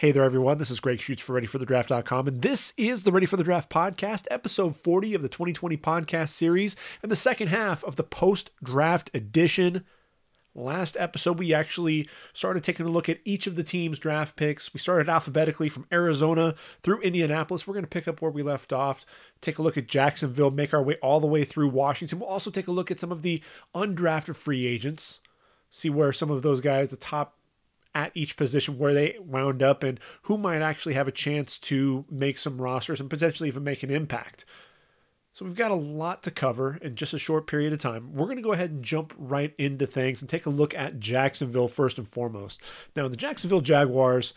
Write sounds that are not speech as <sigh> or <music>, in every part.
Hey there, everyone. This is Greg Schutz for ReadyForTheDraft.com, and this is the Ready for the Draft podcast, episode 40 of the 2020 podcast series, and the second half of the post draft edition. Last episode, we actually started taking a look at each of the team's draft picks. We started alphabetically from Arizona through Indianapolis. We're going to pick up where we left off, take a look at Jacksonville, make our way all the way through Washington. We'll also take a look at some of the undrafted free agents, see where some of those guys, the top at each position where they wound up and who might actually have a chance to make some rosters and potentially even make an impact. So we've got a lot to cover in just a short period of time. We're going to go ahead and jump right into things and take a look at Jacksonville first and foremost. Now, the Jacksonville Jaguars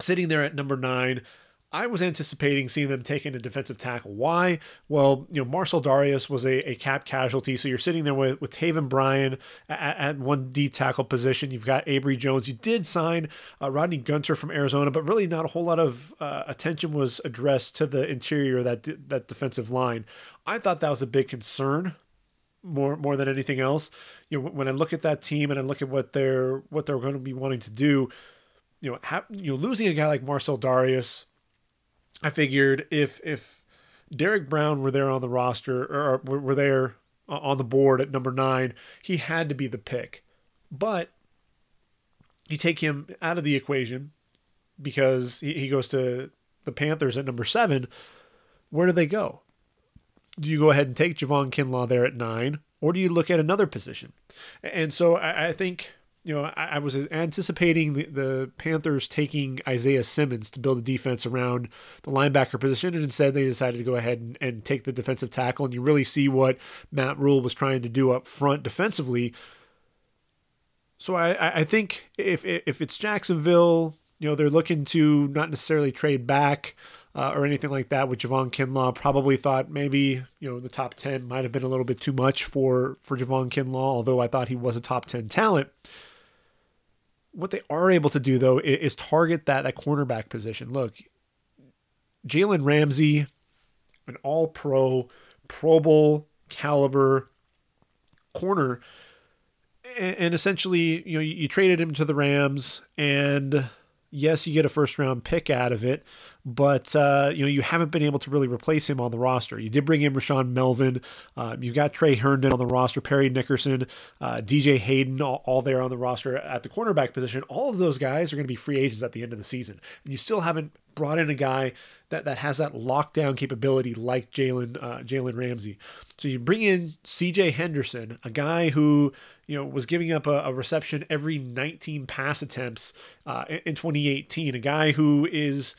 sitting there at number 9, I was anticipating seeing them taking a defensive tackle. Why? Well, you know, Marcel Dareus was a, a cap casualty, so you're sitting there with, with Taven Bryan at, at one D tackle position. You've got Abry Jones. You did sign uh, Rodney Gunter from Arizona, but really not a whole lot of uh, attention was addressed to the interior of that that defensive line. I thought that was a big concern more more than anything else. You know, when I look at that team and I look at what they're what they're going to be wanting to do, you know, have, you know, losing a guy like Marcel Dareus I figured if if Derrick Brown were there on the roster or were there uh, on the board at number nine, he had to be the pick. But you take him out of the equation because he goes to the Panthers at number seven. Where do they go? Do you go ahead and take Javon Kinlaw there at nine, or do you look at another position? And so I, think you know, I, I was anticipating the, the, Panthers taking Isaiah Simmons to build a defense around the linebacker position, and instead they decided to go ahead and, and take the defensive tackle. And you really see what Matt Rhule was trying to do up front defensively. So I, I think if if it's Jacksonville, you know, they're looking to not necessarily trade back. Uh, or anything like that with Javon Kinlaw. Probably thought maybe you know the top ten might have been a little bit too much for for Javon Kinlaw, although I thought he was a top ten talent what they are able to do though is, target that that cornerback position. Look, Jalen Ramsey, an All Pro, Pro Bowl caliber corner, and, and essentially, you know, you, you traded him to the Rams, and yes, you get a first round pick out of it, but uh, you know you haven't been able to really replace him on the roster. You did bring in Rashaan Melvin. Uh, you've got Tre Herndon on the roster, Parry Nickerson, uh, DJ Hayden, all, all, there on the roster at the cornerback position. All of those guys are going to be free agents at the end of the season, and you still haven't brought in a guy that, that has that lockdown capability like Jalen uh, Jalen Ramsey. So you bring in C.J. Henderson, a guy who you know was giving up a, a reception every 19 pass attempts uh, in 2018, a guy who is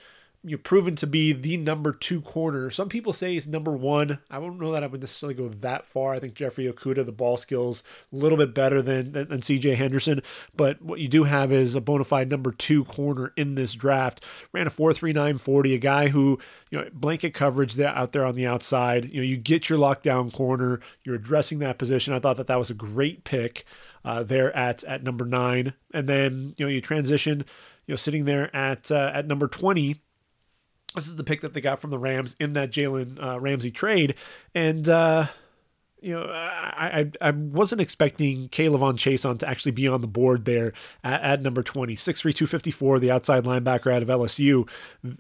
you know, proven to be the number two corner. Some people say he's number one. I don't know that I would necessarily go that far. I think Jeffrey Okudah, the ball skills, a little bit better than, than, than CJ Henderson. But what you do have is a bona fide number two corner in this draft. Ran a 4.3940, a guy who, you know, blanket coverage there out there on the outside. You know, you get your lockdown corner, you're addressing that position. I thought that that was a great pick uh, there at, at number nine. And then, you know, you transition, you know, sitting there at, uh, at number 20 this is the pick that they got from the Rams in that Jalen uh, Ramsey trade, and uh, you know I, I, I wasn't expecting K'Lavon Chaisson to actually be on the board there at, at number 20, 6'3", 254, the outside linebacker out of LSU,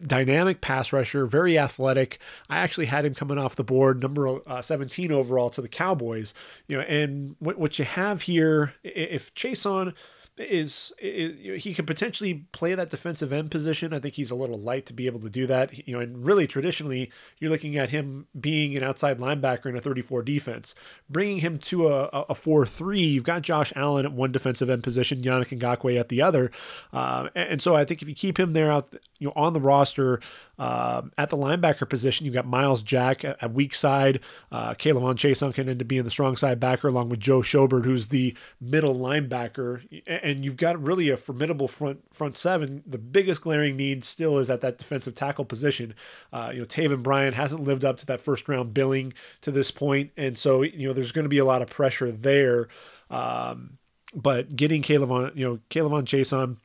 dynamic pass rusher, very athletic. I actually had him coming off the board, number uh, 17 overall to the Cowboys. You know, and what what you have here, if Chaisson – is, is, he could potentially play that defensive end position. I think he's a little light to be able to do that. You know, and really traditionally, you're looking at him being an outside linebacker in a 34 defense. Bringing him to a, a 4-3, you've got Josh Allen at one defensive end position, Yannick Ngakoue at the other. Uh, and so I think if you keep him there out, you know, on the roster, um, at the linebacker position, you've got Myles Jack at, at weak side. Uh, K'Lavon Chaisson can end up being the strong side backer, along with Joe Schobert, who's the middle linebacker. And you've got really a formidable front front seven. The biggest glaring need still is at that defensive tackle position. Uh, you know, Taven Bryan hasn't lived up to that first round billing to this point, and so you know there's going to be a lot of pressure there. Um, but getting Caleb on, you know, K'Lavon Chaisson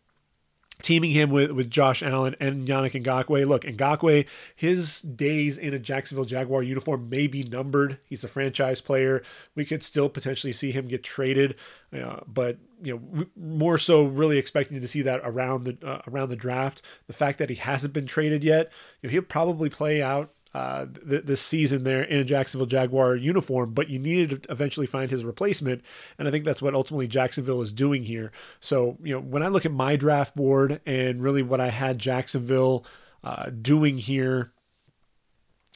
teaming him with, with Josh Allen and Yannick Ngakoue. Look, Ngakoue, his days in a Jacksonville Jaguar uniform may be numbered. He's a franchise player. We could still potentially see him get traded, uh, but you know, more so really expecting to see that around the uh, around the draft. The fact that he hasn't been traded yet, you know, he'll probably play out uh, th- this season there in a Jacksonville Jaguar uniform, but you needed to eventually find his replacement. And I think that's what ultimately Jacksonville is doing here. So, you know, when I look at my draft board and really what I had Jacksonville uh, doing here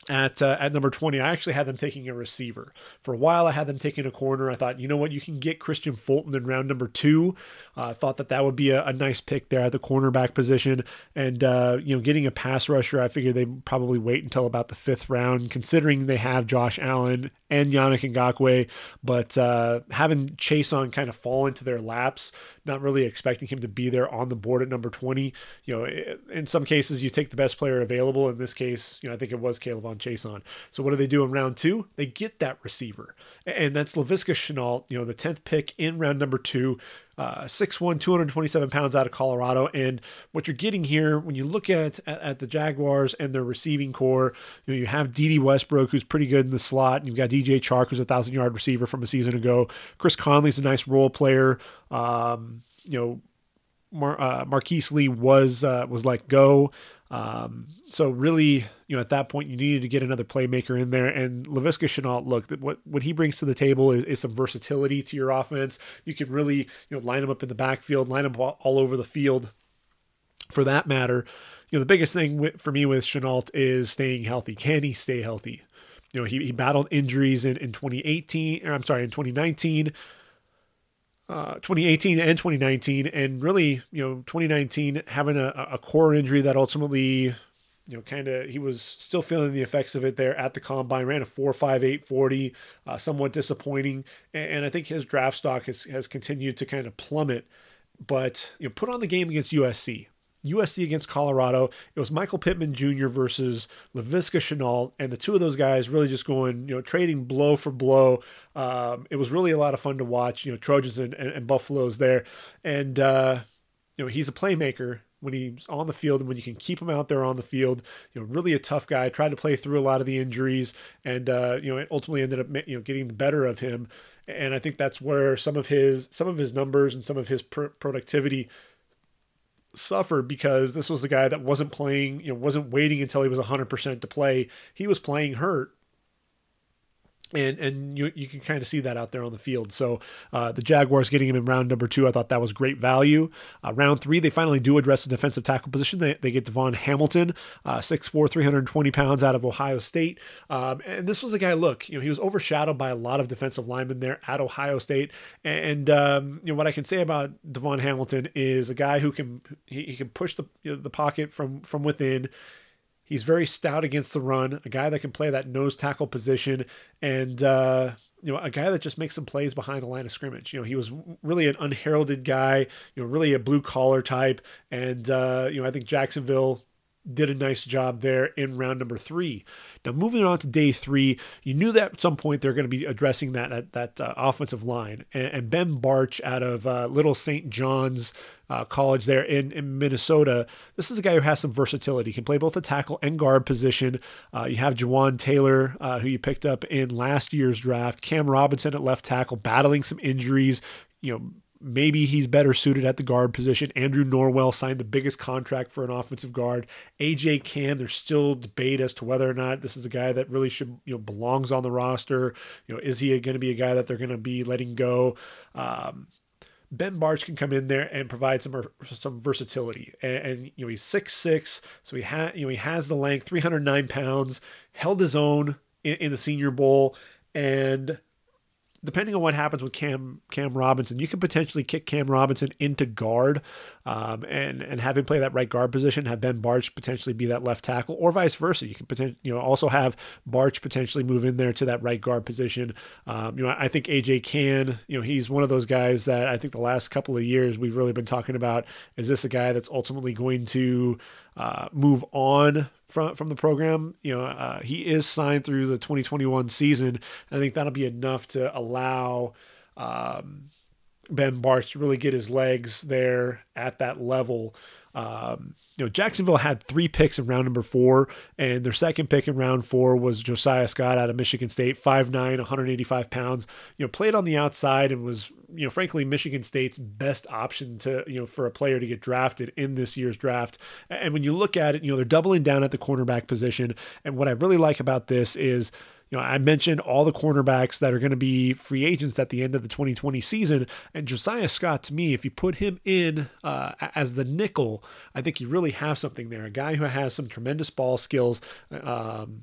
at uh, at number 20 i actually had them taking a receiver for a while i had them taking a corner i thought you know what you can get Kristian Fulton in round number two uh, thought that that would be a, a, nice pick there at the cornerback position and uh, you know getting a pass rusher i figured they'd probably wait until about the fifth round considering they have josh allen and Yannick Ngakoue, but uh, having Chaisson kind of fall into their laps, not really expecting him to be there on the board at number 20. You know, in some cases, you take the best player available. In this case, you know, I think it was K'Lavon Chaisson. So what do they do in round two? They get that receiver, and that's Laviska Shenault, you know, the 10th pick in round number two, uh, 6'1, 227 pounds out of Colorado. And what you're getting here, when you look at, at, at the Jaguars and their receiving corps, you know, you have Dede Westbrook, who's pretty good in the slot. And you've got DJ Chark, who's a thousand yard receiver from a season ago. Chris Conley's a nice role player. Um, you know, Mar- uh, Marqise Lee was uh, was let go. Um, so really, you know, at that point, you needed to get another playmaker in there. And Laviska Shenault, look, what what he brings to the table is, is, some versatility to your offense. You can really, you know, line him up in the backfield, line him all, all over the field. For that matter, you know, the biggest thing for me with Shenault is staying healthy. Can he stay healthy? You know, he, he battled injuries in, in 2018, or I'm sorry, in 2019. Uh, 2018 and 2019, and really, you know, 2019 having a, a core injury that ultimately, you know, kind of he was still feeling the effects of it there at the combine. Ran a 4.58 40, uh, somewhat disappointing, and, and I think his draft stock has has continued to kind of plummet. But you know, put on the game against USC. USC against Colorado. It was Michael Pittman Jr. versus Laviska Shenault, and the two of those guys really just going, you know, trading blow for blow. Um, it was really a lot of fun to watch, you know, Trojans and, and, and Buffaloes there. And, uh, you know, he's a playmaker when he's on the field and when you can keep him out there on the field. You know, really a tough guy. Tried to play through a lot of the injuries, and uh, you know, it ultimately ended up you know getting the better of him. And I think that's where some of his some of his numbers and some of his pr- productivity suffered because this was the guy that wasn't playing, you know, wasn't waiting until he was 100% to play. He was playing hurt and and you you can kind of see that out there on the field. So uh, the Jaguars getting him in round number two, I thought that was great value. Uh, round three, they finally do address the defensive tackle position. They, they get DaVon Hamilton, uh, 6'4", 320 pounds out of Ohio State. Um, and this was a guy, look, you know, he was overshadowed by a lot of defensive linemen there at Ohio State. And um, you know what I can say about DaVon Hamilton is a guy who can he, he can push the you know, the pocket from from within. He's very stout against the run, a guy that can play that nose tackle position, and uh, you know, a guy that just makes some plays behind the line of scrimmage. You know, he was really an unheralded guy, you know, really a blue collar type, and uh, you know, I think Jacksonville did a nice job there in round number three. Now, moving on to day three, you knew that at some point they're going to be addressing that that, that uh, offensive line. And, and, Ben Bartch out of uh, Little St. John's uh, College there in, in, Minnesota, this is a guy who has some versatility. He can play both the tackle and guard position. Uh, you have Jawaan Taylor, uh, who you picked up in last year's draft. Cam Robinson at left tackle, battling some injuries. You know, maybe he's better suited at the guard position. Andrew Norwell signed the biggest contract for an offensive guard. AJ Cann, there's still debate as to whether or not this is a guy that really should, you know, belongs on the roster. You know, is he going to be a guy that they're going to be letting go? Um, Ben Bartch can come in there and provide some some versatility, and, and you know he's six six, so he has you know he has the length, 309 pounds, held his own in, in the Senior Bowl, and depending on what happens with Cam Cam Robinson, you can potentially kick Cam Robinson into guard, um, and and have him play that right guard position. Have Ben Bartch potentially be that left tackle, or vice versa. You can potentially you know also have Bartch potentially move in there to that right guard position. Um, you know, I think AJ Cann. You know, he's one of those guys that I think the last couple of years we've really been talking about. Is this a guy that's ultimately going to uh, move on from from the program. You know, uh, he is signed through the 2021 season. I think that'll be enough to allow um, Ben Bartch to really get his legs there at that level. Um, you know, Jacksonville had three picks in round number four, and their second pick in round four was Josiah Scott out of Michigan State, 5'9, 185 pounds. You know, played on the outside and was, you know, frankly, Michigan State's best option to, you know, for a player to get drafted in this year's draft. And when you look at it, you know, they're doubling down at the cornerback position. And what I really like about this is, you know, I mentioned all the cornerbacks that are going to be free agents at the end of the 2020 season, and Josiah Scott, to me, if you put him in uh, as the nickel, I think you really have something there. A guy who has some tremendous ball skills. Um,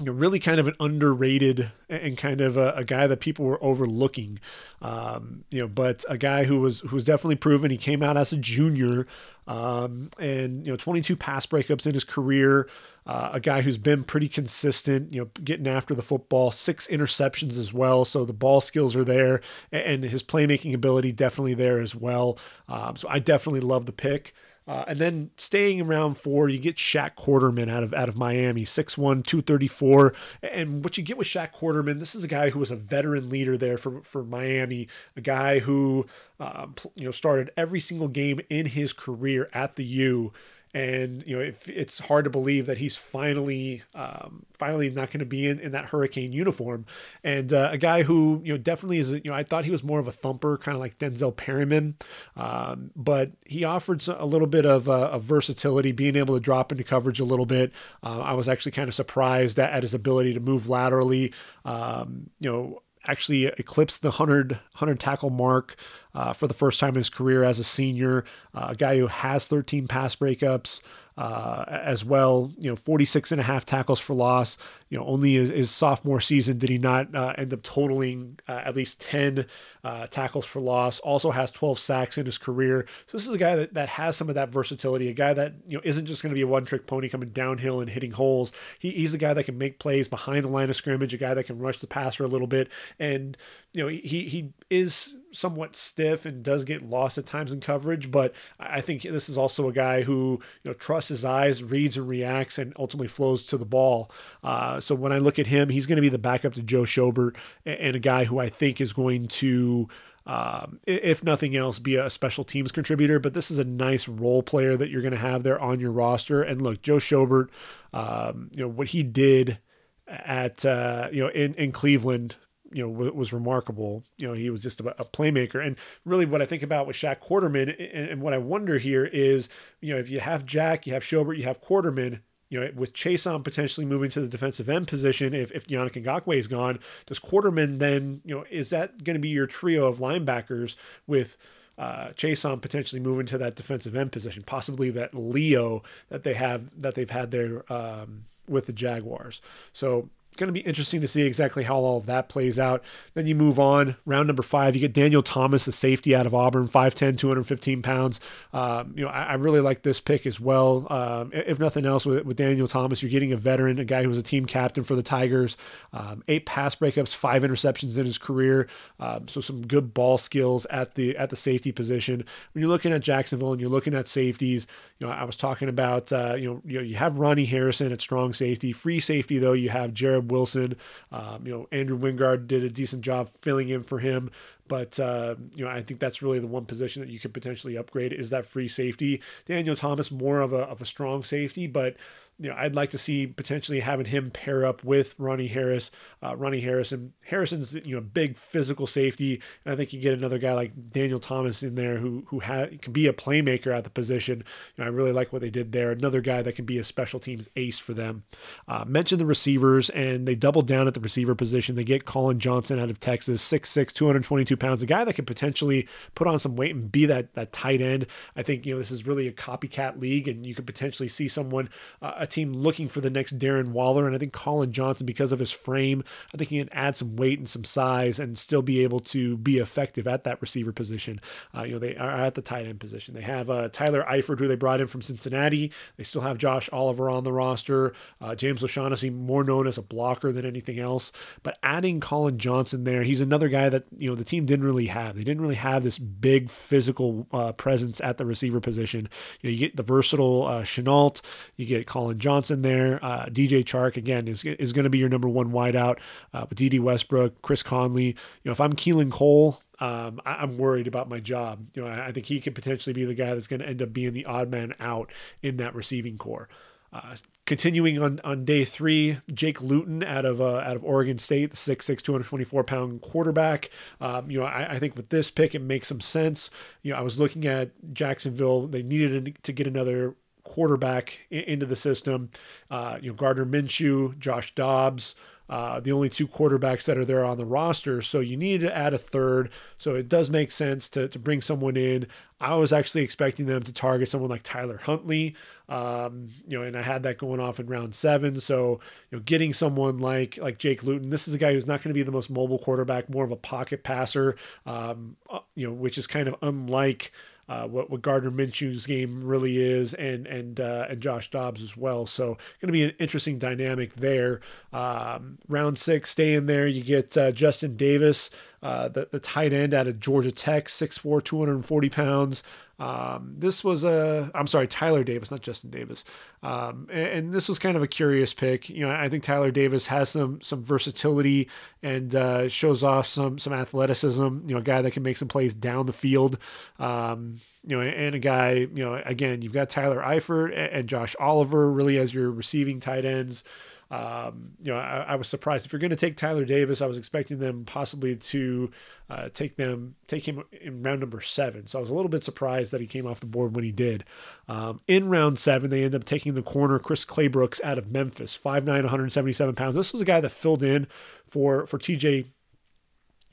you know, really kind of an underrated and kind of a, a guy that people were overlooking. Um, you know, but a guy who was who was definitely proven. He came out as a junior, um, and you know, 22 pass breakups in his career. Uh, a guy who's been pretty consistent. You know, getting after the football, six interceptions as well. So the ball skills are there, and his playmaking ability definitely there as well. Um, so I definitely love the pick. Uh, and then staying around four, you get Shaq Quarterman out of out of Miami, 6'1", 234. And what you get with Shaq Quarterman, this is a guy who was a veteran leader there for, for Miami, a guy who um, you know started every single game in his career at the U and you know it, it's hard to believe that he's finally um, finally not going to be in, in that hurricane uniform. And uh, a guy who you know definitely is you know i thought he was more of a thumper kind of like denzel perryman. Um, but he offered a little bit of, uh, of versatility being able to drop into coverage a little bit. Uh, i was actually kind of surprised at, at his ability to move laterally. Um, you know actually eclipsed the 100, 100 tackle mark uh, for the first time in his career as a senior. Uh, a guy who has 13 pass breakups uh, as well. You know, 46 and a half tackles for loss. You know, only his, his sophomore season did he not uh, end up totaling uh, at least 10 uh, tackles for loss. Also has 12 sacks in his career. So this is a guy that, that has some of that versatility. A guy that you know isn't just going to be a one trick pony coming downhill and hitting holes. He, he's a guy that can make plays behind the line of scrimmage. A guy that can rush the passer a little bit. And you know, he he is somewhat stiff and does get lost at times in coverage, but I think this is also a guy who you know trusts his eyes, reads and reacts, and ultimately flows to the ball. Uh, so when I look at him, he's going to be the backup to Joe Schobert and a guy who I think is going to. Um, if nothing else, be a special teams contributor. But this is a nice role player that you're going to have there on your roster. And look, Joe Schobert, um, you know what he did at uh, you know in in Cleveland you know was remarkable. You know, he was just a, playmaker. And really, what I think about with Shaq Quarterman, and, and, what I wonder here is, you know, if you have Jack, you have Schobert, you have Quarterman. You know, with Chaisson potentially moving to the defensive end position, if if Yannick Ngakoue is gone, does Quarterman then, you know, is that going to be your trio of linebackers with? uh, Chaisson potentially moving to that defensive end position, possibly that Leo that they have that they've had there um, with the Jaguars. So going to be interesting to see exactly how all of that plays out. Then you move on. Round number five, you get Daniel Thomas, the safety out of Auburn, 5'10, 215 pounds. Um, you know, I, I, really like this pick as well. Um, if nothing else, with, with Daniel Thomas, you're getting a veteran, a guy who was a team captain for the Tigers. Um, eight pass breakups, five interceptions in his career. Um, so some good ball skills at the at the safety position. When you're looking at Jacksonville and you're looking at safeties, you know, I was talking about, uh, you know, you know, you have Ronnie Harrison at strong safety. Free safety though, you have Jarrod Wilson. Um, you know, Andrew Wingard did a decent job filling in for him. But uh, you know, I think that's really the one position that you could potentially upgrade is that free safety. Daniel Thomas more of a of a strong safety, but you know, I'd like to see potentially having him pair up with Ronnie Harris. Uh, Ronnie Harrison, Harrison's you know big physical safety, and I think you get another guy like Daniel Thomas in there who who ha- can be a playmaker at the position. You know, I really like what they did there. Another guy that can be a special teams ace for them. Uh, mentioned the receivers, and they doubled down at the receiver position. They get Collin Johnson out of Texas, 6'6", 222 pounds, a guy that can potentially put on some weight and be that that tight end. I think you know this is really a copycat league, and you could potentially see someone. Uh, team looking for the next Darren Waller. And I think Collin Johnson, because of his frame, I think he can add some weight and some size and still be able to be effective at that receiver position. Uh, you know, they are at the tight end position. They have uh, Tyler Eifert, who they brought in from Cincinnati. They still have Josh Oliver on the roster. Uh, James O'Shaughnessy, more known as a blocker than anything else. But adding Collin Johnson there, he's another guy that, you know, the team didn't really have. They didn't really have this big physical uh, presence at the receiver position. You know, you get the versatile uh, Shenault, you get Collin Johnson there. Uh, DJ Chark again is is going to be your number one wideout uh, with Dede Westbrook, Chris Conley. You know, if I'm Keelan Cole, um, I, am worried about my job. You know, I, I think he could potentially be the guy that's going to end up being the odd man out in that receiving corps. Uh, continuing on, on day three, Jake Luton out of uh, out of Oregon State, the 6'6", 224 pound quarterback. Um, you know, I, I, think with this pick it makes some sense. You know, I was looking at Jacksonville; they needed to get another quarterback into the system. Uh, you know, Gardner Minshew, Josh Dobbs uh, the only two quarterbacks that are there on the roster. So you needed to add a third. So it does make sense to, to bring someone in. I was actually expecting them to target someone like Tyler Huntley, um, you know, and I had that going off in round seven. So you know, getting someone like like Jake Luton, this is a guy who's not going to be the most mobile quarterback, more of a pocket passer, um, uh, you know, which is kind of unlike uh, what what Gardner Minshew's game really is, and and uh, and Josh Dobbs as well. So going to be an interesting dynamic there. Um, round six, stay in there, you get uh, Justin Davis, uh, the the tight end out of Georgia Tech, 6'4", 240 pounds. Um, this was a, I'm sorry, Tyler Davis, not Justin Davis. Um, and, and, this was kind of a curious pick. You know, I think Tyler Davis has some some versatility and uh, shows off some some athleticism. You know, a guy that can make some plays down the field. Um, you know, and a guy, you know, again, you've got Tyler Eifert and Josh Oliver really as your receiving tight ends. Um, you know, I, I, was surprised. If you're going to take Tyler Davis, I was expecting them possibly to uh, take them take him in round number seven. So I was a little bit surprised that he came off the board when he did. Um, in round seven, they end up taking the corner Chris Claybrooks out of Memphis, 5'9", 177 pounds. This was a guy that filled in for for TJ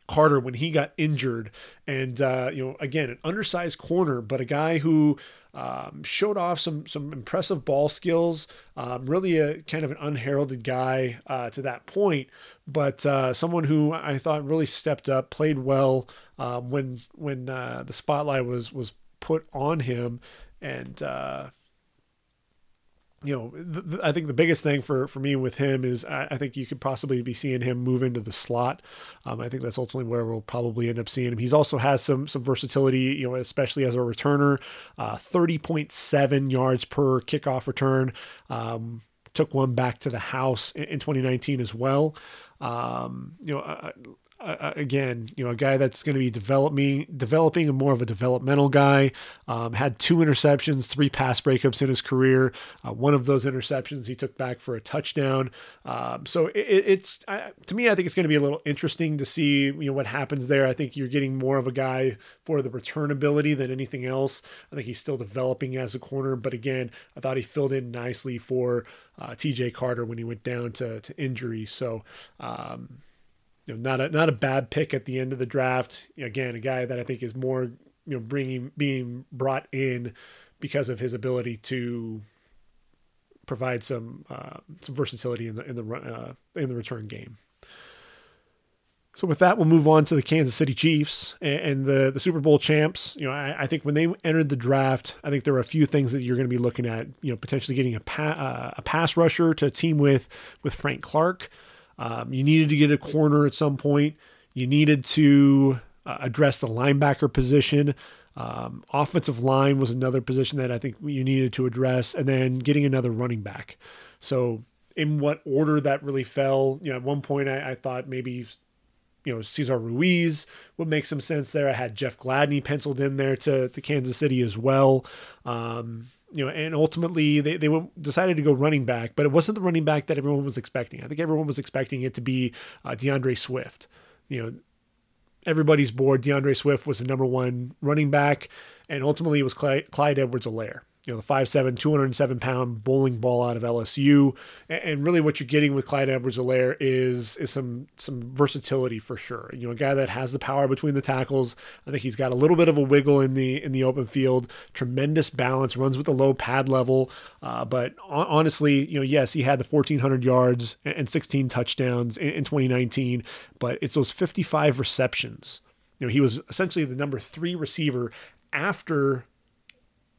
Carter when he got injured. And, uh, you know, again, an undersized corner, but a guy who um, showed off some some impressive ball skills. Um, really a kind of an unheralded guy uh, to that point, but uh, someone who I thought really stepped up, played well um, when when uh, the spotlight was was put on him, and uh, you know, th- th- I think the biggest thing for, for me with him is I, I, think you could possibly be seeing him move into the slot. Um, I think that's ultimately where we'll probably end up seeing him. He's also has some some versatility, you know, especially as a returner. Uh, Thirty point seven yards per kickoff return. Um, took one back to the house in, in 2019 as well. Um, you know, uh, again, you know, a guy that's going to be developing, developing, more of a developmental guy. Um, had two interceptions, three pass breakups in his career. Uh, one of those interceptions he took back for a touchdown. Um, so it, it's to me, I think it's going to be a little interesting to see you know what happens there. I think you're getting more of a guy for the return ability than anything else. I think he's still developing as a corner, but again, I thought he filled in nicely for uh, T.J. Carter when he went down to to injury. So. Um, you know, not a not a bad pick at the end of the draft. Again, a guy that I think is more you know bringing being brought in because of his ability to provide some uh, some versatility in the in the uh, in the return game. So with that, we'll move on to the Kansas City Chiefs and, the the Super Bowl champs. You know, I, I, think when they entered the draft, I think there were a few things that you're going to be looking at. You know, potentially getting a pa- uh, a pass rusher to team with with Frank Clark. Um, you needed to get a corner at some point. You needed to uh, address the linebacker position. Um, offensive line was another position that I think you needed to address, and then getting another running back. So, in what order that really fell, you know, at one point I, I thought maybe, you know, Cesar Ruiz would make some sense there. I had Jeff Gladney penciled in there to, to Kansas City as well. Um, you know, and ultimately they, they decided to go running back, but it wasn't the running back that everyone was expecting. I think everyone was expecting it to be uh, D'Andre Swift. You know, everybody's board. D'Andre Swift was the number one running back, and ultimately it was Clyde, Clyde Edwards-Helaire you know, the 5'7, 207 pound bowling ball out of LSU. And really what you're getting with Clyde Edwards Helaire is is some some versatility for sure. You know, a guy that has the power between the tackles. I think he's got a little bit of a wiggle in the in the open field, tremendous balance, runs with a low pad level. Uh, but honestly, you know, yes, he had the 1,400 yards and 16 touchdowns in, in 2019, but it's those 55 receptions. You know, he was essentially the number three receiver after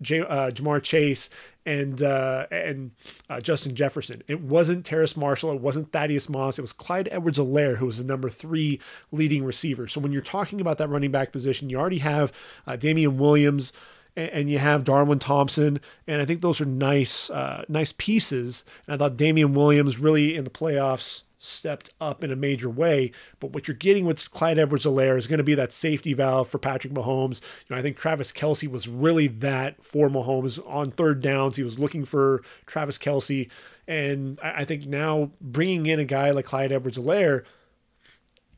J- uh, Ja'Marr Chase and uh, and uh, Justin Jefferson. It wasn't Terrace Marshall. It wasn't Thaddeus Moss. It was Clyde Edwards-Helaire who was the number three leading receiver. So when you're talking about that running back position, you already have uh, Damien Williams and, and, you have Darwin Thompson, and I think those are nice uh, nice pieces. And I thought Damien Williams really in the playoffs stepped up in a major way. But what you're getting with Clyde Edwards-Helaire is going to be that safety valve for Patrick Mahomes. You know, I think Travis Kelce was really that for Mahomes on third downs. He was looking for Travis Kelce. And I think now bringing in a guy like Clyde Edwards-Helaire,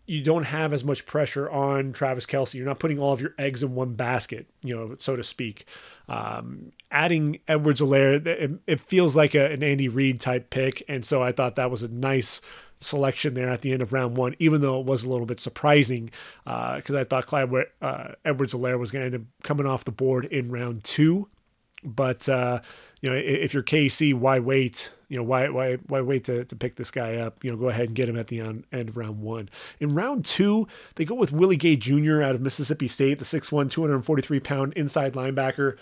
you don't have as much pressure on Travis Kelce. You're not putting all of your eggs in one basket, you know, so to speak. Um, adding Edwards-Helaire, it, it, feels like a, an Andy Reid type pick. And so I thought that was a nice selection there at the end of round one, even though it was a little bit surprising because uh, I thought Clyde uh, Edwards Helaire was going to end up coming off the board in round two. But, uh, you know, if you're KC, why wait? You know, why why why wait to, to pick this guy up? You know, go ahead and get him at the end of round one. In round two, they go with Willie Gay Jr. out of Mississippi State, the 6'1", 243 pound inside linebacker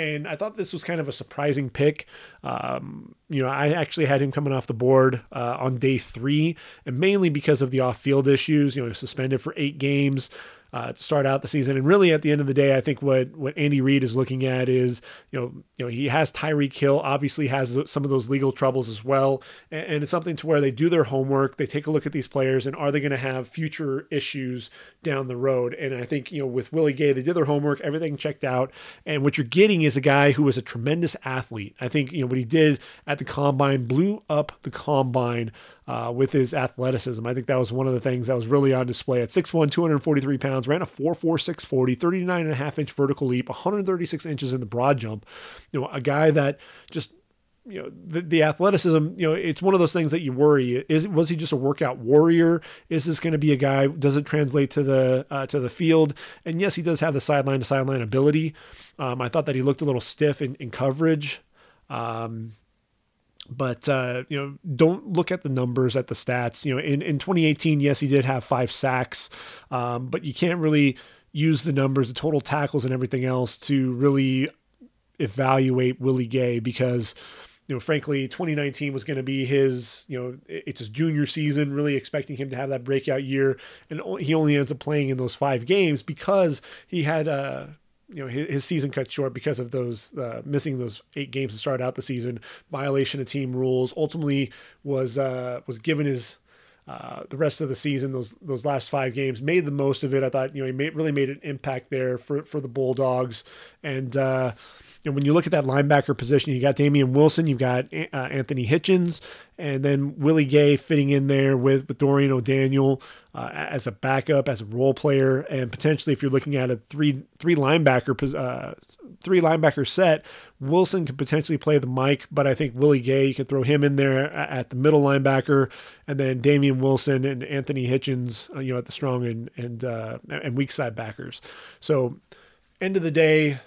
and I thought this was kind of a surprising pick. Um, you know, I actually had him coming off the board uh, on day three, and mainly because of the off-field issues. You know, suspended for eight games uh, to start out the season. And really, at the end of the day, I think what what Andy Reid is looking at is you know you know he has Tyreek Hill, obviously has some of those legal troubles as well, and, and it's something to where they do their homework, they take a look at these players, and are they going to have future issues down the road? And I think you know with Willie Gay, they did their homework, everything checked out, and what you're getting is a guy who was a tremendous athlete. I think you know what he did at the combine blew up the combine uh, with his athleticism. I think that was one of the things that was really on display at 6'1, 243 pounds, ran a 4'4, 640, 39 and a half inch vertical leap, 136 inches in the broad jump. You know, a guy that just you know the, the athleticism you know it's one of those things that you worry. Is was he just a workout warrior? Is this going to be a guy does it translate to the uh, to the field? And yes he does have the sideline to sideline ability. Um, i thought that he looked a little stiff in, in coverage. Um, but uh, you know, don't look at the numbers at the stats. You know, in in 2018, yes, he did have five sacks, um, but you can't really use the numbers, the total tackles, and everything else to really evaluate Willie Gay because you know, frankly, 2019 was going to be his, you know, it's his junior season, really expecting him to have that breakout year. And he only ends up playing in those five games because he had, uh, you know his, his, season cut short because of those uh, missing those eight games to start out the season, violation of team rules. Ultimately, was uh, was given his uh, the rest of the season. Those those last five games made the most of it. I thought you know he made, really made an impact there for for the Bulldogs, and uh, know, when you look at that linebacker position, you got Damien Wilson, you've got uh, Anthony Hitchens, and then Willie Gay fitting in there with, with Dorian O'Daniel uh, as a backup, as a role player, and potentially if you're looking at a three three linebacker uh, three linebacker set, Wilson could potentially play the Mike, but I think Willie Gay you could throw him in there at the middle linebacker, and then Damien Wilson and Anthony Hitchens, uh, you know, at the strong and and uh, and weak side backers. So end of the day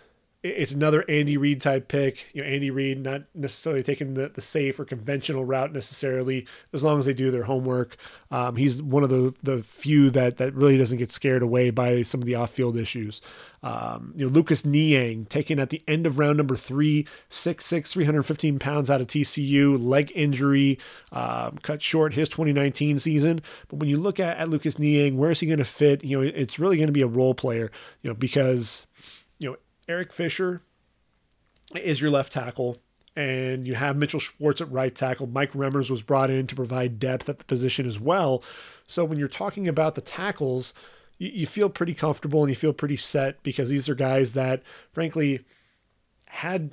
it's another Andy Reid type pick. You know, Andy Reid not necessarily taking the, the safe or conventional route necessarily, as long as they do their homework. Um, he's one of the the few that that really doesn't get scared away by some of the off field issues. Um, you know, Lucas Niang taken at the end of round number three, 6'6", 315 pounds out of TCU, leg injury, um, cut short his 2019 season. But when you look at, at Lucas Niang, where is he going to fit? You know, it's really going to be a role player. You know, because Eric Fisher is your left tackle, and you have Mitchell Schwartz at right tackle. Mike Remmers was brought in to provide depth at the position as well. So when you're talking about the tackles, you, you feel pretty comfortable and you feel pretty set because these are guys that, frankly, had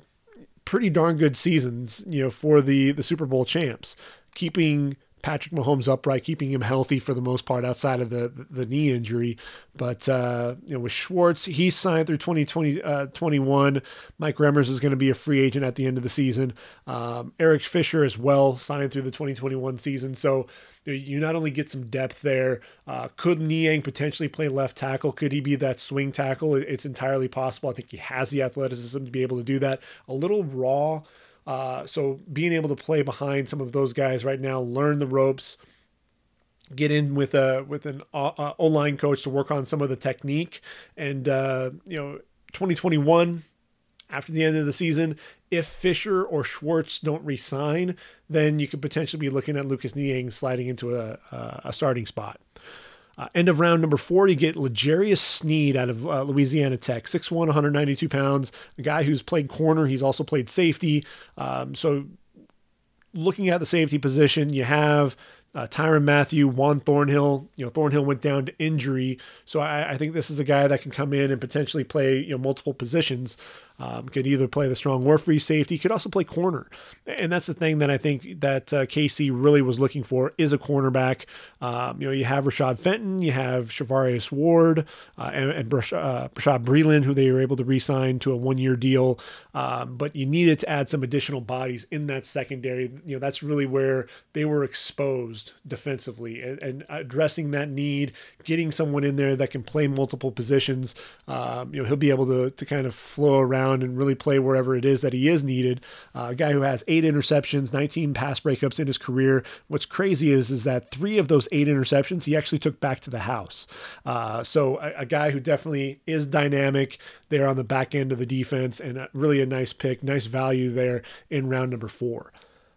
pretty darn good seasons, you know, for the the Super Bowl champs, keeping Patrick Mahomes upright, keeping him healthy for the most part outside of the the, knee injury. But uh, you know, with Schwartz, he signed through 2020 uh, 21. Mike Remmers is going to be a free agent at the end of the season. Um, Eric Fisher as well signed through the 2021 season. So you, know, you not only get some depth there. Uh, could Niang potentially play left tackle? Could he be that swing tackle? It's entirely possible. I think he has the athleticism to be able to do that. A little raw uh, so being able to play behind some of those guys right now, learn the ropes, get in with a with an O line coach to work on some of the technique, and uh, you know, 2021 after the end of the season, if Fisher or Schwartz don't resign, then you could potentially be looking at Lucas Niang sliding into a, a starting spot. Uh, end of round number four, you get L'Jarius Sneed out of uh, Louisiana Tech, 6'1, 192 pounds, a guy who's played corner. He's also played safety. Um, so looking at the safety position, you have uh, Tyrann Mathieu, Juan Thornhill. You know, Thornhill went down to injury, so I, I, think this is a guy that can come in and potentially play you know multiple positions. Um, could either play the strong or free safety, could also play corner, and that's the thing that I think that uh, KC really was looking for is a cornerback. Um, you know, you have Rashad Fenton, you have Charvarius Ward, uh, and, and Brash- uh, who they were able to re-sign to a one-year deal, um, but you needed to add some additional bodies in that secondary. You know, that's really where they were exposed defensively, and, and addressing that need, getting someone in there that can play multiple positions. Um, you know, he'll be able to to kind of flow around around and really play wherever it is that he is needed. Uh, a guy who has eight interceptions, 19 pass breakups in his career. What's crazy is is that three of those eight interceptions he actually took back to the house. Uh, so a, a, guy who definitely is dynamic there on the back end of the defense and a, really a nice pick, nice value there in round number four.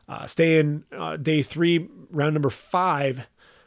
Uh, stay in uh, day three, round number five.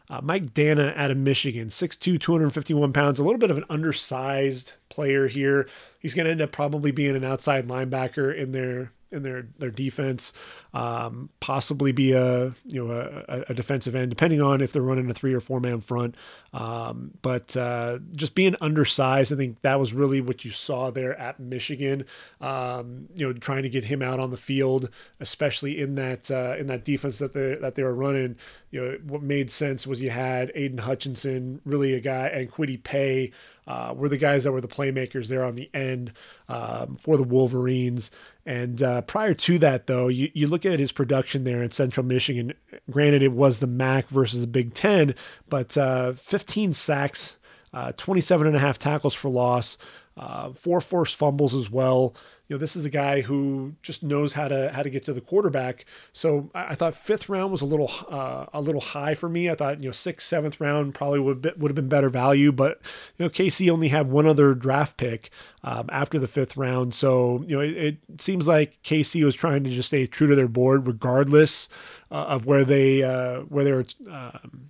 Uh, Mike Danna out of Michigan, 6'2, 251 pounds, a little bit of an undersized player here. He's going to end up probably being an outside linebacker in their in their their defense, um, possibly be a you know a, a, defensive end, depending on if they're running a three or four man front. Um, but uh, just being undersized, I think that was really what you saw there at Michigan. Um, you know, trying to get him out on the field, especially in that uh, in that defense that they that they were running. You know, what made sense was you had Aidan Hutchinson, really a guy, and Kwity Paye uh, were the guys that were the playmakers there on the end um, for the Wolverines. And uh, prior to that, though, you, you look at his production there in Central Michigan. Granted, it was the MAC versus the Big Ten, but uh, 15 sacks, uh, 27 and a half tackles for loss, uh, four forced fumbles as well you know, this is a guy who just knows how to how to get to the quarterback. So I, I thought fifth round was a little uh, a little high for me. I thought you know sixth, seventh round probably would be, would have been better value, but you know KC only had one other draft pick um, after the fifth round. So you know it, it, seems like KC was trying to just stay true to their board regardless uh, of where they uh, where they were. Um,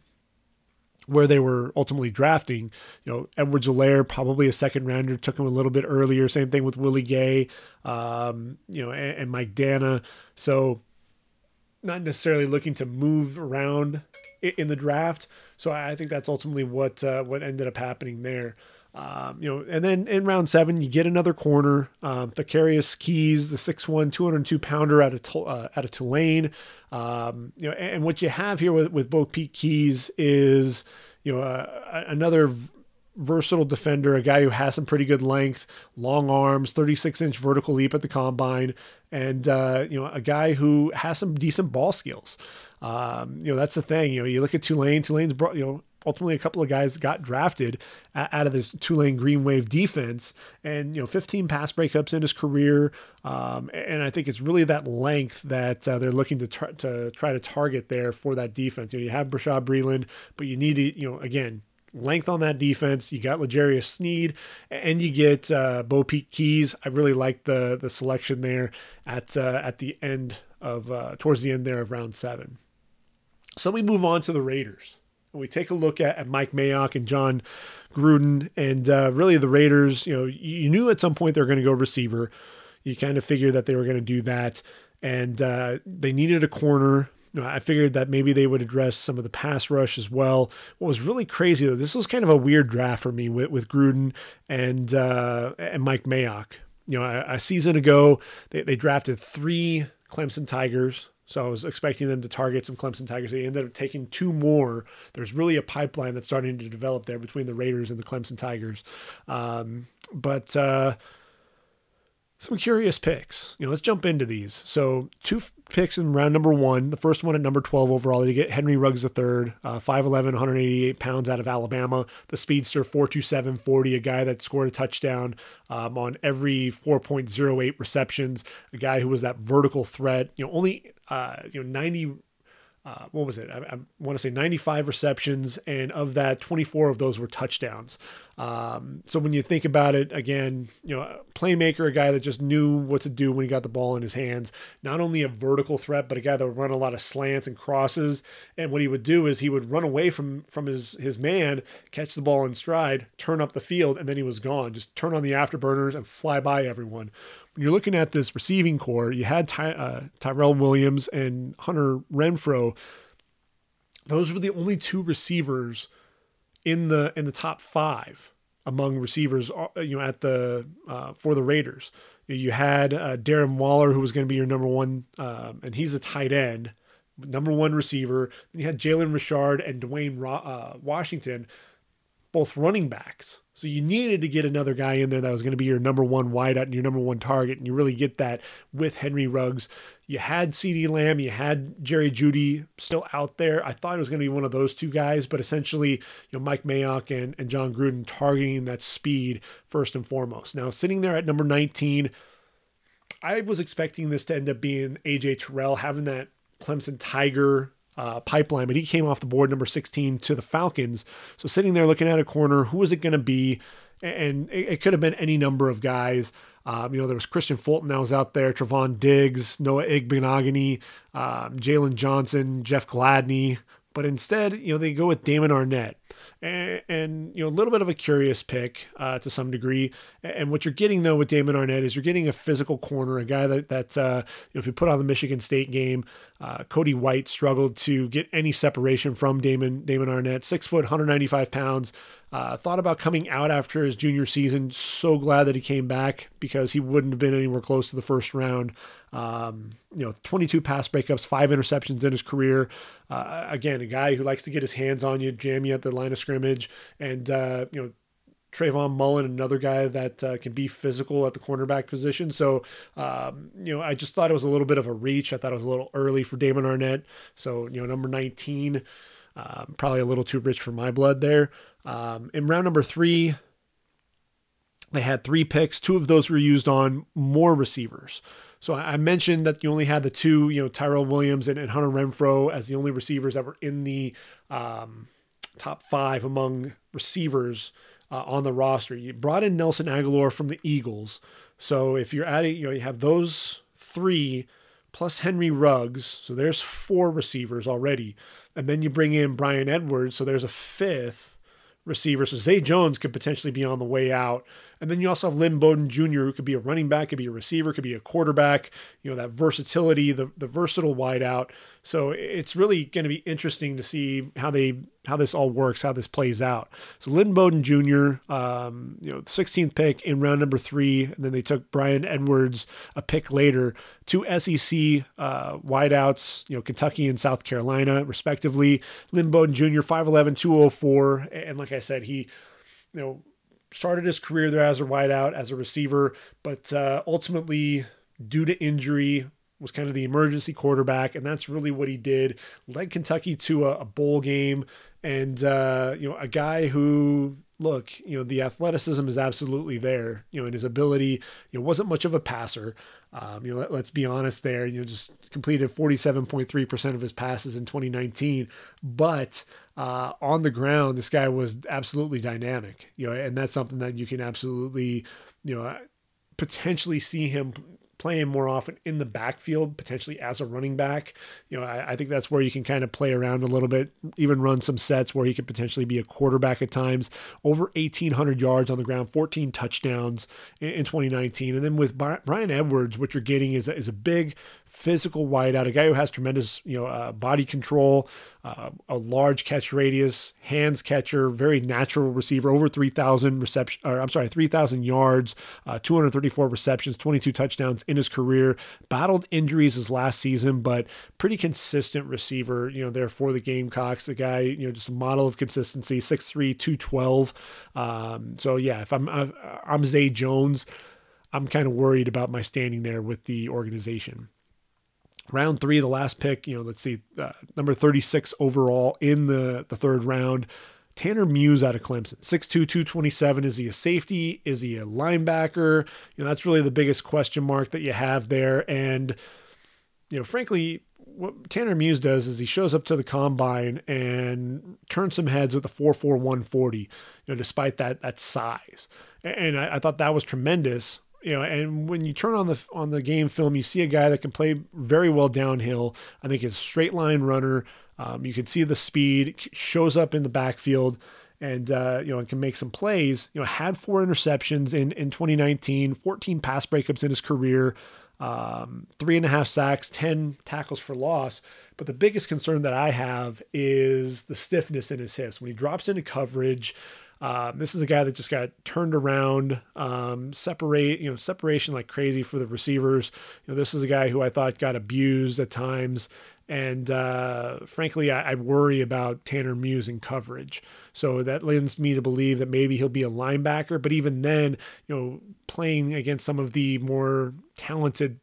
where they were ultimately drafting. You know, Edwards-Helaire, probably a second rounder, took him a little bit earlier. Same thing with Willie Gay, um, you know, and, and, Mike Danna. So not necessarily looking to move around in the draft. So I think that's ultimately what uh, what ended up happening there. Um, you know, and then in round seven, you get another corner, um, Thakarius Keyes, the 6'1", 202 pounder out of uh, out of Tulane. Um, you know, and, and, what you have here with with BoPete Keyes is you know uh, another versatile defender, a guy who has some pretty good length, long arms, 36 inch vertical leap at the combine, and uh, you know a guy who has some decent ball skills. Um, you know that's the thing. You know you look at Tulane. Tulane's brought you know ultimately a couple of guys got drafted out of this Tulane Green Wave defense, and you know, 15 pass breakups in his career, um, and I think it's really that length that uh, they're looking to try to try to target there for that defense. You know, you have Bashaud Breeland, but you need to, you know, again. Length on that defense. You got L'Jarius Sneed, and you get uh, BoPete Keyes. I really like the the selection there at uh, at the end of uh, towards the end there of round seven. So we move on to the Raiders we take a look at, at Mike Mayock and Jon Gruden, and uh, really the Raiders, you know, you knew at some point they were going to go receiver. You kind of figured that they were going to do that, and uh, they needed a corner. I figured that maybe they would address some of the pass rush as well. What was really crazy though, this was kind of a weird draft for me with, with Gruden and uh, and Mike Mayock. You know, a, a season ago they, they drafted three Clemson Tigers so I was expecting them to target some Clemson Tigers. They ended up taking two more. There's really a pipeline that's starting to develop there between the Raiders and the Clemson Tigers. Um, but uh, some curious picks. You know, let's jump into these. So two picks in round number one. The first one at number 12 overall. You get Henry Ruggs III, uh, 5'11", 188 pounds out of Alabama. The speedster, 4'2", 40, a guy that scored a touchdown um, on every 4.08 receptions. A guy who was that vertical threat. You know, only uh, you know 90 uh, what was it? I, I, want to say 95 receptions, and of that, 24 of those were touchdowns. Um, so when you think about it, again, you know, playmaker, a guy that just knew what to do when he got the ball in his hands. Not only a vertical threat, but a guy that would run a lot of slants and crosses. And what he would do is he would run away from from his his man, catch the ball in stride, turn up the field, and then he was gone. Just turn on the afterburners and fly by everyone you're looking at this receiving corps, you had Ty, uh, Tyrell Williams and Hunter Renfrow. those were the only two receivers in the in the top five among receivers, uh, you know, at the uh, for the Raiders. You had uh, Darren Waller, who was going to be your number one, um, and he's a tight end, number one receiver. Then you had Jalen Richard and Dwayne uh, Washington, both running backs. So you needed to get another guy in there that was going to be your number one wideout and your number one target, and you really get that with Henry Ruggs. You had CeeDee Lamb, you had Jerry Jeudy still out there. I thought it was going to be one of those two guys, but essentially, you know, Mike Mayock and, and Jon Gruden targeting that speed first and foremost. Now, sitting there at number 19, I was expecting this to end up being AJ Terrell having that Clemson Tiger uh, pipeline, but he came off the board number 16 to the Falcons. So sitting there looking at a corner, who was it going to be? And it, it, could have been any number of guys. Um, you know, there was Kristian Fulton that was out there, Trevon Diggs, Noah Igbinoghene, um, Jaylon Johnson, Jeff Gladney, but instead, you know, they go with Damon Arnette. and, and you know, a little bit of a curious pick uh, to some degree. And what you're getting though with Damon Arnette is you're getting a physical corner, a guy that that uh, you know, if you put on the Michigan State game, uh, Cody White struggled to get any separation from Damon Damon Arnette. six foot, 195 pounds. Uh, thought about coming out after his junior season. So glad that he came back because he wouldn't have been anywhere close to the first round. Um, you know, 22 pass breakups, five interceptions in his career. Uh, again, a guy who likes to get his hands on you, jam you at the line of scrimmage, and uh, you know. Trayvon Mullen, another guy that uh, can be physical at the cornerback position. So, um, you know, I just thought it was a little bit of a reach. I thought it was a little early for Damon Arnette. So, you know, number 19, um, probably a little too rich for my blood there. Um, in round number three, they had three picks. Two of those were used on more receivers. So I mentioned that you only had the two, you know, Tyrell Williams and, and Hunter Renfrow as the only receivers that were in the um, top five among receivers uh, on the roster. You brought in Nelson Agholor from the Eagles. So if you're adding, you know, you have those three plus Henry Ruggs. So there's four receivers already. And then you bring in Bryan Edwards. So there's a fifth receiver. So Zay Jones could potentially be on the way out. And then you also have Lynn Bowden Jr., who could be a running back, could be a receiver, could be a quarterback, you know, that versatility, the, the versatile wideout. So it's really going to be interesting to see how they how this all works, how this plays out. So Lynn Bowden Jr., um, you know, 16th pick in round number three, and then they took Bryan Edwards a pick later. Two SEC uh, wideouts, you know, Kentucky and South Carolina, respectively. Lynn Bowden Jr., 5'11", 204, and like I said, he, you know, started his career there as a wideout, as a receiver, but uh, ultimately, due to injury, was kind of the emergency quarterback, and that's really what he did. Led Kentucky to a, a bowl game, and uh, you know, a guy who look, you know, the athleticism is absolutely there. You know, and his ability, you know, wasn't much of a passer. Um, you know, let, us be honest there. You know, just completed 47.3% of his passes in 2019, but uh, on the ground, this guy was absolutely dynamic. You know, and that's something that you can absolutely, you know, potentially see him playing more often in the backfield, potentially as a running back. You know, I, I, think that's where you can kind of play around a little bit, even run some sets where he could potentially be a quarterback at times. Over 1,800 yards on the ground, 14 touchdowns in, in 2019. And then with Bryan Edwards, what you're getting is, is a big physical wideout, a guy who has tremendous, you know, uh, body control, uh, a large catch radius, hands catcher, very natural receiver, over 3,000 reception, or I'm sorry, 3,000 yards, uh, 234 receptions, 22 touchdowns in his career. Battled injuries his last season, but pretty consistent receiver, you know, there for the Gamecocks. A guy, you know, just a model of consistency, 6'3, 212. Um, so yeah, if I'm I'm Zay Jones, I'm kind of worried about my standing there with the organization round three, the last pick, you know, let's see, uh, number 36 overall in the, the third round. Tanner Muse out of Clemson, 6'2, 227. Is he a safety? Is he a linebacker? You know, that's really the biggest question mark that you have there. And, you know, frankly, what Tanner Muse does is he shows up to the combine and turns some heads with a 4'4, 140, you know, despite that that size. And I, I thought that was tremendous you know, and when you turn on the on the game film, you see a guy that can play very well downhill. I think he's a straight line runner. Um, you can see the speed shows up in the backfield, and uh, you know, and can make some plays. You know, had four interceptions in in 2019, 14 pass breakups in his career. um, three and a half sacks, 10 tackles for loss. But the biggest concern that I have is the stiffness in his hips. When he drops into coverage, um, this is a guy that just got turned around, um, separate, you know, separation like crazy for the receivers. You know, this is a guy who I thought got abused at times. And uh, frankly, I, I, worry about Tanner Muse in coverage. So that lends me to believe that maybe he'll be a linebacker. But even then, you know, playing against some of the more talented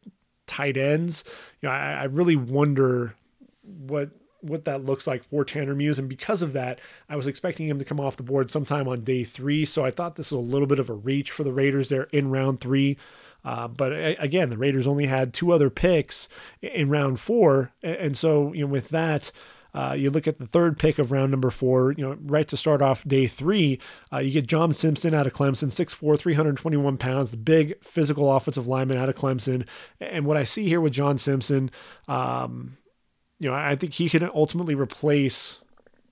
tight ends, you know, I, I really wonder what what that looks like for Tanner Muse. And because of that, I was expecting him to come off the board sometime on day three. So I thought this was a little bit of a reach for the Raiders there in round three. Uh, but again, the Raiders only had two other picks in round four, and so you know with that. Uh, you look at the third pick of round number four, you know, right to start off day three, uh, you get John Simpson out of Clemson, 6'4, 321 pounds, the big physical offensive lineman out of Clemson. And what I see here with John Simpson, um, you know, I think he can ultimately replace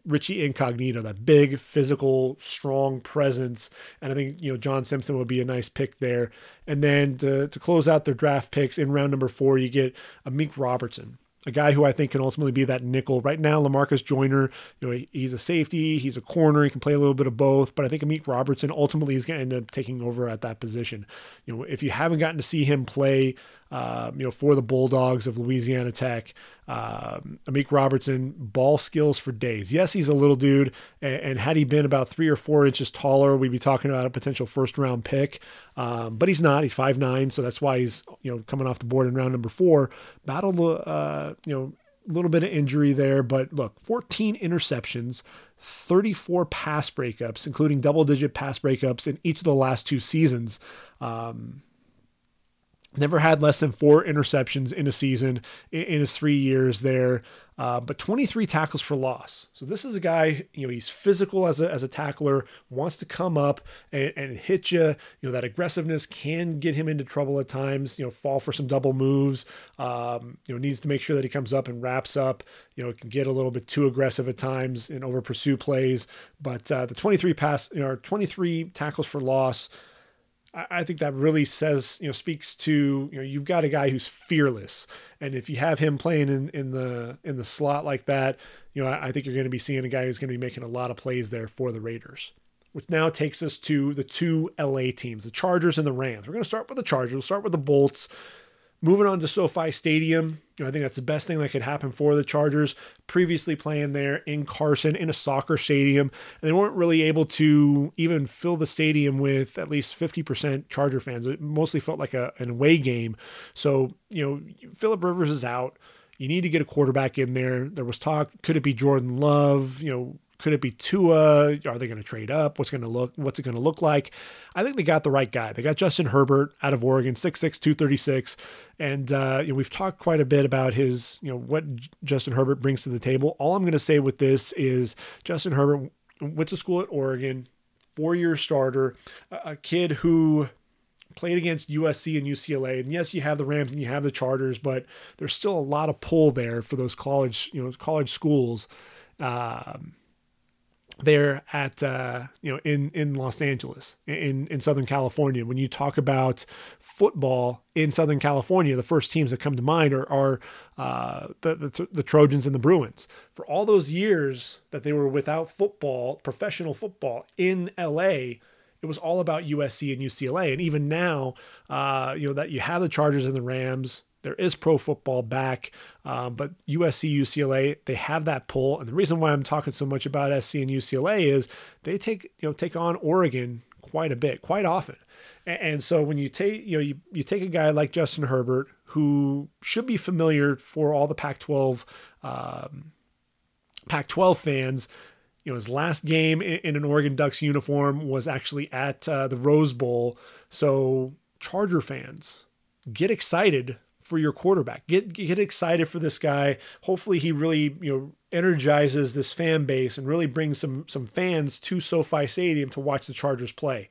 Richie Incognito, that big, physical, strong presence. And I think, you know, John Simpson would be a nice pick there. And then to, to close out their draft picks in round number four, you get Amik Robertson, a guy who I think can ultimately be that nickel. Right now, Lamarcus Joyner, you know, he's a safety, he's a corner, he can play a little bit of both, but I think Amik Robertson ultimately is going to end up taking over at that position. You know, if you haven't gotten to see him play, uh, you know, for the Bulldogs of Louisiana Tech, um, Amik Robertson, ball skills for days. Yes, he's a little dude, and, and, had he been about three or four inches taller, we'd be talking about a potential first round pick. Um, but he's not. He's five nine, so that's why he's you know coming off the board in round number four. Battled, uh, you know, a little bit of injury there, but look, 14 interceptions, 34 pass breakups, including double digit pass breakups in each of the last two seasons. Um, Never had less than four interceptions in a season in his three years there, uh, but 23 tackles for loss. So this is a guy, you know, he's physical as a, as a tackler, wants to come up and, and hit you. You know, that aggressiveness can get him into trouble at times, you know, fall for some double moves. Um, you know, needs to make sure that he comes up and wraps up. You know, it can get a little bit too aggressive at times and over pursue plays. But uh, the 23 pass, you know, 23 tackles for loss. I think that really says, you know, speaks to, you know, you've got a guy who's fearless. And if you have him playing in, in the in the slot like that, you know, I, think you're going to be seeing a guy who's going to be making a lot of plays there for the Raiders. Which now takes us to the two LA teams, the Chargers and the Rams. We're going to start with the Chargers. We'll start with the Bolts. Moving on to SoFi Stadium, you know, I think that's the best thing that could happen for the Chargers. Previously playing there in Carson in a soccer stadium, and they weren't really able to even fill the stadium with at least 50% Charger fans. It mostly felt like a, an away game. So, you know, Philip Rivers is out. You need to get a quarterback in there. There was talk, could it be Jordan Love? You know, could it be Tua? Are they going to trade up? What's going to look? What's it going to look like? I think they got the right guy. They got Justin Herbert out of Oregon, 6'6", 236. and uh, you know, we've talked quite a bit about his, you know, what Justin Herbert brings to the table. All I'm going to say with this is Justin Herbert went to school at Oregon, four-year starter, a kid who played against USC and UCLA. And yes, you have the Rams and you have the Chargers, but there's still a lot of pull there for those college, you know, college schools. Um, there at uh, you know in in Los Angeles in in Southern California. When you talk about football in Southern California the first teams that come to mind are, are uh, the, the, the Trojans and the Bruins. For all those years that they were without football professional football in LA it was all about USC and UCLA and even now uh, you know that you have the Chargers and the Rams there is pro football back, um, but USC, UCLA, they have that pull. And the reason why I'm talking so much about SC and UCLA is they take you know take on Oregon quite a bit, quite often. And, and so when you take you know you, you take a guy like Justin Herbert, who should be familiar for all the Pac-12 um, Pac-12 fans. You know, his last game in, in an Oregon Ducks uniform was actually at uh, the Rose Bowl. So Charger fans, get excited for your quarterback. Get get excited for this guy. Hopefully he really, you know, energizes this fan base and really brings some some fans to SoFi Stadium to watch the Chargers play.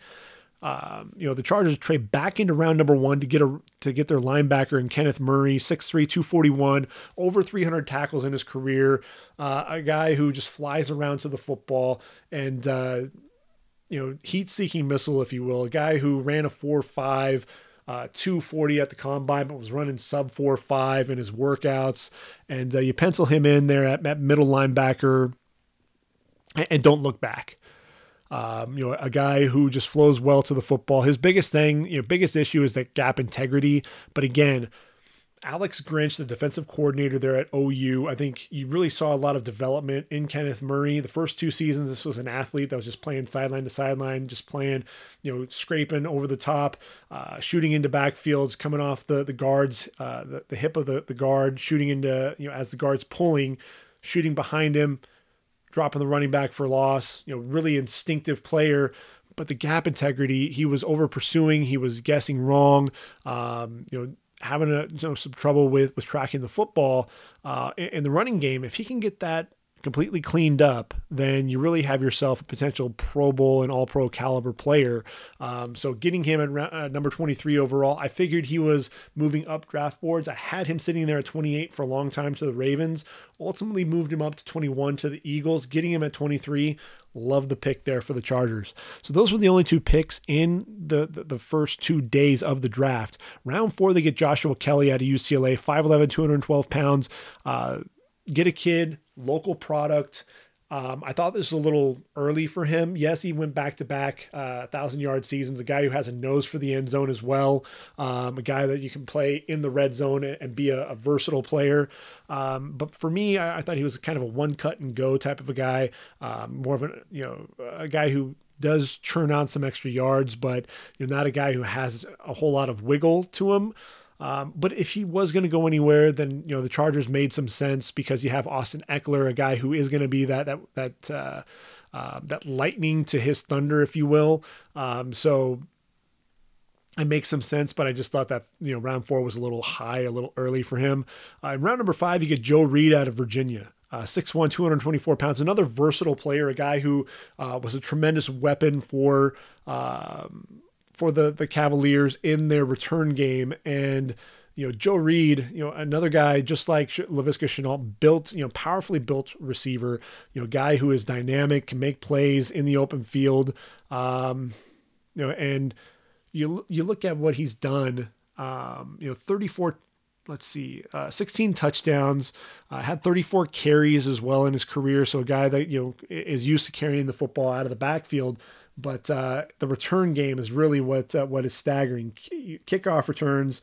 Um, you know, the Chargers trade back into round number one to get a to get their linebacker in Kenneth Murray, 6'3", 241, over 300 tackles in his career. Uh, a guy who just flies around to the football and uh, you know, heat-seeking missile, if you will. A guy who ran a four five uh, 240 at the combine, but was running sub 4 5 in his workouts. And uh, you pencil him in there at, at middle linebacker and, and don't look back. Um, you know, a guy who just flows well to the football. His biggest thing, you know, biggest issue is that gap integrity. But again, Alex Grinch, the defensive coordinator there at OU, I think you really saw a lot of development in Kenneth Murray. The first two seasons, this was an athlete that was just playing sideline to sideline, just playing, you know, scraping over the top, uh, shooting into backfields, coming off the the guards, uh, the, the hip of the, the guard, shooting into, you know, as the guard's pulling, shooting behind him, dropping the running back for loss, you know, really instinctive player but the gap integrity, he was over pursuing, he was guessing wrong. Um, you know, having a, you know, some trouble with with tracking the football uh, in, in the running game. If he can get that completely cleaned up, then you really have yourself a potential Pro Bowl and All Pro caliber player. Um, so getting him at uh, number 23 overall, I figured he was moving up draft boards. I had him sitting there at 28 for a long time to the Ravens. Ultimately moved him up to 21 to the Eagles. Getting him at 23, love the pick there for the Chargers. So those were the only two picks in the, the, the first two days of the draft. Round four, they get Joshua Kelley out of UCLA, 5'11", 212 pounds. Uh, get a kid, local product. Um, I thought this was a little early for him. Yes, he went back to back uh, thousand yard seasons. A guy who has a nose for the end zone as well. Um, a guy that you can play in the red zone and be a, a versatile player. Um, but for me, I, I, thought he was kind of a one cut and go type of a guy. Um, more of a you know a guy who does churn on some extra yards, but you're not a guy who has a whole lot of wiggle to him. Um, but if he was going to go anywhere, then you know the Chargers made some sense because you have Austin Ekeler, a guy who is going to be that that that uh, uh, that lightning to his thunder, if you will. Um, so it makes some sense, but I just thought that you know round four was a little high, a little early for him. Uh, in round number five, you get Joe Reed out of Virginia. Uh, 6'1, 224 pounds, another versatile player, a guy who uh, was a tremendous weapon for um, for the the Cavaliers in their return game and you know Joe Reed, you know another guy just like Laviska Shenault, built you know powerfully built receiver, you know guy who is dynamic, can make plays in the open field, um, you know and you you look at what he's done, um, you know 34 let's see, uh, 16 touchdowns, uh, had 34 carries as well in his career. So a guy that you know is used to carrying the football out of the backfield. But uh, the return game is really what uh, what is staggering. Kickoff returns.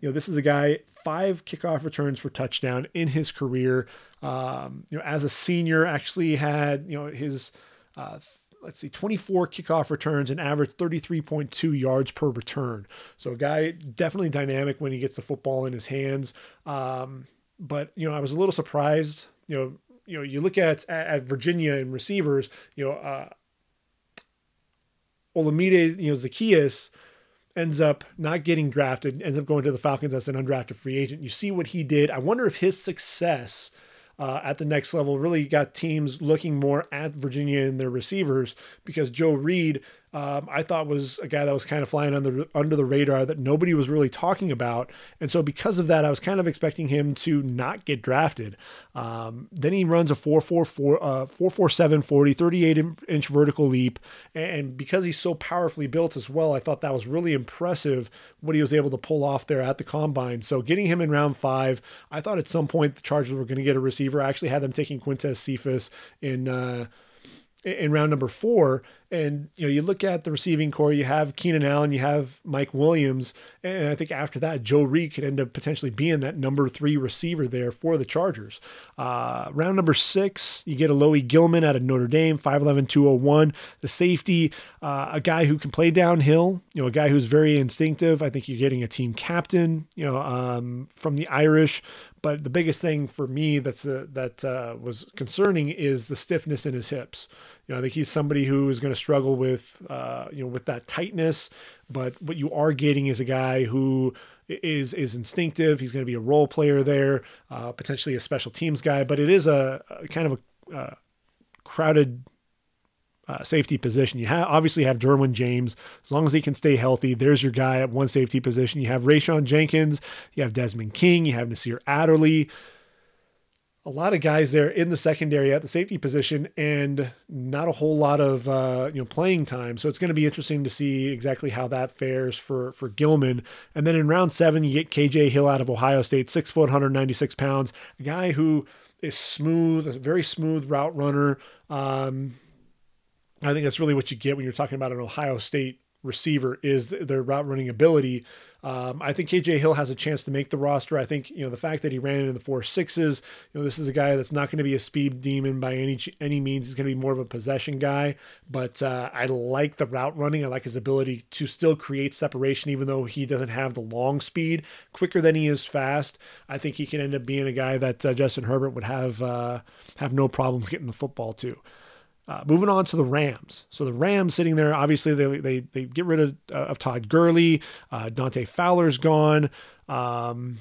You know, this is a guy five kickoff returns for touchdown in his career. Um, you know, as a senior, actually had you know his uh, let's see, 24 kickoff returns and average 33.2 yards per return. So a guy definitely dynamic when he gets the football in his hands. Um, but you know, I was a little surprised. You know, you know, you look at at Virginia and receivers. You know, uh, Olamide, you know, Zaccheaus ends up not getting drafted, ends up going to the Falcons as an undrafted free agent. You see what he did. I wonder if his success uh, at the next level really got teams looking more at Virginia and their receivers because Joe Reed um, I thought was a guy that was kind of flying under under the radar that nobody was really talking about, and so because of that, I was kind of expecting him to not get drafted. Um, then he runs a 4.44, uh, 4.47 40, 38 inch vertical leap, and because he's so powerfully built as well, I thought that was really impressive what he was able to pull off there at the combine. So getting him in round five, I thought at some point the Chargers were going to get a receiver. I actually had them taking Quintez Cephus in. Uh, in round number four. And you know, you look at the receiving corps, you have Keenan Allen, you have Mike Williams, and I think after that, Joe Reed could end up potentially being that number three receiver there for the Chargers. Uh, round number six, you get Alohi Gilman out of Notre Dame, 5'11, 201. The safety, uh, a guy who can play downhill, you know, a guy who's very instinctive. I think you're getting a team captain, you know, um, from the Irish. But the biggest thing for me that's uh, that uh, was concerning is the stiffness in his hips. You know, I think he's somebody who is going to struggle with uh, you know with that tightness. But what you are getting is a guy who is is instinctive. He's going to be a role player there, uh, potentially a special teams guy. But it is a, a kind of a uh, crowded uh, safety position. You have obviously have Derwin James. As long as he can stay healthy, there's your guy at one safety position. You have Rayshawn Jenkins, you have Desmond King, you have Nasir Adderley. A lot of guys there in the secondary at the safety position and not a whole lot of uh, you know playing time. So it's going to be interesting to see exactly how that fares for for Gilman. And then in round seven, you get KJ Hill out of Ohio State, six foot, 196 pounds, a guy who is smooth, a very smooth route runner. Um, I think that's really what you get when you're talking about an Ohio State receiver is their route running ability. Um, I think KJ Hill has a chance to make the roster. I think you know the fact that he ran in the four sixes. You know this is a guy that's not going to be a speed demon by any any means. He's going to be more of a possession guy. But uh, I like the route running. I like his ability to still create separation, even though he doesn't have the long speed. Quicker than he is fast. I think he can end up being a guy that uh, Justin Herbert would have uh, have no problems getting the football to. Uh, moving on to the Rams. So the Rams sitting there, obviously they they, they get rid of, uh, of Todd Gurley. Uh, Dante Fowler's gone. Um,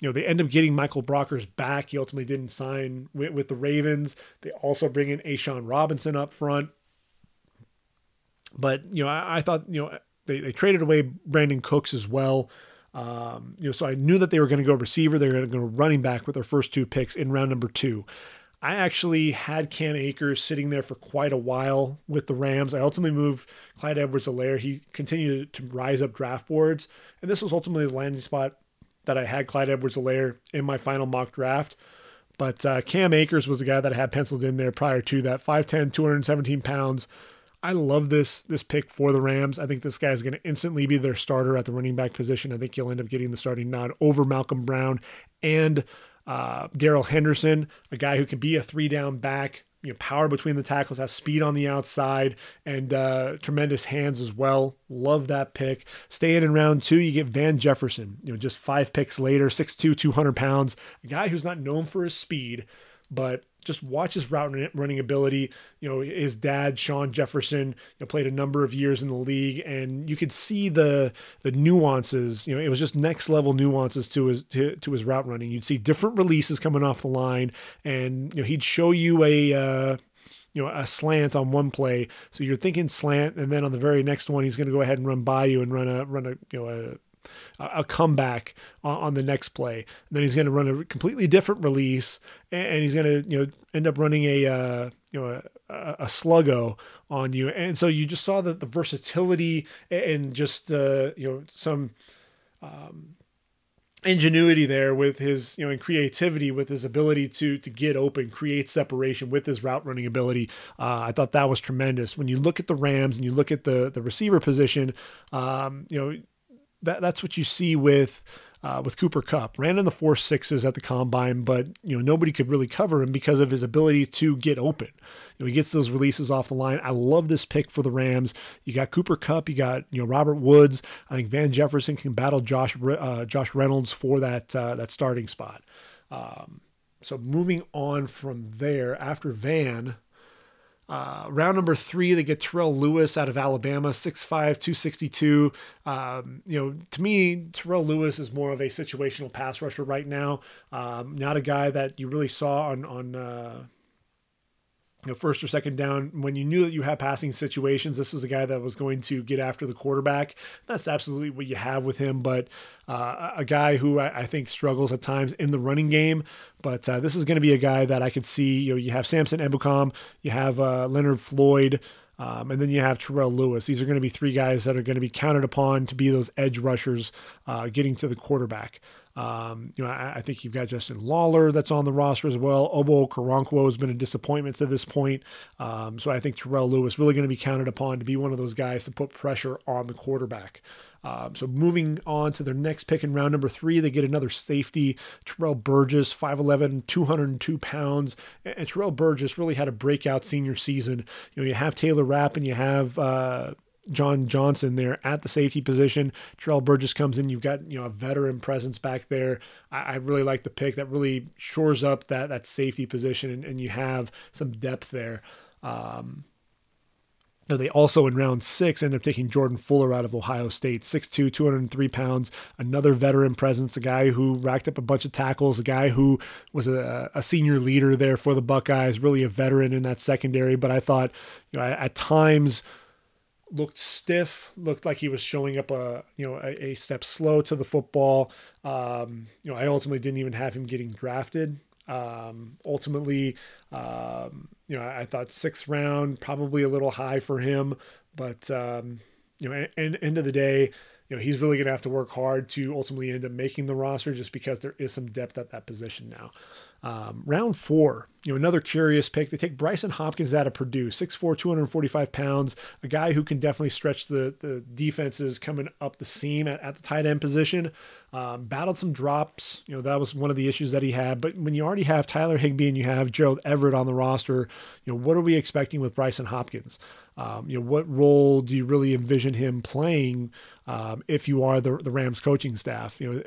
you know, they end up getting Michael Brockers back. He ultimately didn't sign with, with the Ravens. They also bring in A'Shawn Robinson up front. But, you know, I, I thought, you know, they, they traded away Brandin Cooks as well. Um, you know, so I knew that they were going to go receiver. They were going to go running back with their first two picks in round number two. I actually had Cam Akers sitting there for quite a while with the Rams. I ultimately moved Clyde Edwards Helaire. He continued to rise up draft boards. And this was ultimately the landing spot that I had Clyde Edwards Helaire in my final mock draft. But uh, Cam Akers was the guy that I had penciled in there prior to that 5'10, 217 pounds. I love this this pick for the Rams. I think this guy is going to instantly be their starter at the running back position. I think he'll end up getting the starting nod over Malcolm Brown and uh, Darrell Henderson, a guy who can be a three down back, you know, power between the tackles, has speed on the outside, and uh, tremendous hands as well. Love that pick. Staying in round two, you get Van Jefferson. You know, just five picks later, 6'2", 200 pounds, a guy who's not known for his speed, but just watch his route running ability. You know, his dad, Shawn Jefferson, you know, played a number of years in the league, and you could see the the nuances. You know, it was just next level nuances to his to, to his route running. You'd see different releases coming off the line, and you know, he'd show you a. Uh, you know, a slant on one play. So you're thinking slant, and then on the very next one, he's going to go ahead and run by you and run a run a you know a comeback on, the next play. And then he's going to run a completely different release, and, he's going to you know end up running a uh, you know a, a, sluggo on you. And so you just saw that the versatility and just uh, you know some. Um, ingenuity there with his you know and creativity with his ability to to get open create separation with his route running ability uh, i thought that was tremendous when you look at the rams and you look at the the receiver position um, you know that that's what you see with uh, with Cooper Kupp. Ran in the four sixes at the combine, but you know nobody could really cover him because of his ability to get open. You know, he gets those releases off the line. I love this pick for the Rams. You got Cooper Kupp. you got you know Robert Woods. I think Van Jefferson can battle Josh uh, Josh Reynolds for that uh, that starting spot. Um, so moving on from there, after Van, uh, round number three, they get Terrell Lewis out of Alabama, 6'5, 262. Um, you know, to me, Terrell Lewis is more of a situational pass rusher right now. Um, not a guy that you really saw on, on uh, you know, first or second down, when you knew that you had passing situations, this was a guy that was going to get after the quarterback. That's absolutely what you have with him, but uh, a guy who I, I, think struggles at times in the running game. But uh, this is going to be a guy that I could see. You know, you have Samson Ebukam, you have uh, Leonard Floyd. Um, and then you have Terrell Lewis. These are going to be three guys that are going to be counted upon to be those edge rushers uh, getting to the quarterback. Um, you know, I, I, think you've got Justin Lawler that's on the roster as well. Obo Okoronkwo has been a disappointment to this point. Um, so I think Terrell Lewis really going to be counted upon to be one of those guys to put pressure on the quarterback. Um, so moving on to their next pick in round number three, they get another safety, Terrell Burgess, 5'11", 202 pounds. And Terrell Burgess really had a breakout senior season. You know, you have Taylor Rapp and you have uh, John Johnson there at the safety position. Terrell Burgess comes in. You've got you know a veteran presence back there. I, I really like the pick. That really shores up that that safety position, and, and you have some depth there. Um, now they also in round six end up taking Jordan Fuller out of Ohio State, 6'2", 203 pounds, another veteran presence, a guy who racked up a bunch of tackles, a guy who was a, a senior leader there for the Buckeyes, really a veteran in that secondary. But I thought, you know, at, at times looked stiff, looked like he was showing up a you know a, a step slow to the football. Um, you know, I ultimately didn't even have him getting drafted. Um, ultimately, um, you know, I, I, thought sixth round probably a little high for him, but um, you know, and end of the day, you know, he's really going to have to work hard to ultimately end up making the roster just because there is some depth at that position now. Um, round four, you know, another curious pick. They take Brycen Hopkins out of Purdue, 6'4, 245 pounds, a guy who can definitely stretch the, the defenses coming up the seam at, at the tight end position. Um, battled some drops. You know, that was one of the issues that he had. But when you already have Tyler Higbee and you have Gerald Everett on the roster, you know, what are we expecting with Brycen Hopkins? Um, you know, what role do you really envision him playing um, if you are the, the Rams coaching staff? You know,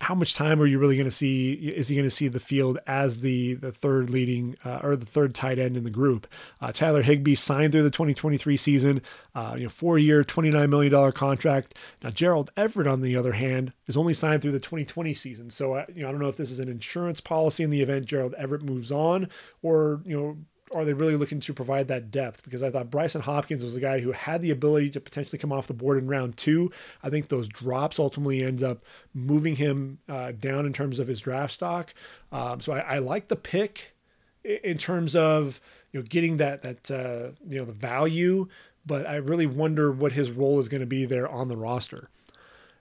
how much time are you really going to see? Is he going to see the field as the the third leading uh, or the third tight end in the group? Uh, Tyler Higbee signed through the 2023 season, uh, you know, four year, 29 million dollar contract. Now Gerald Everett, on the other hand, is only signed through the 2020 season. So uh, you know, I don't know if this is an insurance policy in the event Gerald Everett moves on, or you know, are they really looking to provide that depth? Because I thought Brycen Hopkins was the guy who had the ability to potentially come off the board in round two. I think those drops ultimately ends up moving him uh, down in terms of his draft stock. Um, so I, I, like the pick in terms of you know getting that that uh, you know the value, but I really wonder what his role is going to be there on the roster.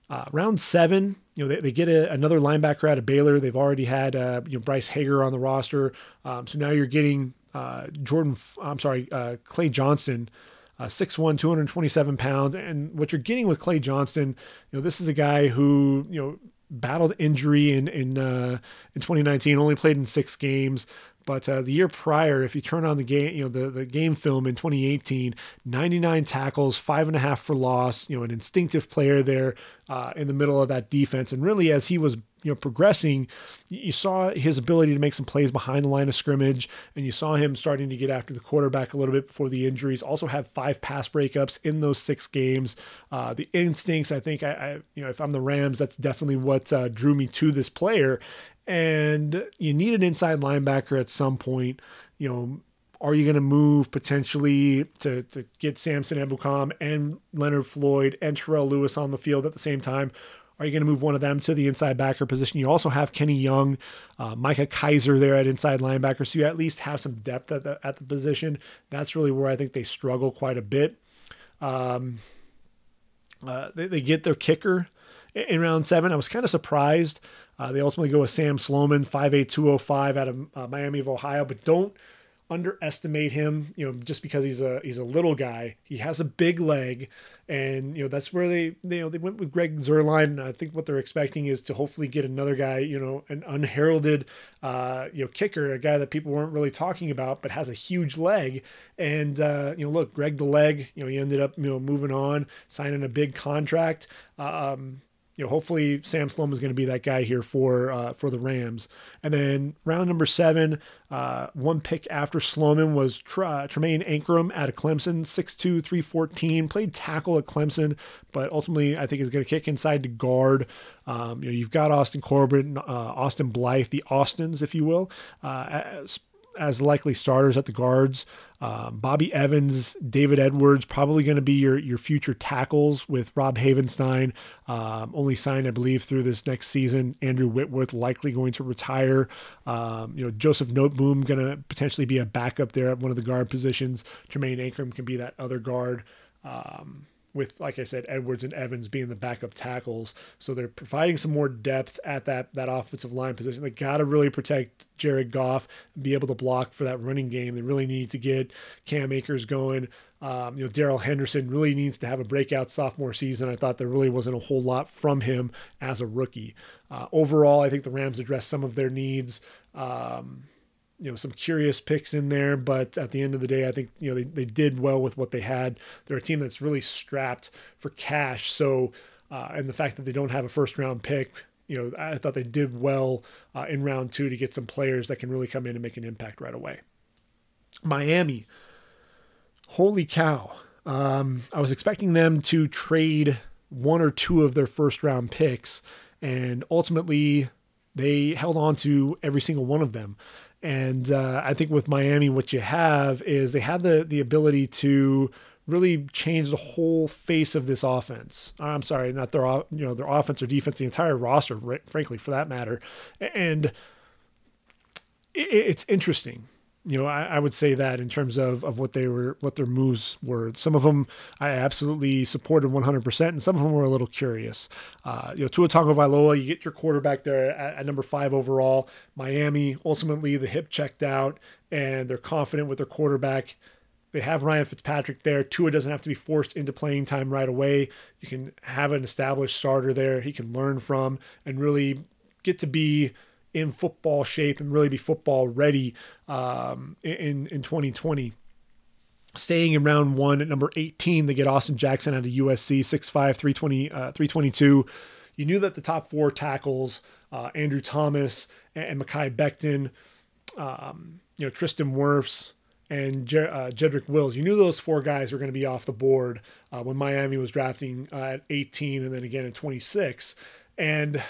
Uh, round seven, you know, they, they get a, another linebacker out of Baylor. They've already had, uh, you know, Bryce Hager on the roster. Um, so now you're getting uh, Jordan, I'm sorry, uh, Clay Johnston, uh, 6'1, 227 pounds. And what you're getting with Clay Johnston, you know, this is a guy who, you know, battled injury in in uh, in 2019, only played in six games. But uh, the year prior, if you turn on the game, you know the, the game film in 2018, 99 tackles, five and a half for loss. You know, an instinctive player there uh, in the middle of that defense, and really as he was you know progressing, you saw his ability to make some plays behind the line of scrimmage, and you saw him starting to get after the quarterback a little bit before the injuries. Also have five pass breakups in those six games. Uh, the instincts, I think, I, I, you know if I'm the Rams, that's definitely what uh, drew me to this player. And you need an inside linebacker at some point. You know, are you going to move potentially to, to get Samson Ebukam and Leonard Floyd and Terrell Lewis on the field at the same? time? Are you going to move one of them to the inside backer position? You also have Kenny Young, uh, Micah Kiser there at inside linebacker, so you at least have some depth at the, at the position. That's really where I think they struggle quite a bit. Um, uh, they, they get their kicker in round seven. I was kind of surprised. Uh, they ultimately go with Sam Sloman, 5'8", 205 out of uh, Miami of Ohio, but don't – underestimate him, you know, just because he's a he's a little guy. He has a big leg, and you know that's where they, they you know they went with Greg Zuerlein. I think what they're expecting is to hopefully get another guy, you know, an unheralded, uh, you know, kicker, a guy that people weren't really talking about, but has a huge leg. And uh, you know, look, Greg the leg, you know, he ended up you know moving on, signing a big contract. Um, you know, hopefully Sam Sloman is going to be that guy here for uh, for the Rams. And then round number seven, uh, one pick after Sloman was Tra- Tremayne Anchrum out of Clemson, 6'2", 314, played tackle at Clemson, but ultimately I think is going to kick inside to guard. Um, you know, you've got Austin Corbett, uh, Austin Blythe, the Austins, if you will, uh, as, likely starters at the guards. Um, Bobby Evans, David Edwards, probably going to be your your future tackles with Rob Havenstein, um, only signed I believe through this next season. Andrew Whitworth likely going to retire. Um, you know Joseph Noteboom going to potentially be a backup there at one of the guard positions. Tremayne Anchrum can be that other guard. Um, with like I said, Edwards and Evans being the backup tackles. So they're providing some more depth at that that offensive line position. They got to really protect Jared Goff and be able to block for that running game. They really need to get Cam Akers going. Um, you know, Darrell Henderson really needs to have a breakout sophomore season. I thought there really wasn't a whole lot from him as a rookie. Uh, overall, I think the Rams addressed some of their needs. Um, you know some curious picks in there, but at the end of the day, I think you know they, they did well with what they had. They're a team that's really strapped for cash. So, uh, and the fact that they don't have a first round pick, you know, I thought they did well uh, in round two to get some players that can really come in and make an impact right away. Miami, holy cow! Um, I was expecting them to trade one or two of their first round picks, and ultimately they held on to every single one of them. And uh, I think with Miami, what you have is they have the the ability to really change the whole face of this offense. I'm sorry, not their you know their offense or defense, the entire roster, frankly, for that matter. And it's interesting. You know, I, I, would say that in terms of, of what they were, what their moves were. Some of them I absolutely supported 100%, and some of them were a little curious. Uh, you know, Tua Tagovailoa, you get your quarterback there at, at number five overall. Miami, ultimately, the hip checked out, and they're confident with their quarterback. They have Ryan Fitzpatrick there. Tua doesn't have to be forced into playing time right away. You can have an established starter there he can learn from and really get to be in football shape and really be football ready um, in in 2020. Staying in round one at number 18, they get Austin Jackson out of USC, 6'5, 320, uh, 322. You knew that the top four tackles, uh, Andrew Thomas and, and Mekhi Becton, um, you know, Tristan Wirfs, and uh, Jedrick Wills. You knew those four guys were going to be off the board uh, when Miami was drafting uh, at 18 and then again at 26. And,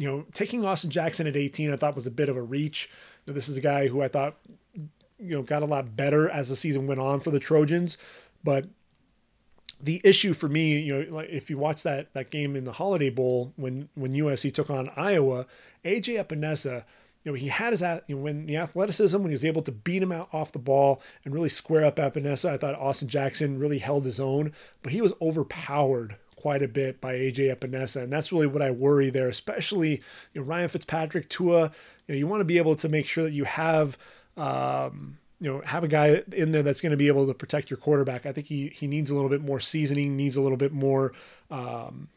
you know, taking Austin Jackson at 18, I thought was a bit of a reach. You know, this is a guy who I thought, you know, got a lot better as the season went on for the Trojans. But the issue for me, you know, like if you watch that that game in the Holiday Bowl when when USC took on Iowa, AJ Epenesa – you know, he had his, you know, when the athleticism, when he was able to beat him out off the ball and really square up Epenesa, I thought Austin Jackson really held his own, but he was overpowered quite a bit by AJ Epenesa. And that's really what I worry there, especially, you know, Ryan Fitzpatrick, Tua, you know, you want to be able to make sure that you have, um, you know, have a guy in there that's going to be able to protect your quarterback. I think he, he needs a little bit more seasoning, needs a little bit more, um,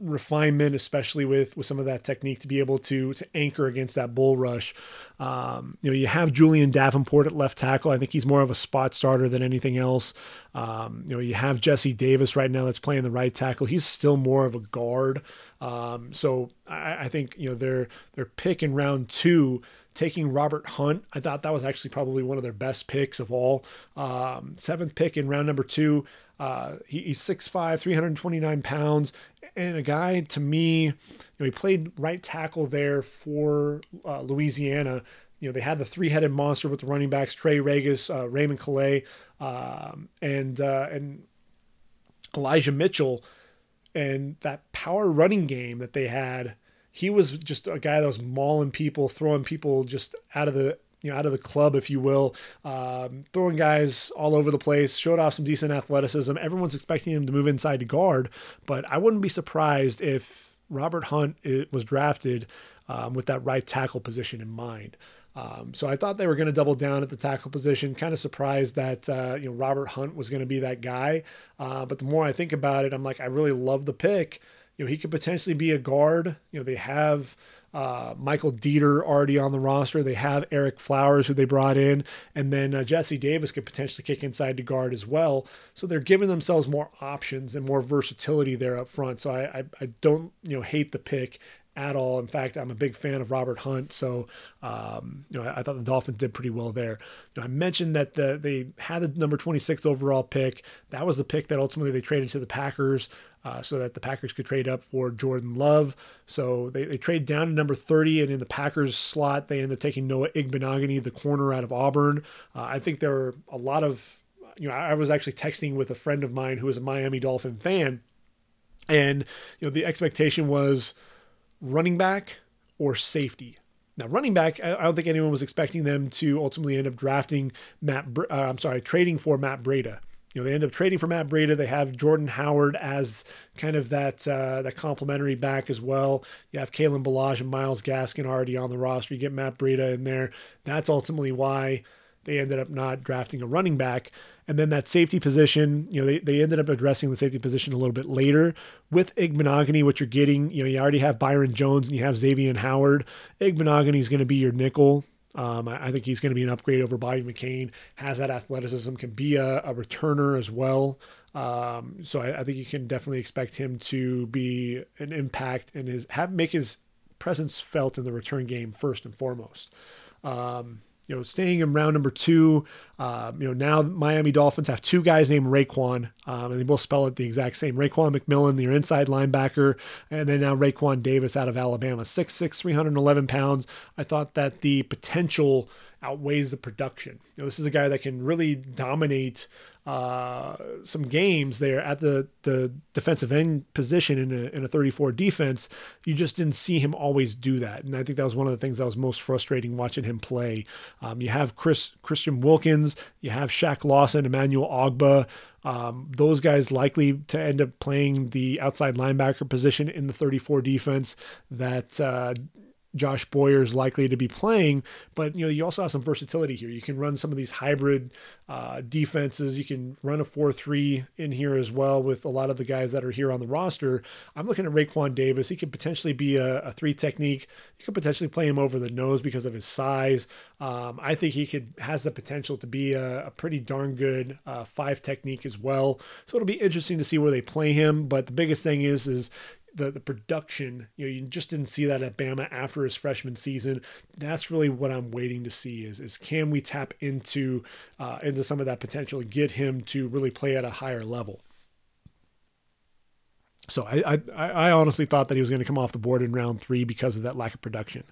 refinement, especially with with some of that technique to be able to to anchor against that bull rush. Um, you know, you have Julian Davenport at left tackle. I think he's more of a spot starter than anything else. Um, you know, you have Jesse Davis right now that's playing the right tackle. He's still more of a guard. Um, so I, I think you know their their pick in round two taking Robert Hunt. I thought that was actually probably one of their best picks of all. Um, seventh pick in round number two. Uh, he, he's 6'5, 329 pounds and a guy to me, you know, he played right tackle there for uh, Louisiana. You know, they had the three-headed monster with the running backs Trey Ragas, uh, Raymond Calais, um, and uh, and Elijah Mitchell, and that power running game that they had. He was just a guy that was mauling people, throwing people just out of the you know out of the club, if you will, um, throwing guys all over the place. Showed off some decent athleticism. Everyone's expecting him to move inside to guard, but I wouldn't be surprised if Robert Hunt was drafted um, with that right tackle position in mind. Um, so I thought they were going to double down at the tackle position. Kind of surprised that uh, you know Robert Hunt was going to be that guy. Uh, but the more I think about it, I'm like, I really love the pick. You know, he could potentially be a guard. You know, they have uh, Michael Deiter already on the roster. They have Ereck Flowers, who they brought in, and then uh, Jesse Davis could potentially kick inside to guard as well. So they're giving themselves more options and more versatility there up front. So I, I, I don't you know hate the pick at all. In fact, I'm a big fan of Robert Hunt, so um, you know I, I, thought the Dolphins did pretty well there. You know, I mentioned that the, they had the number 26th overall pick. That was the pick that ultimately they traded to the Packers uh, so that the Packers could trade up for Jordan Love. So they, they trade down to number 30, and in the Packers slot, they end up taking Noah Igbinoghene, the corner out of Auburn. Uh, I think there were a lot of, you know, I was actually texting with a friend of mine who is a Miami Dolphin fan, and, you know, the expectation was running back or safety. Now, running back, I don't think anyone was expecting them to ultimately end up drafting Matt. Uh, I'm sorry, trading for Matt Breida you know they end up trading for Matt Breida. They have Jordan Howard as kind of that uh, that complementary back as well. You have Kalen Ballage and Myles Gaskin already on the roster. You get Matt Breida in there. That's ultimately why they ended up not drafting a running back. And then that safety position, you know, they, they ended up addressing the safety position a little bit later with Igbinoghene, what you're getting, you know, you already have Byron Jones and you have Xavier Howard. Igbinoghene is going to be your nickel. Um, I, I, think he's going to be an upgrade over Bobby McCain. Has that athleticism, can be a, a returner as well. Um, so I, I, think you can definitely expect him to be an impact and his have make his presence felt in the return game first and foremost. Um, you know, staying in round number two. Um, you know, now Miami Dolphins have two guys named Raekwon, um, and they both spell it the exact same. Raekwon McMillan, their inside linebacker, and then now Raekwon Davis out of Alabama, 6'6", 311 pounds. I thought that the potential outweighs the production. You know, this is a guy that can really dominate uh, some games there at the the defensive end position in a in a 34 defense. You just didn't see him always do that, and I think that was one of the things that was most frustrating watching him play. Um, you have Chris Christian Wilkins, you have Shaq Lawson, Emmanuel Ogbah. Um, those guys likely to end up playing the outside linebacker position in the 34 defense that uh, Josh Boyer is likely to be playing. But you know, you also have some versatility here. You can run some of these hybrid uh, defenses. You can run a four-three in here as well with a lot of the guys that are here on the roster. I'm looking at Raekwon Davis. He could potentially be a, a three technique. You could potentially play him over the nose because of his size. Um, I think he could has the potential to be a, a pretty darn good uh, five technique as well. So it'll be interesting to see where they play him. But the biggest thing is is the the production. You know, you just didn't see that at Bama after his freshman season. That's really what I'm waiting to see is is can we tap into uh, into some of that potential and get him to really play at a higher level. So I, I, I honestly thought that he was going to come off the board in round three because of that lack of production.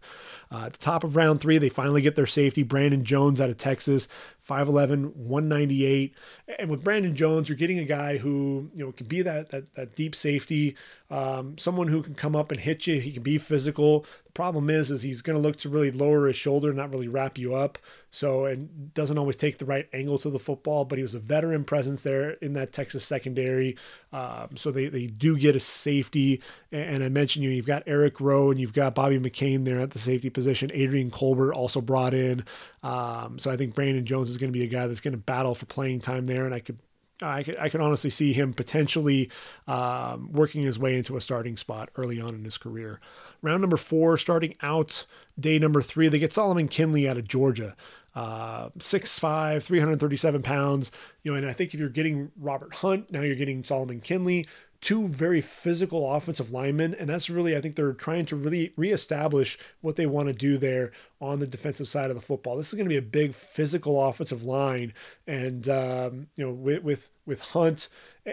Uh, at the top of round three, they finally get their safety, Brandon Jones out of Texas, 5'11", 198. And with Brandon Jones, you're getting a guy who you know can be that that, that deep safety, um, someone who can come up and hit you. He can be physical. The problem is, is he's going to look to really lower his shoulder, not really wrap you up. So and doesn't always take the right angle to the football. But he was a veteran presence there in that Texas secondary. Um, so they they do get a safety. And, I mentioned you, you've got Eric Rowe and you've got Bobby McCain there at the safety position. Adrian Colbert also brought in. Um, so I think Brandon Jones is going to be a guy that's going to battle for playing time there, and I could. I could, I could honestly see him potentially um, working his way into a starting spot early on in his career. Round number four, starting out day number three, they get Solomon Kindley out of Georgia. Uh, 6'5, 337 pounds. You know, and I think if you're getting Robert Hunt, now you're getting Solomon Kindley, two very physical offensive linemen. And that's really, I think they're trying to really reestablish what they want to do there on the defensive side of the football. This is going to be a big physical offensive line. And, um, you know, with, with, with Hunt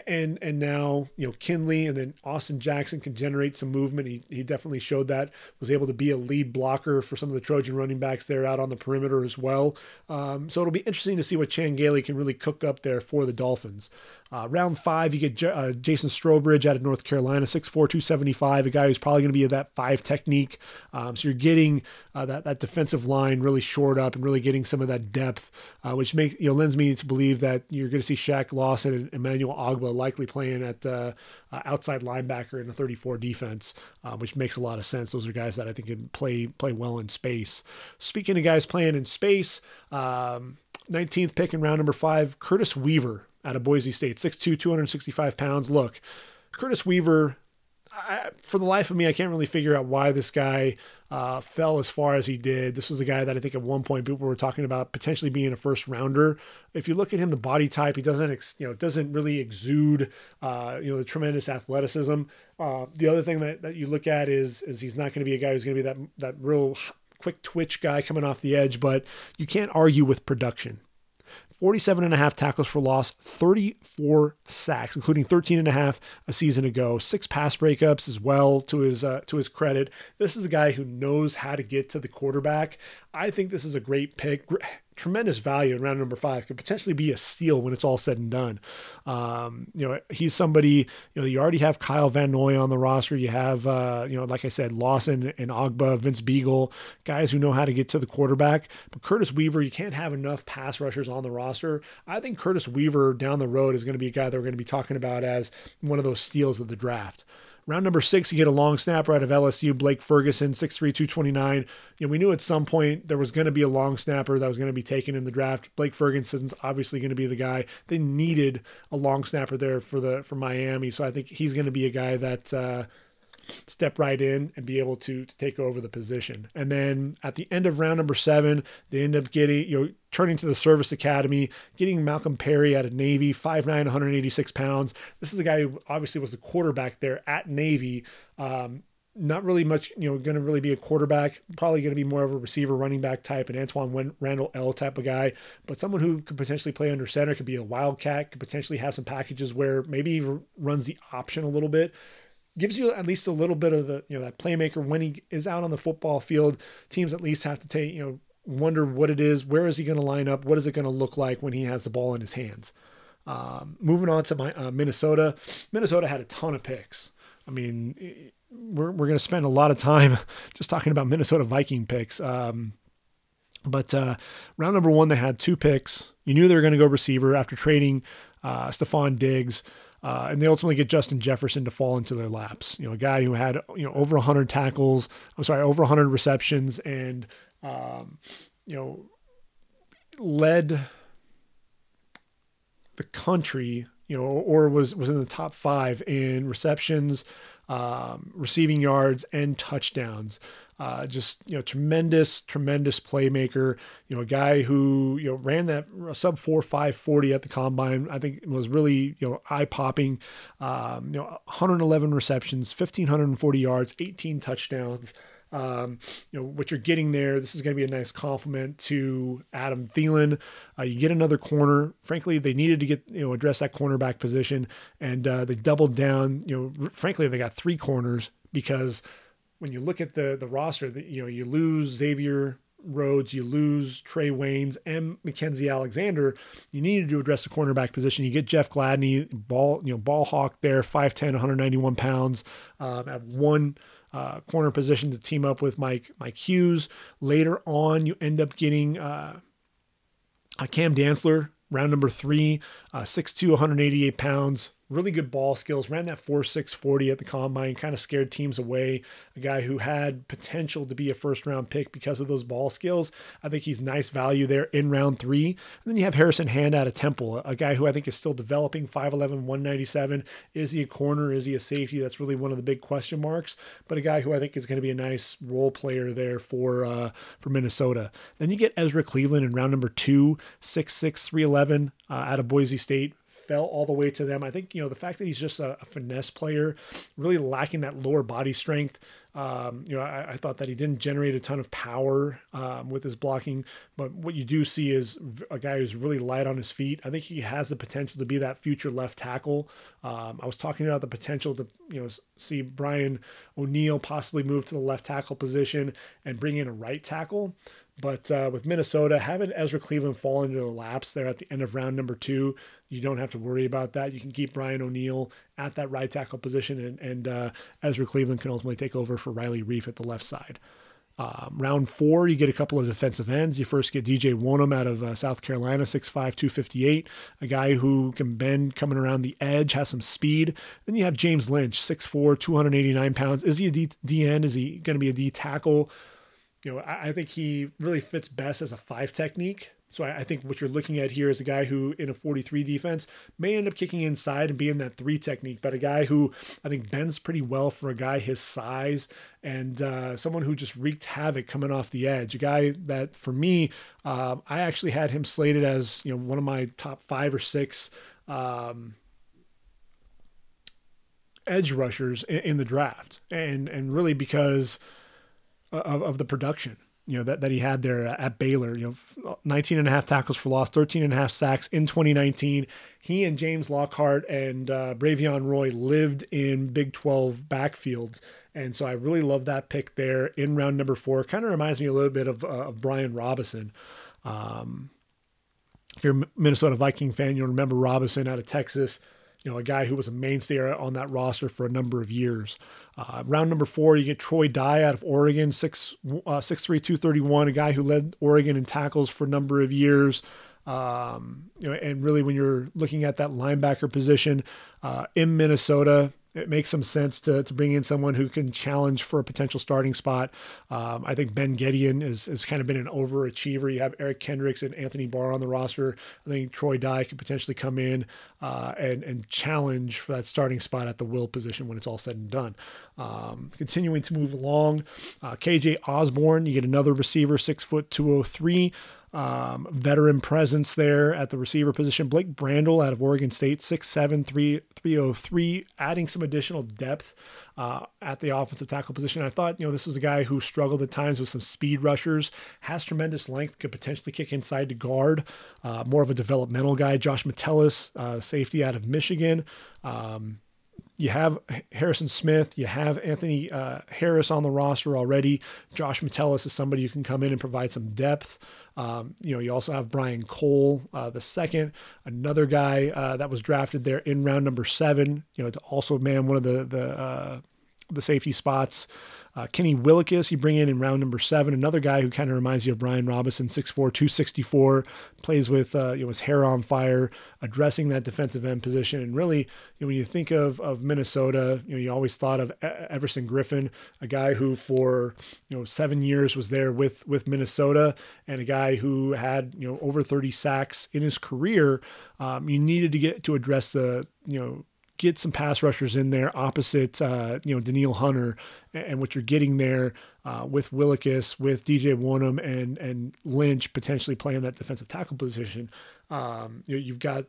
and and now you know Kindley and then Austin Jackson can generate some movement. He he definitely showed that was able to be a lead blocker for some of the Trojan running backs there out on the perimeter as well. Um, so it'll be interesting to see what Chan Gailey can really cook up there for the Dolphins. Uh, round five, you get J- uh, Jason Strowbridge out of North Carolina, 6'4", 275, a guy who's probably going to be that five technique. Um, so you're getting uh, that that defensive line really shored up and really getting some of that depth, uh, which makes you know lends me to believe that you're going to see Shaq Lawson and Emmanuel Ogbah likely playing at uh, uh, outside linebacker in the 34 defense, which makes a lot of sense. Those are guys that I think can play play well in space. Speaking of guys playing in space. Um, 19th pick in round number five, Curtis Weaver out of Boise State, 6'2, 265 pounds. Look, Curtis Weaver, I, for the life of me, I can't really figure out why this guy uh, fell as far as he did. This was a guy that I think at one point people were talking about potentially being a first rounder. If you look at him, the body type, he doesn't, ex, you know, doesn't really exude, uh, you know, the tremendous athleticism. Uh, the other thing that, that you look at is, is he's not going to be a guy who's going to be that, that real quick twitch guy coming off the edge, but you can't argue with production. 47 and a half tackles for loss, 34 sacks, including 13 and a half a season ago, six pass breakups as well to his uh, to his credit. This is a guy who knows how to get to the quarterback. I think this is a great pick tremendous value in round number five could potentially be a steal when it's all said and done. Um, you know, he's somebody, you know, you already have Kyle Van Noy on the roster. You have, uh, you know, like I said, Lawson and Ogbah, Vince Biegel, guys who know how to get to the quarterback. But Curtis Weaver, you can't have enough pass rushers on the roster. I think Curtis Weaver down the road is going to be a guy that we're going to be talking about as one of those steals of the draft. Round number six, he hit a long snapper out of LSU, Blake Ferguson, 6'3, 229. You know, we knew at some point there was going to be a long snapper that was going to be taken in the draft. Blake Ferguson's obviously going to be the guy. They needed a long snapper there for the for Miami, so I think he's going to be a guy that uh, step right in and be able to, to take over the position. And then at the end of round number seven, they end up getting, you know, turning to the service academy, getting Malcolm Perry out of Navy, 5'9, 186 pounds. This is a guy who obviously was the quarterback there at Navy. Um, not really much, you know, going to really be a quarterback, probably going to be more of a receiver, running back type, an Antwaan Randle El type of guy, but someone who could potentially play under center, could be a wildcat, could potentially have some packages where maybe he runs the option a little bit gives you at least a little bit of the you know that playmaker when he is out on the football field. Teams at least have to take you know wonder what it is. Where is he going to line up? What is it going to look like when he has the ball in his hands? Um, moving on to my uh, Minnesota. Minnesota had a ton of picks. I mean, we're we're going to spend a lot of time <laughs> just talking about Minnesota Viking picks. Um, but uh, round number one, they had two picks. You knew they were going to go receiver after trading uh, Stefon Diggs. Uh, and they ultimately get Justin Jefferson to fall into their laps. You know, a guy who had you know over 100 tackles. I'm sorry, over 100 receptions, and um, you know led the country. You know, or was was in the top five in receptions, um, receiving yards, and touchdowns. Uh, just you know, tremendous, tremendous playmaker. You know, a guy who you know ran that sub four five forty at the combine. I think was really you know eye popping. Um, you know, 111 receptions, 1540 yards, 18 touchdowns. Um, you know what you're getting there. This is going to be a nice compliment to Adam Thielen. Uh, you get another corner. Frankly, they needed to get you know address that cornerback position, and uh, they doubled down. You know, frankly, they got three corners because when you look at the the roster, that you know you lose Xavier Rhodes, you lose Trae Waynes and Mackensie Alexander. You needed to address the cornerback position. You get Jeff Gladney, ball you know ball hawk there, 5'10", 191 pounds, um, at one uh, corner position to team up with Mike Mike Hughes. Later on, you end up getting uh, Cam Dantzler, round number three, uh, 6'2", 188 pounds, really good ball skills, ran that 4.640 at the combine, kind of scared teams away. A guy who had potential to be a first round pick because of those ball skills. I think he's nice value there in round three. And then you have Harrison Hand out of Temple, a guy who I think is still developing 5'11, 197. Is he a corner? Is he a safety? That's really one of the big question marks. But a guy who I think is going to be a nice role player there for uh, for Minnesota. Then you get Ezra Cleveland in round number two, 6'6, 311 uh, out of Boise State fell all the way to them. I think, you know, the fact that he's just a, a finesse player, really lacking that lower body strength. Um, you know, I, I, thought that he didn't generate a ton of power um, with his blocking, but what you do see is a guy who's really light on his feet. I think he has the potential to be that future left tackle. Um, I was talking about the potential to, you know, see Brian O'Neill possibly move to the left tackle position and bring in a right tackle. But uh, with Minnesota, having Ezra Cleveland fall into the laps there at the end of round number two, you don't have to worry about that. You can keep Brian O'Neill at that right tackle position, and, and uh, Ezra Cleveland can ultimately take over for Riley Reiff at the left side. Um, round four, you get a couple of defensive ends. You first get DJ Wonnum out of uh, South Carolina, 6'5, 258, a guy who can bend coming around the edge, has some speed. Then you have James Lynch, 6'4, 289 pounds. Is he a D, DN? Is he going to be a D tackle? You know, I, I think he really fits best as a five technique. So I, I, think what you're looking at here is a guy who, in a 43 defense, may end up kicking inside and being that three technique, but a guy who I think bends pretty well for a guy his size and uh, someone who just wreaked havoc coming off the edge. A guy that, for me, uh, I actually had him slated as you know one of my top five or six. Um, edge rushers in, in the draft and and really because of, of the production you know that, that he had there at Baylor you know 19 and a half tackles for loss 13 and a half sacks in 2019 he and James Lockhart and uh, Bravion Roy lived in Big 12 backfields. And so I really love that pick there in round number four. Kind of reminds me a little bit of, uh, of Brian Robison. Um, if you're a Minnesota Viking fan you'll remember Robison out of Texas you know, a guy who was a mainstay on that roster for a number of years. Uh, round number four, you get Troy Dye out of Oregon, 6'3, uh, 231, a guy who led Oregon in tackles for a number of years. Um, you know, and really, when you're looking at that linebacker position uh, in Minnesota, it makes some sense to, to bring in someone who can challenge for a potential starting spot. Um, I think Ben Gedeon is has kind of been an overachiever. You have Eric Kendricks and Anthony Barr on the roster. I think Troy Dye could potentially come in uh, and and challenge for that starting spot at the will position when it's all said and done. Um, continuing to move along, uh, KJ Osborn, you get another receiver, six foot two oh three um, veteran presence there at the receiver position. Blake Brandel out of Oregon State, 6'7, 303, adding some additional depth uh, at the offensive tackle position. I thought, you know, this was a guy who struggled at times with some speed rushers, has tremendous length, could potentially kick inside to guard. Uh, more of a developmental guy. Josh Metellus, uh, safety out of Michigan. Um, you have Harrison Smith, you have Anthony uh, Harris on the roster already. Josh Metellus is somebody who can come in and provide some depth. Um, you know, you also have Brian Cole, uh, the second, another guy uh, that was drafted there in round number seven. You know, to also man one of the the uh, the safety spots. Uh, Kenny Willekes, you bring in in round number seven, another guy who kind of reminds you of Brian Robinson, 6'4", 264, plays with uh, you know his hair on fire, addressing that defensive end position. And really, you know, when you think of of Minnesota, you know, you always thought of Everson Griffen, a guy who for you know seven years was there with with Minnesota, and a guy who had you know over 30 sacks in his career. Um, you needed to get to address the you know get some pass rushers in there opposite, uh, you know, Danielle Hunter, and what you're getting there uh, with Willekes, with DJ Wonnum, and and Lynch potentially playing that defensive tackle position. Um, you know, you've got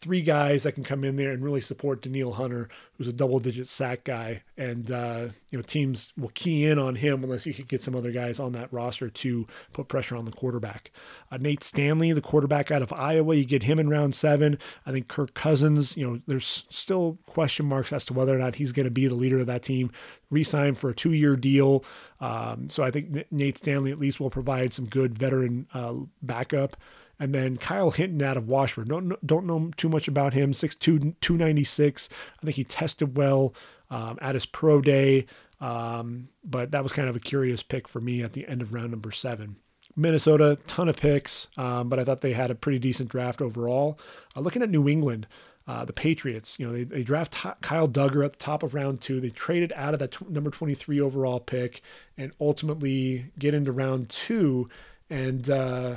three guys that can come in there and really support Danielle Hunter, who's a double digit sack guy. And, uh, you know, teams will key in on him unless you can get some other guys on that roster to put pressure on the quarterback. Uh, Nate Stanley, the quarterback out of Iowa, you get him in round seven. I think Kirk Cousins, you know, there's still question marks as to whether or not he's going to be the leader of that team. Re-signed for a two-year deal, um, so I think Nate Stanley at least will provide some good veteran uh, backup. And then Kyle Hinton out of Washburn. Don't don't know too much about him. 6'2", 296. I think he tested well um, at his pro day. Um, but that was kind of a curious pick for me at the end of round number seven. Minnesota, ton of picks, um, but I thought they had a pretty decent draft overall. Uh, looking at New England, uh, the Patriots, you know, they, they draft Kyle Dugger at the top of round two. They traded out of that t- number 23 overall pick and ultimately get into round two. And uh,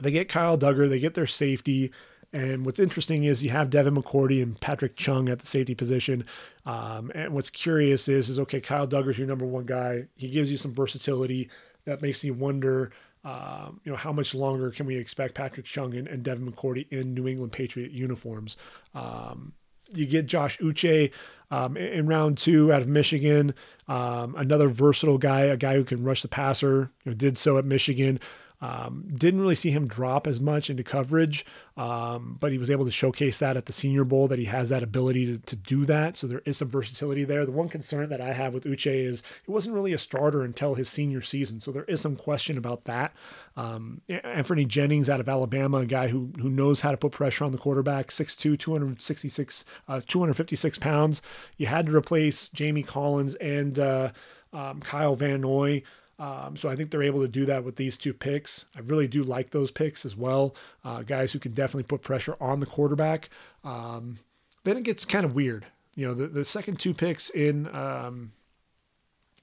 they get Kyle Dugger, they get their safety. And what's interesting is you have Devin McCourty and Patrick Chung at the safety position. Um, and what's curious is, is okay, Kyle Dugger's your number one guy. He gives you some versatility that makes you wonder, um, you know, how much longer can we expect Patrick Chung and, and Devin McCourty in New England Patriot uniforms? Um, you get Josh Uche um, in round two out of Michigan, um, another versatile guy, a guy who can rush the passer. You know, did so at Michigan. Um, didn't really see him drop as much into coverage, um, but he was able to showcase that at the Senior Bowl that he has that ability to, to do that. So there is some versatility there. The one concern that I have with Uche is he wasn't really a starter until his senior season, so there is some question about that. Um, Anfernee Jennings out of Alabama, a guy who who knows how to put pressure on the quarterback, 6'2", 266, uh, 256 pounds. You had to replace Jamie Collins and uh, um, Kyle Van Noy. Um, so I think they're able to do that with these two picks. I really do like those picks as well. Uh, guys who can definitely put pressure on the quarterback. Um, then it gets kind of weird. You know, the, the second two picks in, um,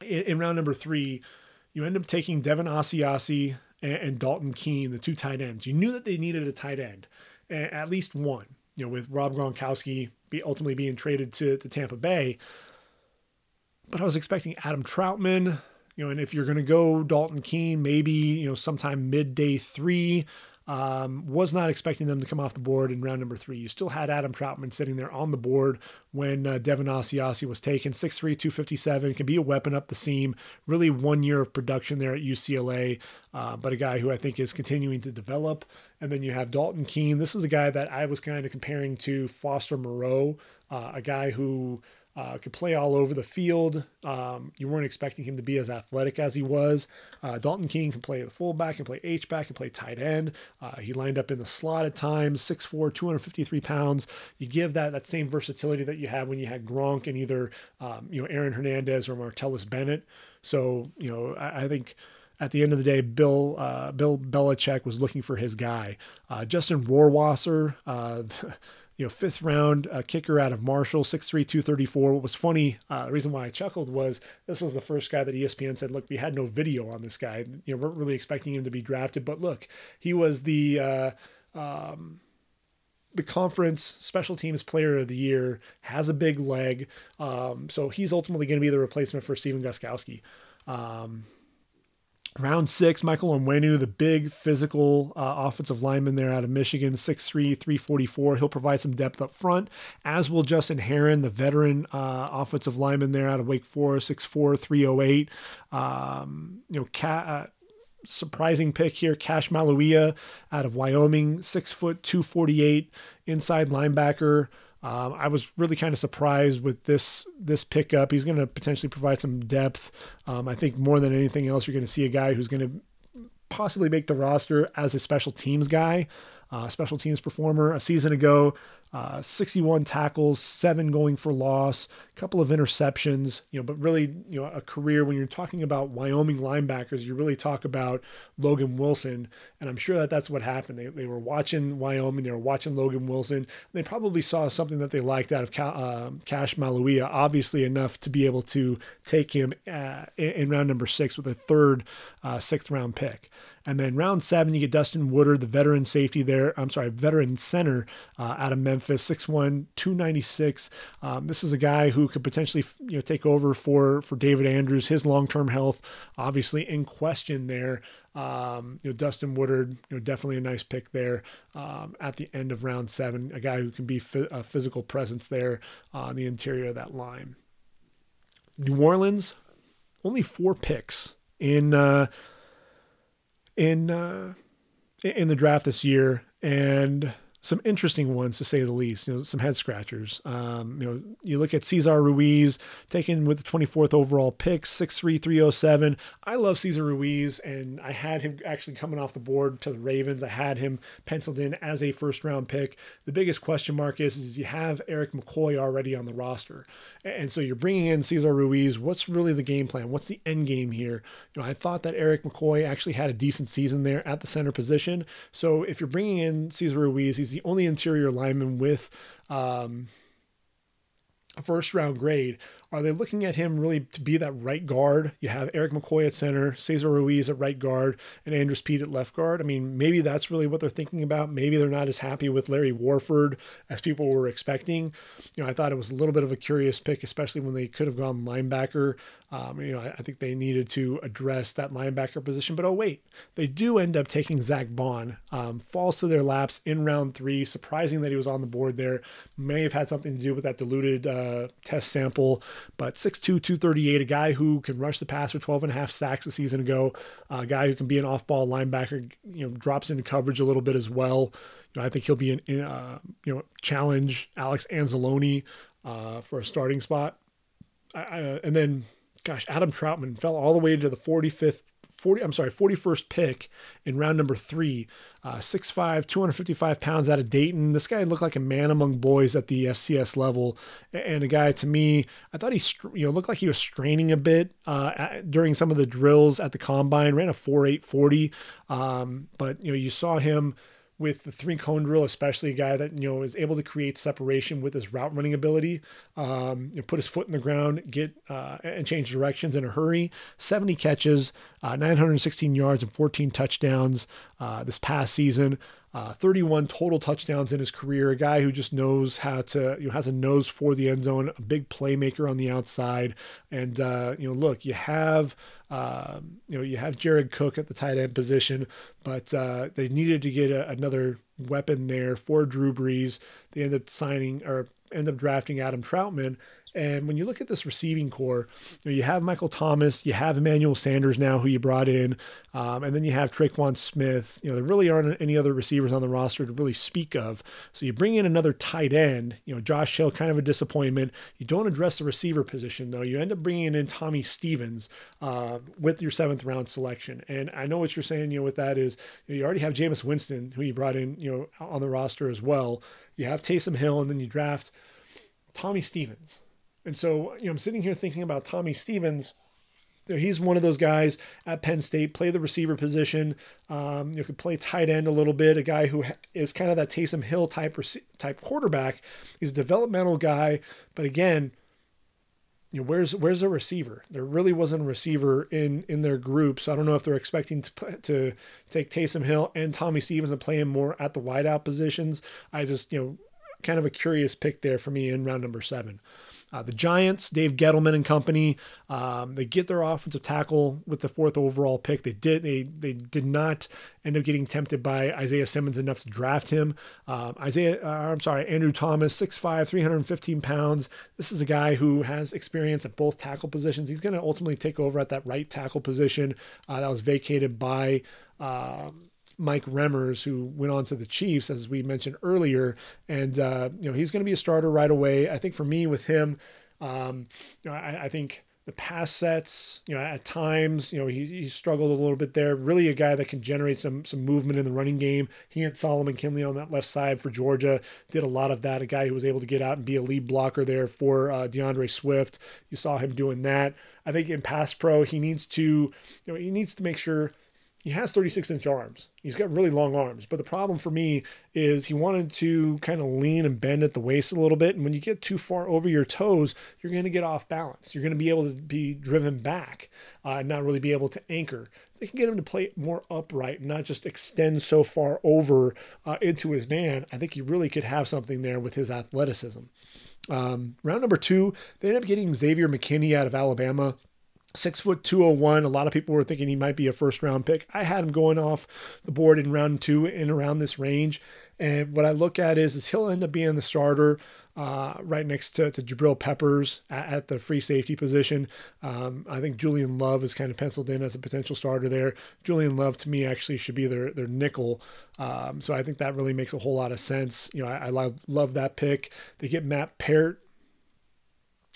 in, in round number three, you end up taking Devin Asiasi and, and, Dalton Keene, the two tight ends. You knew that they needed a tight end, at least one. You know, with Rob Gronkowski be ultimately being traded to, to Tampa Bay. But I was expecting Adam Trautman, you know, and if you're going to go Dalton Keene, maybe, you know, sometime mid day three, um, was not expecting them to come off the board in round number three. You still had Adam Trautman sitting there on the board when uh, Devin Asiasi was taken. 6'3, 257, can be a weapon up the seam. Really one year of production there at UCLA, uh, but a guy who I think is continuing to develop. And then you have Dalton Keene. This is a guy that I was kind of comparing to Foster Moreau, uh, a guy who uh, could play all over the field. Um, you weren't expecting him to be as athletic as he was. Uh, Dalton Keene can play the fullback, can play H back, can play tight end. Uh, he lined up in the slot at times, 6'4", 253 pounds. You give that that same versatility that you had when you had Gronk and either um, you know Aaron Hernandez or Martellus Bennett. So you know I, I think at the end of the day, Bill uh, Bill Belichick was looking for his guy. Uh, Justin Rohrwasser, uh, <laughs> you know, fifth round uh, kicker out of Marshall, 6'3", 234. What was funny, uh, the reason why I chuckled was this was the first guy that ESPN said, look, we had no video on this guy. You know, weren't really expecting him to be drafted, but look, he was the uh, um, the conference special teams player of the year, has a big leg, um, so he's ultimately going to be the replacement for Stephen Gostkowski. Um, Round six, Michael Onwenu, the big physical uh, offensive lineman there out of Michigan, 6'3, 344. He'll provide some depth up front, as will Justin Herron, the veteran uh, offensive lineman there out of Wake Forest, 6'4, 308. Um, you know, Cat, uh, surprising pick here, Cash Maluia out of Wyoming, 6 foot 248, inside linebacker. Um, I was really kind of surprised with this this pickup. He's going to potentially provide some depth. Um, I think more than anything else, you're going to see a guy who's going to possibly make the roster as a special teams guy, uh, special teams performer. A season ago, uh, 61 tackles, seven going for loss, a couple of interceptions, you know, but really, you know, a career when you're talking about Wyoming linebackers, you really talk about Logan Wilson. And I'm sure that that's what happened. They, they were watching Wyoming, they were watching Logan Wilson. They probably saw something that they liked out of uh, Cash Maluia, obviously enough to be able to take him uh, in, in, round number six with a third uh, sixth round pick. And then round seven, you get Dustin Woodard, the veteran safety there. I'm sorry, veteran center uh, out of Memphis, 6'1, 296. Um, this is a guy who could potentially you know take over for for David Andrews. His long term health, obviously in question there. Um, you know, Dustin Woodard, you know, definitely a nice pick there um, at the end of round seven. A guy who can be a physical presence there on the interior of that line. New Orleans, only four picks in uh, in uh, in the draft this year, and some interesting ones to say the least. You know, some head scratchers. Um, you know, you look at Cesar Ruiz taken with the 24th overall pick, 6'3", I love Cesar Ruiz, and I had him actually coming off the board to the Ravens. I had him penciled in as a first round pick. The biggest question mark is, is you have Erik McCoy already on the roster, and so you're bringing in Cesar Ruiz. What's really the game plan? What's the end game here? You know, I thought that Erik McCoy actually had a decent season there at the center position. So if you're bringing in Cesar Ruiz, he's the only interior lineman with um, a first round grade. Are they looking at him really to be that right guard? You have Erik McCoy at center, Cesar Ruiz at right guard, and Andrus Peat at left guard. I mean, maybe that's really what they're thinking about. Maybe they're not as happy with Larry Warford as people were expecting. You know, I thought it was a little bit of a curious pick, especially when they could have gone linebacker. Um, you know, I, I, think they needed to address that linebacker position. But oh wait, they do end up taking Zack Baun. Um, falls to their laps in round three. Surprising that he was on the board there. May have had something to do with that diluted uh, test sample. But 6'2", 238, a guy who can rush the passer, 12 and a half sacks a season ago. a guy who can be an off-ball linebacker. You know, drops into coverage a little bit as well. You know, I think he'll be an uh, you know challenge Alex Anzalone uh, for a starting spot. I, I, and then gosh, Adam Trautman fell all the way to the 45th, 40, I'm sorry, 41st pick in round number three, uh, 6'5, 255 pounds out of Dayton. This guy looked like a man among boys at the FCS level. And a guy to me, I thought he, you know, looked like he was straining a bit uh, during some of the drills at the combine, ran a 4'8, Um, but, you know, you saw him with the three cone drill, especially a guy that you know is able to create separation with his route running ability, um, you know, put his foot in the ground, get uh, and change directions in a hurry. 70 catches, uh, 916 yards, and 14 touchdowns uh, this past season. Uh, 31 total touchdowns in his career. A guy who just knows how to, you know, has a nose for the end zone. A big playmaker on the outside. And uh, you know, look, you have, uh, you know, you have Jared Cook at the tight end position, but uh, they needed to get a, another weapon there for Drew Brees. They end up signing or end up drafting Adam Trautman. And when you look at this receiving corps, you, know, you have Michael Thomas, you have Emmanuel Sanders now, who you brought in, um, and then you have Tre'Quan Smith. You know, there really aren't any other receivers on the roster to really speak of. So you bring in another tight end. You know, Josh Hill, kind of a disappointment. You don't address the receiver position though. You end up bringing in Tommy Stevens uh, with your seventh round selection. And I know what you're saying. You know, with that is you, know, you already have Jameis Winston, who you brought in. You know, on the roster as well. You have Taysom Hill, and then you draft Tommy Stevens. And so, you know, I'm sitting here thinking about Tommy Stevens. You know, he's one of those guys at Penn State, play the receiver position. Um, you could play tight end a little bit. A guy who is kind of that Taysom Hill type type quarterback. He's a developmental guy, but again, you know, where's where's a receiver? There really wasn't a receiver in in their group, so I don't know if they're expecting to to take Taysom Hill and Tommy Stevens and play him more at the wideout positions. I just you know, kind of a curious pick there for me in round number seven. Uh, the Giants, Dave Gettleman and company, um, they get their offensive tackle with the fourth overall pick. They did they they did not end up getting tempted by Isaiah Simmons enough to draft him. Um, Isaiah, uh, I'm sorry, Andrew Thomas, 6'5", 315 pounds. This is a guy who has experience at both tackle positions. He's going to ultimately take over at that right tackle position uh, that was vacated by. Um, Mike Remmers, who went on to the Chiefs, as we mentioned earlier. And, uh, you know, he's going to be a starter right away. I think for me, with him, um, you know, I, I think the pass sets, you know, at times, you know, he, he struggled a little bit there. Really a guy that can generate some some movement in the running game. He and Solomon Kindley on that left side for Georgia did a lot of that. A guy who was able to get out and be a lead blocker there for uh, D'Andre Swift. You saw him doing that. I think in pass pro, he needs to, you know, he needs to make sure he has 36 inch arms. He's got really long arms. But the problem for me is he wanted to kind of lean and bend at the waist a little bit. And when you get too far over your toes, you're going to get off balance. You're going to be able to be driven back uh, and not really be able to anchor. They can get him to play more upright and not just extend so far over uh, into his man. I think he really could have something there with his athleticism. Um, round number two, they ended up getting Xavier McKinney out of Alabama six foot 201 a lot of people were thinking he might be a first round pick i had him going off the board in round two in around this range and what i look at is is he'll end up being the starter uh, right next to, to Jabril Peppers at, at the free safety position. Um, I think Julian Love is kind of penciled in as a potential starter there. Julian Love to me actually should be their their nickel. Um, so I think that really makes a whole lot of sense. You know, I, I love love that pick. They get Matt Peart,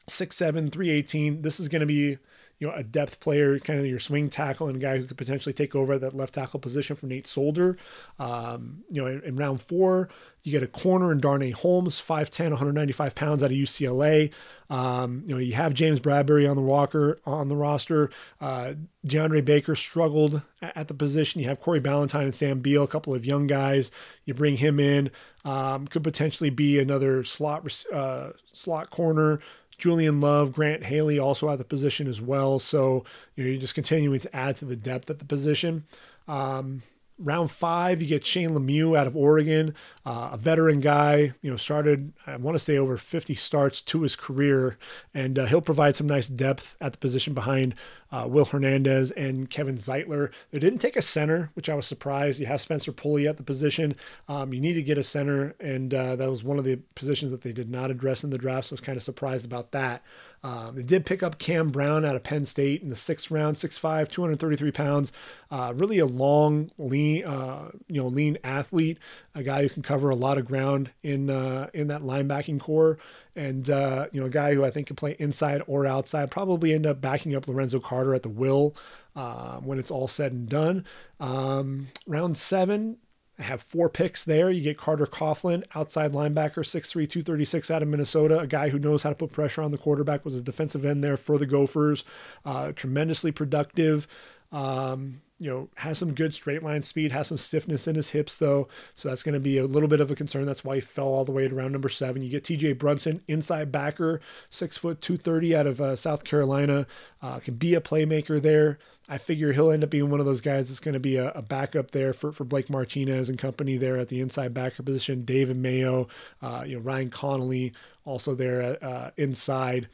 six seven, three eighteen. This is going to be you know, a depth player, kind of your swing tackle, and a guy who could potentially take over that left tackle position for Nate Solder. Um, you know, in, in, round four, you get a corner in Darnay Holmes, 5'10, 195 pounds out of UCLA. Um, you know, you have James Bradberry on the walker on the roster. Uh, DeAndre Baker struggled at, at the position. You have Corey Ballentine and Sam Beal, a couple of young guys. You bring him in. Um, could potentially be another slot uh, slot corner. Julian Love, Grant Haley also at the position as well. So you know, you're just continuing to add to the depth at the position. Um, round five, you get Shane Lemieux out of Oregon, uh, a veteran guy. You know, started I want to say over 50 starts to his career, and uh, he'll provide some nice depth at the position behind uh, Will Hernandez and Kevin Zeitler. They didn't take a center, which I was surprised. You have Spencer Pulley at the position. Um, you need to get a center, and uh, that was one of the positions that they did not address in the draft. So I was kind of surprised about that. Um, they did pick up Cam Brown out of Penn State in the sixth round, 6'5", 233 pounds. Uh, really a long, lean, uh, you know, lean athlete, a guy who can cover a lot of ground in uh, in that linebacking corps, and uh, you know, a guy who I think can play inside or outside. Probably end up backing up Lorenzo Carter at the will. Uh, when it's all said and done. Um, round seven, I have four picks there. You get Carter Coughlin, outside linebacker, 6'3, 236 out of Minnesota, a guy who knows how to put pressure on the quarterback, was a defensive end there for the Gophers. Uh, tremendously productive. Um, you know, has some good straight line speed, has some stiffness in his hips though, so that's going to be a little bit of a concern. That's why he fell all the way to round number seven. You get T.J. Brunson, inside backer, six foot two thirty out of uh, South Carolina, uh, can be a playmaker there. I figure he'll end up being one of those guys that's going to be a, a, backup there for, for Blake Martinez and company there at the inside backer position. David Mayo, uh, you know Ryan Connelly also there at, uh, inside.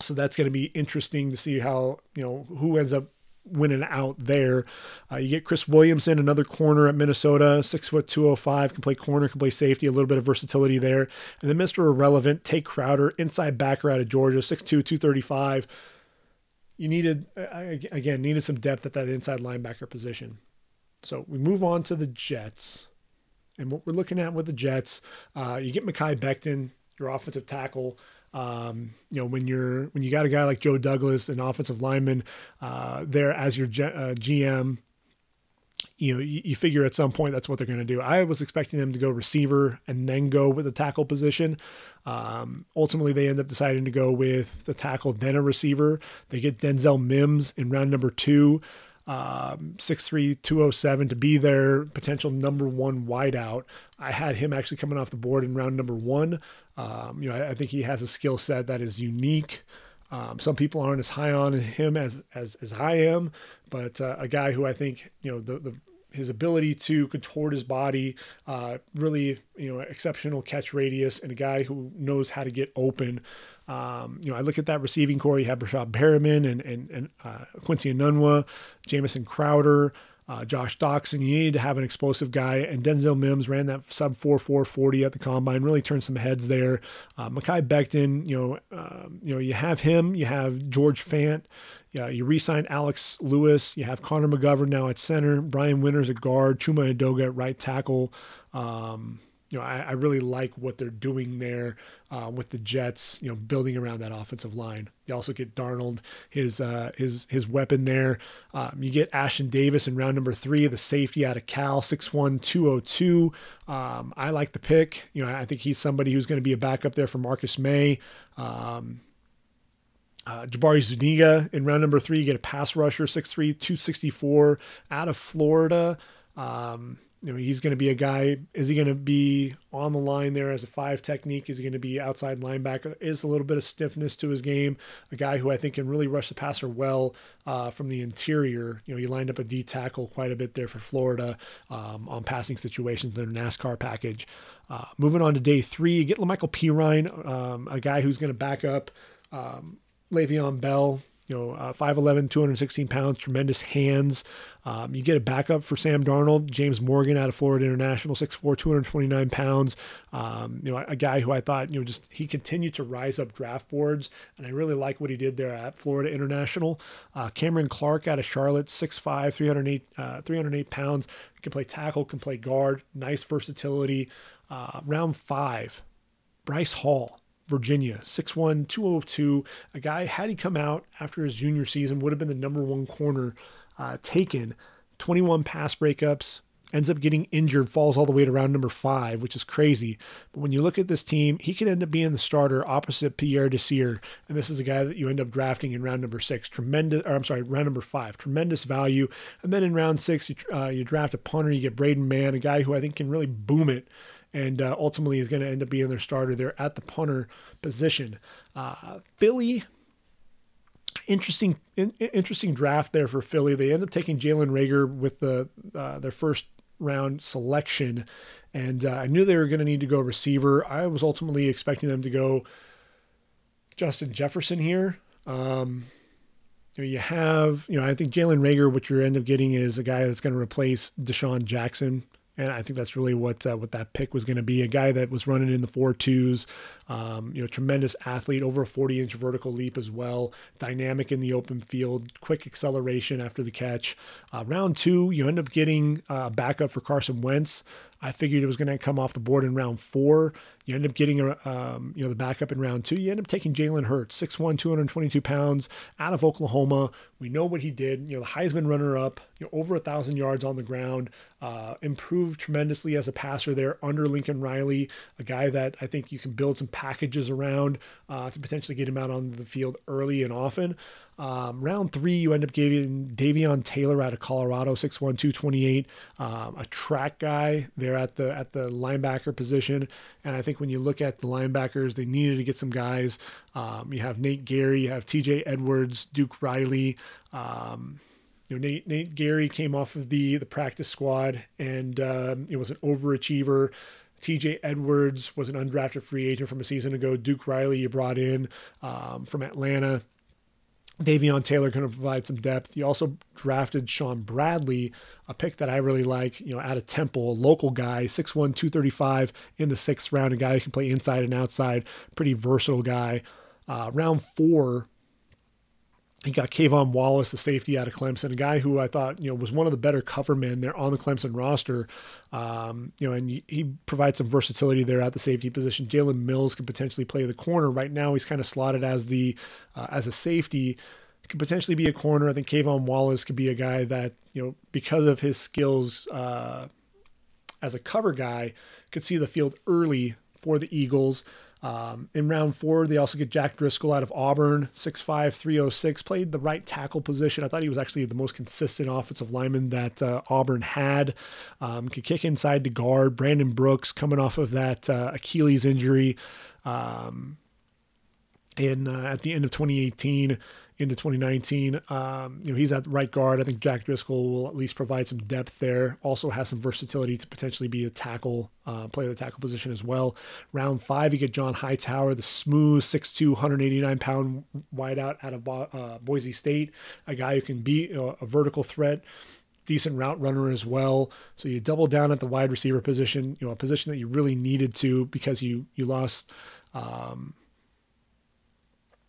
So that's going to be interesting to see how you know who ends up winning out there. Uh, you get Chris Williamson, another corner at Minnesota, six foot two oh five, can play corner, can play safety, a little bit of versatility there. And then Mr. Irrelevant, Tae Crowder, inside backer out of Georgia, 6'2", 235 you needed again needed some depth at that inside linebacker position. So we move on to the Jets, and what we're looking at with the Jets, uh, you get Mekhi Becton, your offensive tackle. Um, you know when you're when you got a guy like Joe Douglas, an offensive lineman, uh, there as your G- uh, GM, you know, you, you, figure at some point that's what they're going to do. I was expecting them to go receiver and then go with the tackle position. Um, ultimately, they end up deciding to go with the tackle, then a receiver. They get Denzel Mims in round number two, um, 6'3, 207 to be their potential number one wideout. I had him actually coming off the board in round number one. Um, you know, I, I think he has a skill set that is unique. Um, some people aren't as high on him as as, as I am, but uh, a guy who I think you know the, the his ability to contort his body, uh, really, you know, exceptional catch radius, and a guy who knows how to get open. Um, you know, I look at that receiving corps. You have Breshad Perriman and and, and uh, Quincy Enunwa, Jamison Crowder. Uh, Josh Doctson. You need to have an explosive guy, and Denzel Mims ran that sub 4.440 at the combine, really turned some heads there. Uh, Mekhi Becton, you know, um, you know, you have him, you have George Fant. Yeah, you re-signed Alex Lewis. You have Connor McGovern now at center. Brian Winters at guard. Chuma Edoga at right tackle. Um, you know, I, I, really like what they're doing there uh, with the Jets. You know, building around that offensive line. You also get Darnold, his uh, his his weapon there. Um, you get Ashtyn Davis in round number three, the safety out of Cal, 6'1", 202. Um, I like the pick. You know, I think he's somebody who's going to be a backup there for Marcus Maye. Um, uh, Jabari Zuniga in round number three, you get a pass rusher, 6'3", 264 out of Florida. Um, you know, he's going to be a guy. Is he going to be on the line there as a five technique? Is he going to be outside linebacker? Is a little bit of stiffness to his game. A guy who I think can really rush the passer well uh, from the interior. You know, he lined up a D tackle quite a bit there for Florida um, on passing situations in their NASCAR package. Uh, moving on to day three, you get La'Mical Perine, um, a guy who's going to back up um, Le'Veon Bell you know, uh, 5'11, 216 pounds, tremendous hands. Um, you get a backup for Sam Darnold, James Morgan out of Florida International, 6'4, 229 pounds. Um, you know, a guy who I thought, you know, just he continued to rise up draft boards, and I really like what he did there at Florida International. Uh, Cameron Clark out of Charlotte, 6'5, 308, uh, 308 pounds, can play tackle, can play guard, nice versatility. Uh, round five, Bryce Hall Virginia, 6'1, 202. A guy, had he come out after his junior season, would have been the number one corner uh, taken. 21 pass breakups, ends up getting injured, falls all the way to round number five, which is crazy. But when you look at this team, he could end up being the starter opposite Pierre Desir. And this is a guy that you end up drafting in round number six. Tremendous, or I'm sorry, round number five. Tremendous value. And then in round six, you, uh, you draft a punter, you get Braden Mann, a guy who I think can really boom it and uh, ultimately is going to end up being their starter there at the punter position. Uh, Philly, interesting, in, interesting draft there for Philly. They end up taking Jalen Reagor with the uh, their first round selection, and uh, I knew they were going to need to go receiver. I was ultimately expecting them to go Justin Jefferson here. Um, you, you have, you know, I think Jalen Reagor, what you end up getting is a guy that's going to replace DeSean Jackson and I think that's really what uh, what that pick was going to be. A guy that was running in the four twos, um, you know, tremendous athlete, over a 40 inch vertical leap as well, dynamic in the open field, quick acceleration after the catch. Uh, round two, you end up getting a uh, backup for Carson Wentz. I figured it was going to come off the board in round four. You end up getting a, um, you know the backup in round two. You end up taking Jalen Hurts, 6'1", 222 pounds, out of Oklahoma. We know what he did. You know the Heisman runner-up, you know over a thousand yards on the ground, uh, improved tremendously as a passer there under Lincoln Riley, a guy that I think you can build some packages around uh, to potentially get him out on the field early and often. Um, round three, you end up giving Davion Taylor out of Colorado, 6'1", 228, um, a track guy there at the at the linebacker position. And I think when you look at the linebackers, they needed to get some guys. Um, you have Nate Gerry, you have T.J. Edwards, Duke Riley. Um, you know, Nate, Nate Gerry came off of the the practice squad and um, it was an overachiever. TJ Edwards was an undrafted free agent from a season ago. Duke Riley you brought in um, from Atlanta. Davion Taylor going to provide some depth. You also drafted Shaun Bradley, a pick that I really like, you know, out of Temple, a local guy, 6'1, 235 in the sixth round, a guy who can play inside and outside, pretty versatile guy. Uh, round four, he got K'Von Wallace, the safety out of Clemson, a guy who I thought you know was one of the better cover men there on the Clemson roster. Um, you know, and he provides some versatility there at the safety position. Jalen Mills could potentially play the corner. Right now, he's kind of slotted as the uh, as a safety. Could potentially be a corner. I think K'Von Wallace could be a guy that you know because of his skills uh, as a cover guy could see the field early for the Eagles. Um, in round four, they also get Jack Driscoll out of Auburn, 6'5, 306, played the right tackle position. I thought he was actually the most consistent offensive lineman that uh, Auburn had. Um, could kick inside to guard. Brandon Brooks coming off of that uh, Achilles injury um, in uh, at the end of 2018 into 2019. Um, you know, he's at right guard. I think Jack Driscoll will at least provide some depth there. Also has some versatility to potentially be a tackle, uh, play the tackle position as well. Round five, you get John Hightower, the smooth 6'2", 189 pound wideout out of uh, Boise State, a guy who can be a vertical threat decent route runner as well. So you double down at the wide receiver position, you know, a position that you really needed to because you you lost. Um,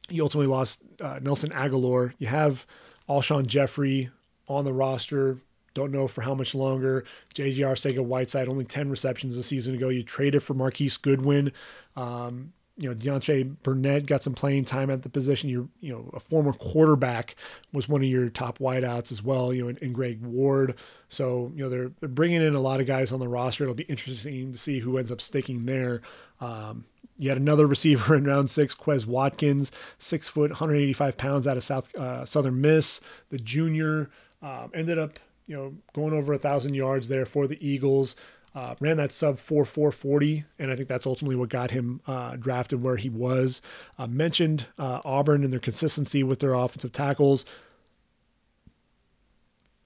you ultimately lost uh, Nelson Agholor. You have Alshon Jeffery on the roster. Don't know for how much longer. J.J. Arcega-Whiteside, only 10 receptions a season ago. You traded for Marquise Goodwin. Um, you know, Deontay Burnett got some playing time at the position. You you know, a former quarterback was one of your top wideouts as well. You know, and, and Greg Ward. So you know, they're they're bringing in a lot of guys on the roster. It'll be interesting to see who ends up sticking there. Um, you had another receiver <laughs> in round six, Quez Watkins, six foot, 185 pounds out of South uh, Southern Miss. The junior um, ended up, you know, going over a thousand yards there for the Eagles. Uh, ran that sub 4 440, and I think that's ultimately what got him uh, drafted where he was. Uh, mentioned uh, Auburn and their consistency with their offensive tackles.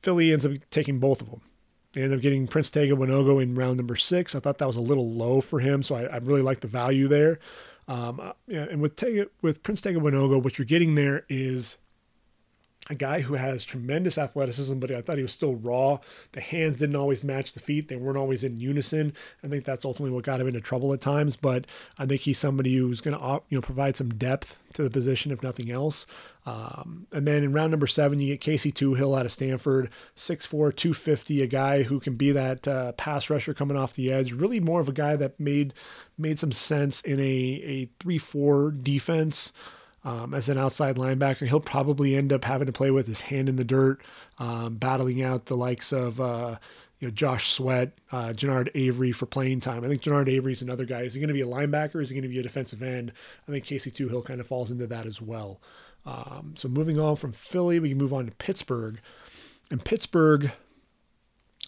Philly ends up taking both of them. They end up getting Prince Tega Wanogho in round number six. I thought that was a little low for him, so I, I really like the value there. Um, uh, and with Tega, with Prince Tega Wanogho, what you're getting there is a guy who has tremendous athleticism, but I thought he was still raw. The hands didn't always match the feet; they weren't always in unison. I think that's ultimately what got him into trouble at times. But I think he's somebody who's going to, you know, provide some depth to the position, if nothing else. Um, and then in round number seven, you get Casey Toohill out of Stanford, 6'4, 250, a guy who can be that uh, pass rusher coming off the edge. Really more of a guy that made made some sense in a a three four defense um, as an outside linebacker. He'll probably end up having to play with his hand in the dirt, um, battling out the likes of uh, you know Josh Sweat, uh, Genard Avery for playing time. I think Genard Avery is another guy. Is he going to be a linebacker? Is he going to be a defensive end? I think Casey Toohill kind of falls into that as well. Um, so moving on from Philly, we can move on to Pittsburgh. And Pittsburgh,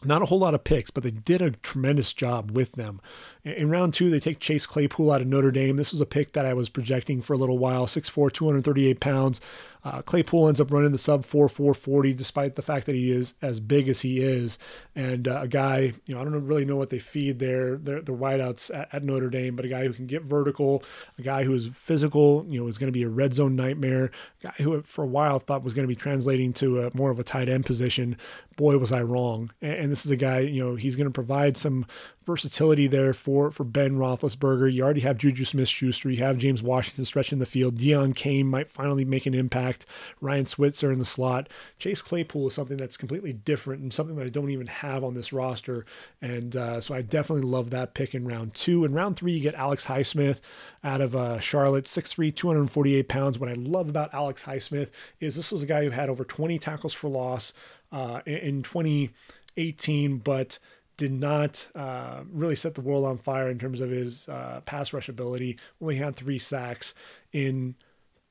not a whole lot of picks, but they did a tremendous job with them. In round two, they take Chase Claypool out of Notre Dame. This was a pick that I was projecting for a little while 6'4, 238 pounds. Uh, Claypool ends up running the sub 4 440 despite the fact that he is as big as he is. And uh, a guy, you know, I don't really know what they feed there, their, their wideouts at, at, Notre Dame, but a guy who can get vertical, a guy who is physical, you know, is going to be a red zone nightmare, a guy who for a while thought was going to be translating to a, more of a tight end position. Boy, was I wrong. And, and this is a guy, you know, he's going to provide some versatility there for for Ben Roethlisberger. You already have Juju Smith-Schuster. You have James Washington stretching the field. Deon Cain might finally make an impact. Ryan Switzer in the slot. Chase Claypool is something that's completely different and something that I don't even have on this roster. And uh, so I definitely love that pick in round two. In round three, you get Alex Highsmith out of uh, Charlotte, 6'3", 248 pounds. What I love about Alex Highsmith is this was a guy who had over 20 tackles for loss uh, in 2018, but – did not uh, really set the world on fire in terms of his uh, pass rush ability. Only had three sacks in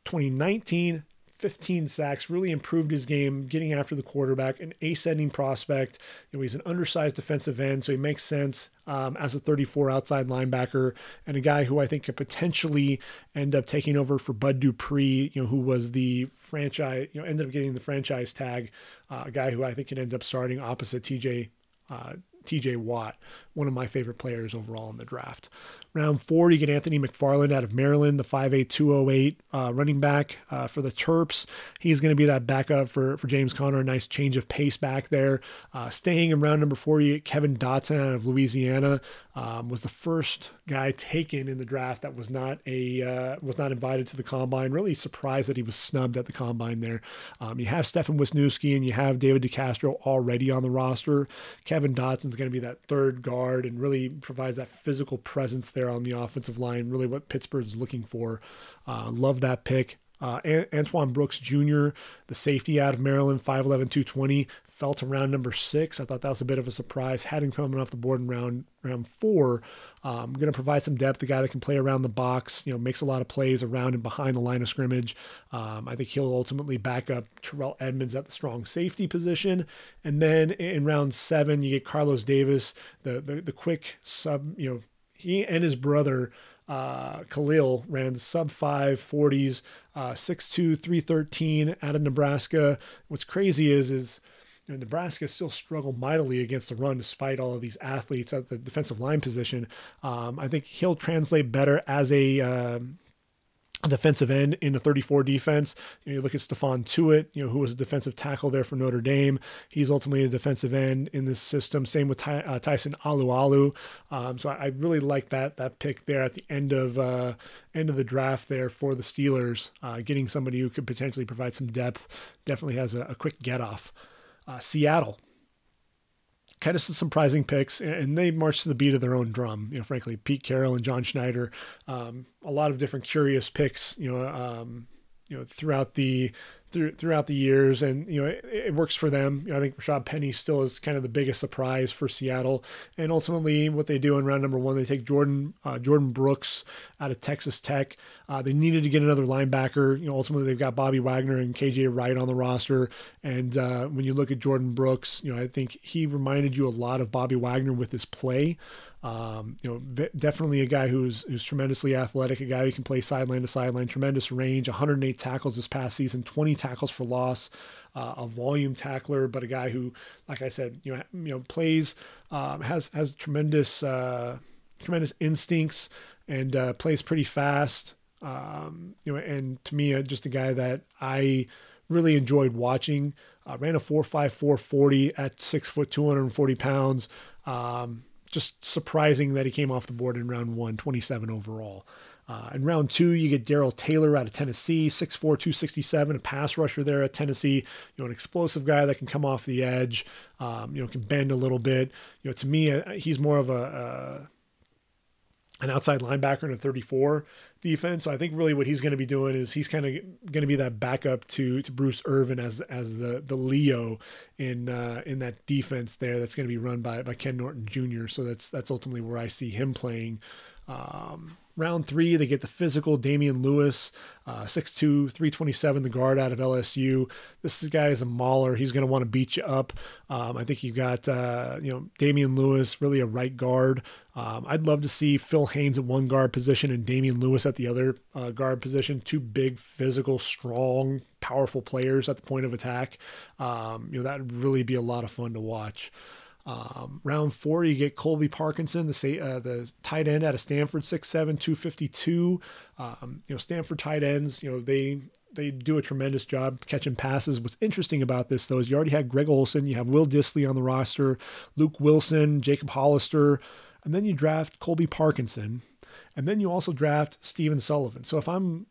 2019. 15 sacks, really improved his game, getting after the quarterback, an ascending prospect. You know, he's an undersized defensive end, so he makes sense um, as a 34 outside linebacker and a guy who I think could potentially end up taking over for Bud Dupree, you know, who was the franchise, you know, ended up getting the franchise tag, uh, a guy who I think can end up starting opposite TJ uh, TJ Watt, one of my favorite players overall in the draft. Round four, you get Anthony McFarland out of Maryland, the 5'8, 208 uh, running back uh, for the Terps. He's going to be that backup for, for James Conner, a nice change of pace back there. Uh, staying in round number four, you get Kevin Dotson out of Louisiana, um, was the first guy taken in the draft that was not a uh, was not invited to the combine. Really surprised that he was snubbed at the combine there. Um, you have Stefan Wisniewski and you have David DeCastro already on the roster. Kevin Dotson's going to be that third guard and really provides that physical presence there on the offensive line. Really, what Pittsburgh's looking for. Uh, love that pick. Uh, Antoine Brooks Jr., the safety out of Maryland, 5'11, 220, fell to round number six. I thought that was a bit of a surprise. Had him coming off the board in round round four. Um, going to provide some depth. The guy that can play around the box, you know, makes a lot of plays around and behind the line of scrimmage. Um, I think he'll ultimately back up Terrell Edmunds at the strong safety position. And then in round seven, you get Carlos Davis, the the, the quick sub. You know, he and his brother uh, Khalil ran sub 5 40s, uh, 6'2, 313 out of Nebraska. What's crazy is, is you know, Nebraska still struggled mightily against the run despite all of these athletes at the defensive line position. Um, I think he'll translate better as a, uh, defensive end in the 34 defense. You, know, you look at Stephon Tuitt, you know, who was a defensive tackle there for Notre Dame. He's ultimately a defensive end in this system. Same with Ty, uh, Tyson Alualu. Um, so I, I, really like that that pick there at the end of uh, end of the draft there for the Steelers, uh, getting somebody who could potentially provide some depth. Definitely has a, a quick get off. Uh, Seattle kind of some surprising picks, and they march to the beat of their own drum. You know, frankly, Pete Carroll and John Schneider, um, a lot of different curious picks. You know, um, you know throughout the through, throughout the years, and you know it, it works for them. You know, I think Rashaad Penny still is kind of the biggest surprise for Seattle, and ultimately what they do in round number one, they take Jordan uh, Jordyn Brooks out of Texas Tech. Uh, they needed to get another linebacker. You know, ultimately they've got Bobby Wagner and KJ Wright on the roster, and uh, when you look at Jordyn Brooks, you know I think he reminded you a lot of Bobby Wagner with his play. Um, you know, definitely a guy who's who's tremendously athletic, a guy who can play sideline to sideline, tremendous range, 108 tackles this past season, 20 tackles for loss, uh, a volume tackler, but a guy who, like I said, you know, you know, plays um, has has tremendous uh, tremendous instincts and uh, plays pretty fast. Um, you know, and to me, uh, just a guy that I really enjoyed watching. Uh, ran a 4.54 40 at six foot, 240 pounds. Um, just surprising that he came off the board in round one, 27 overall. Uh, in round two, you get Darrell Taylor out of Tennessee, 6'4, 267, a pass rusher there at Tennessee. You know, an explosive guy that can come off the edge, um, you know, can bend a little bit. You know, to me, uh, he's more of a, uh, an outside linebacker in a 34 defense. So I think really what he's going to be doing is he's kind of going to be that backup to to Bruce Irvin as as the the Leo in uh, in that defense there. That's going to be run by by Ken Norton Jr. So that's that's ultimately where I see him playing. Um, round three, they get the physical Damien Lewis, uh, 6'2, 327, the guard out of LSU. This guy is a mauler. He's going to want to beat you up. Um, I think you got, uh, you know, Damien Lewis, really a right guard. Um, I'd love to see Phil Haynes at one guard position and Damien Lewis at the other uh, guard position. Two big, physical, strong, powerful players at the point of attack. Um, you know, that would really be a lot of fun to watch. Um, round four, you get Colby Parkinson, the uh, the tight end out of Stanford, 6'7", 252. Um, you know, Stanford tight ends, you know, they they do a tremendous job catching passes. What's interesting about this though is you already had Greg Olsen, you have Will Dissly on the roster, Luke Willson, Jacob Hollister, and then you draft Colby Parkinson, and then you also draft Stephen Sullivan. So if I'm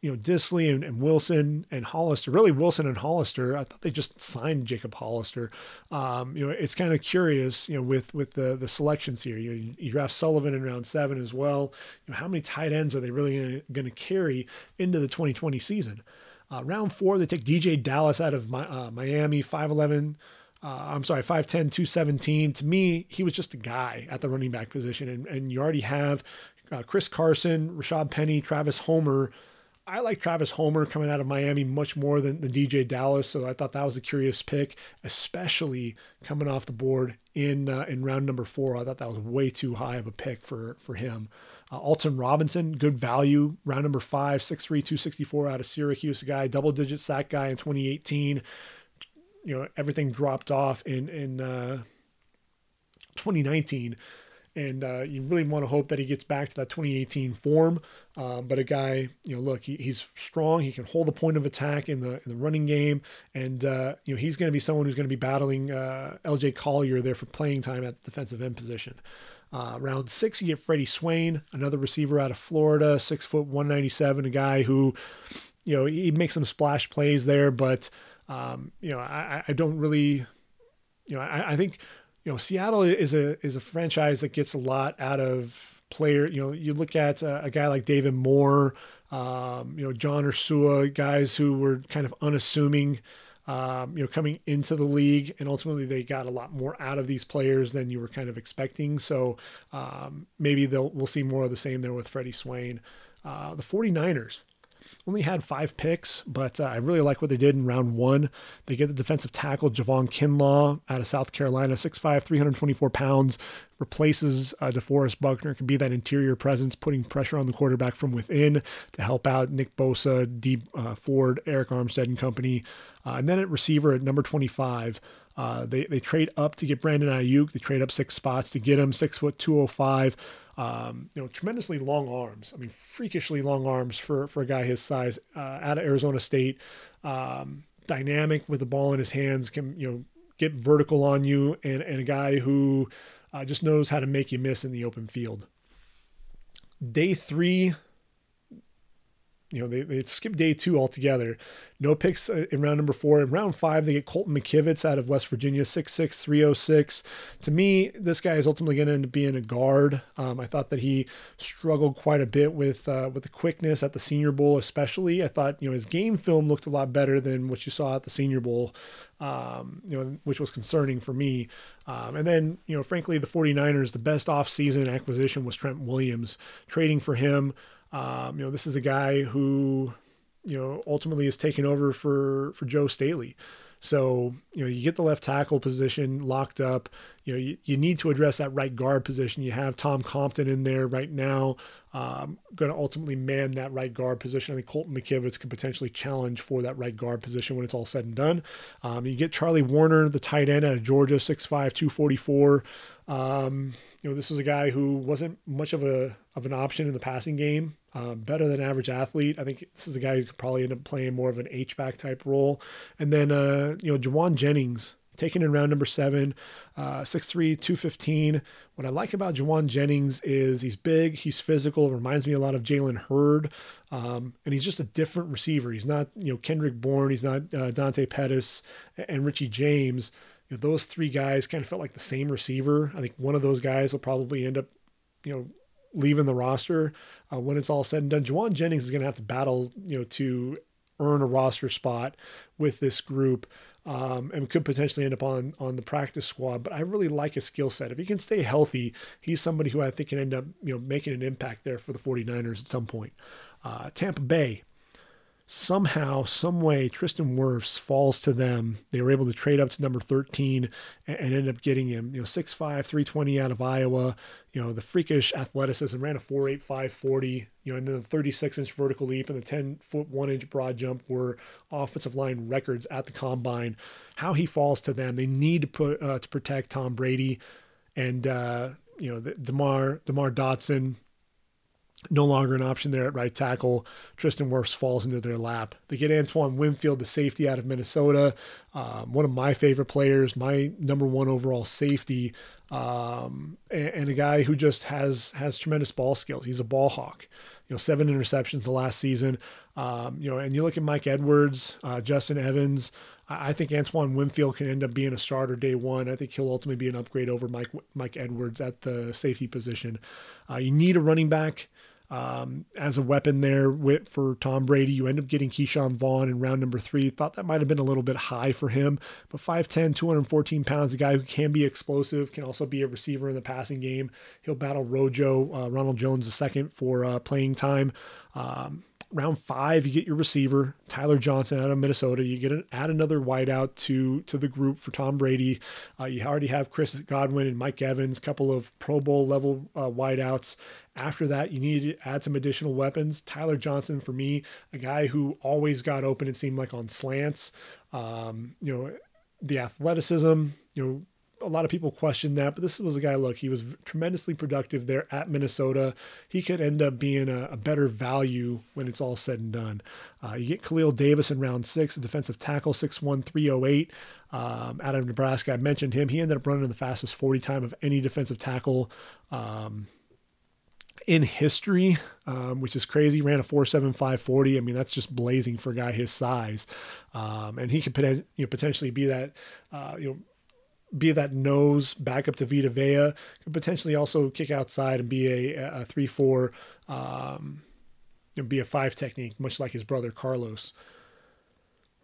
you know Dissly and, and, Wilson and Hollister, really Wilson and Hollister. I thought they just signed Jacob Hollister. Um, you know, it's kind of curious, you know, with with the the selections here. You, you draft Sullivan in round seven as well. You know, how many tight ends are they really going to carry into the 2020 season? Uh, round four, they take DeeJay Dallas out of my, uh, Miami, 5'11. Uh, I'm sorry, 5'10, 217. To me, he was just a guy at the running back position. And, and you already have uh, Chris Carson, Rashaad Penny, Travis Homer I like Travis Homer coming out of Miami much more than the DeeJay Dallas, so I thought that was a curious pick, especially coming off the board in uh, in round number four. I thought that was way too high of a pick for for him. Uh, Alton Robinson, good value, round number five, 6'3", 264 out of Syracuse, guy, double digit sack guy in 2018. You know, everything dropped off in in uh, 2019 and uh, you really want to hope that he gets back to that 2018 form. Uh, but a guy, you know, look, he, he's strong. He can hold the point of attack in the in the running game, and uh, you know he's going to be someone who's going to be battling uh, L.J. Collier there for playing time at the defensive end position. Uh, round six, you get Freddie Swain, another receiver out of Florida, six foot 197, a guy who, you know, he makes some splash plays there, but um, you know, I, I don't really, you know, I, I think you know, Seattle is a is a franchise that gets a lot out of player. You know, you look at a, a guy like David Moore, um, you know, John Ursua, guys who were kind of unassuming. Um, you know, coming into the league, and ultimately they got a lot more out of these players than you were kind of expecting. So um, maybe they'll we'll see more of the same there with Freddie Swain. Uh, the 49ers, only had five picks, but uh, I really like what they did in round one. They get the defensive tackle Javon Kinlaw out of South Carolina, 6'5, 324 pounds, replaces uh, DeForest Buckner, can be that interior presence, putting pressure on the quarterback from within to help out Nick Bosa, Dee uh, Ford, Arik Armstead, and company. Uh, and then at receiver at number 25, uh, they, they trade up to get Brandon Aiyuk. They trade up six spots to get him, six foot 205. Um, you know, tremendously long arms. I mean, freakishly long arms for for a guy his size. Uh, out of Arizona State, um, dynamic with the ball in his hands, can you know get vertical on you, and and a guy who uh, just knows how to make you miss in the open field. Day three, you know, they, they skip day two altogether. No picks uh, in round number four. In round five, they get Colton McKivitz out of West Virginia, 6'6, 306. To me, this guy is ultimately going to end up being a guard. Um, I thought that he struggled quite a bit with uh, with the quickness at the Senior Bowl, especially. I thought, you know, his game film looked a lot better than what you saw at the Senior Bowl, um, you know, which was concerning for me. Um, and then, you know, frankly, the 49ers, the best offseason acquisition was Trent Williams. Trading for him, um, you know, this is a guy who, you know, ultimately is taking over for for Joe Staley. So, you know, you get the left tackle position locked up. You know, you, you need to address that right guard position. You have Tom Compton in there right now, um, going to ultimately man that right guard position. I think Colton McKivitz could potentially challenge for that right guard position when it's all said and done. Um, you get Charlie Woerner, the tight end out of Georgia, 6'5, 244. Um, you know, this was a guy who wasn't much of a of an option in the passing game. Um, better than average athlete. I think this is a guy who could probably end up playing more of an H back type role. And then uh, you know, Jauan Jennings, taken in round number seven, uh, 6'3", 215. What I like about Jauan Jennings is he's big, he's physical, reminds me a lot of Jalen Hurd, um, and he's just a different receiver. He's not, you know, Kendrick Bourne, he's not uh, Dante Pettis and Richie James you know, those three guys kind of felt like the same receiver. I think one of those guys will probably end up, you know, leaving the roster uh, when it's all said and done. Jauan Jennings is going to have to battle, you know, to earn a roster spot with this group. Um, and could potentially end up on on the practice squad. But I really like his skill set. If he can stay healthy, he's somebody who I think can end up you know making an impact there for the 49ers at some point. Uh, Tampa Bay, somehow, some way, Tristan Wirfs falls to them. They were able to trade up to number 13 and, and end up getting him, you know, 6'5, 320 out of Iowa. You know, the freakish athleticism, ran a 4'8, 40, you know, and then the 36 inch vertical leap and the 10 foot 1 inch broad jump were offensive line records at the combine. How he falls to them, they need to put uh, to protect Tom Brady and, uh, you know, the, DeMar, DeMar Dotson, no longer an option there at right tackle. Tristan Wirfs falls into their lap. They get Antoine Winfield, the safety out of Minnesota, um, one of my favorite players, my number one overall safety, um, and, and, a guy who just has has tremendous ball skills. He's a ball hawk. You know, seven interceptions the last season. Um, you know, and you look at Mike Edwards, uh, Justin Evans. I think Antoine Winfield can end up being a starter day one. I think he'll ultimately be an upgrade over Mike Mike Edwards at the safety position. Uh, you need a running back um, as a weapon there with, for Tom Brady. You end up getting Ke'Shawn Vaughn in round number three. Thought that might have been a little bit high for him, but 5'10, 214 pounds, a guy who can be explosive, can also be a receiver in the passing game. He'll battle Rojo, uh, Ronald Jones the second for uh, playing time. Um, round five, you get your receiver Tyler Johnson out of Minnesota. You get an, add another wideout to to the group for Tom Brady. Uh, you already have Chris Godwin and Mike Evans, couple of Pro Bowl level uh, wideouts. After that, you need to add some additional weapons. Tyler Johnson, for me, a guy who always got open. It seemed like on slants. Um, you know, the athleticism. You know, a lot of people question that, but this was a guy, look, he was tremendously productive there at Minnesota. He could end up being a, a better value when it's all said and done. Uh, you get Khalil Davis in round six, a defensive tackle, 6'1, 308 um, out of Nebraska. I mentioned him. He ended up running the fastest 40 time of any defensive tackle. Um, in history, um, which is crazy. Ran a 4.7540. I mean, that's just blazing for a guy his size. Um, and he could you know, potentially be that, uh, you know, be that nose back up to Vita Vea, could potentially also kick outside and be a, a three four, um, be a five technique, much like his brother Carlos.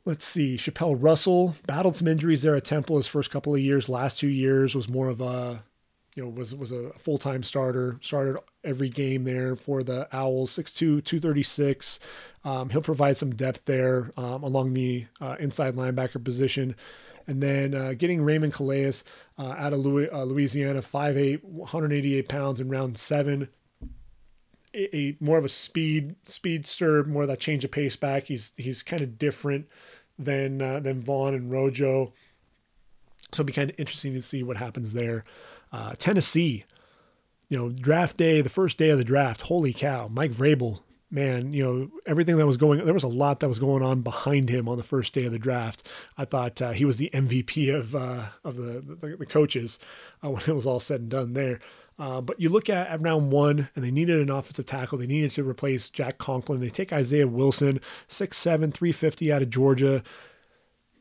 Let's see, Chapelle Russell battled some injuries there at Temple his first couple of years. Last two years was more of a, you know, was was a full time starter. Started every game there for the Owls. 6'2", 236. Um, he'll provide some depth there um, along the uh, inside linebacker position. And then uh, getting Raymond Calais uh, out of Louis, uh, Louisiana, 5'8", 188 pounds in round seven. A, a, more of a speed speedster, more of that change of pace back. He's he's kind of different than uh, than Vaughn and Rojo. So it'll be kind of interesting to see what happens there. Uh, Tennessee, you know, draft day, the first day of the draft, holy cow, Mike Vrabel, man, you know, everything that was going, there was a lot that was going on behind him on the first day of the draft. I thought uh, he was the MVP of uh, of the, the, the coaches uh, <laughs> when it was all said and done there. Uh, but you look at, at round one, and they needed an offensive tackle. They needed to replace Jack Conklin. They take Isaiah Wilson, 6'7, 350 out of Georgia.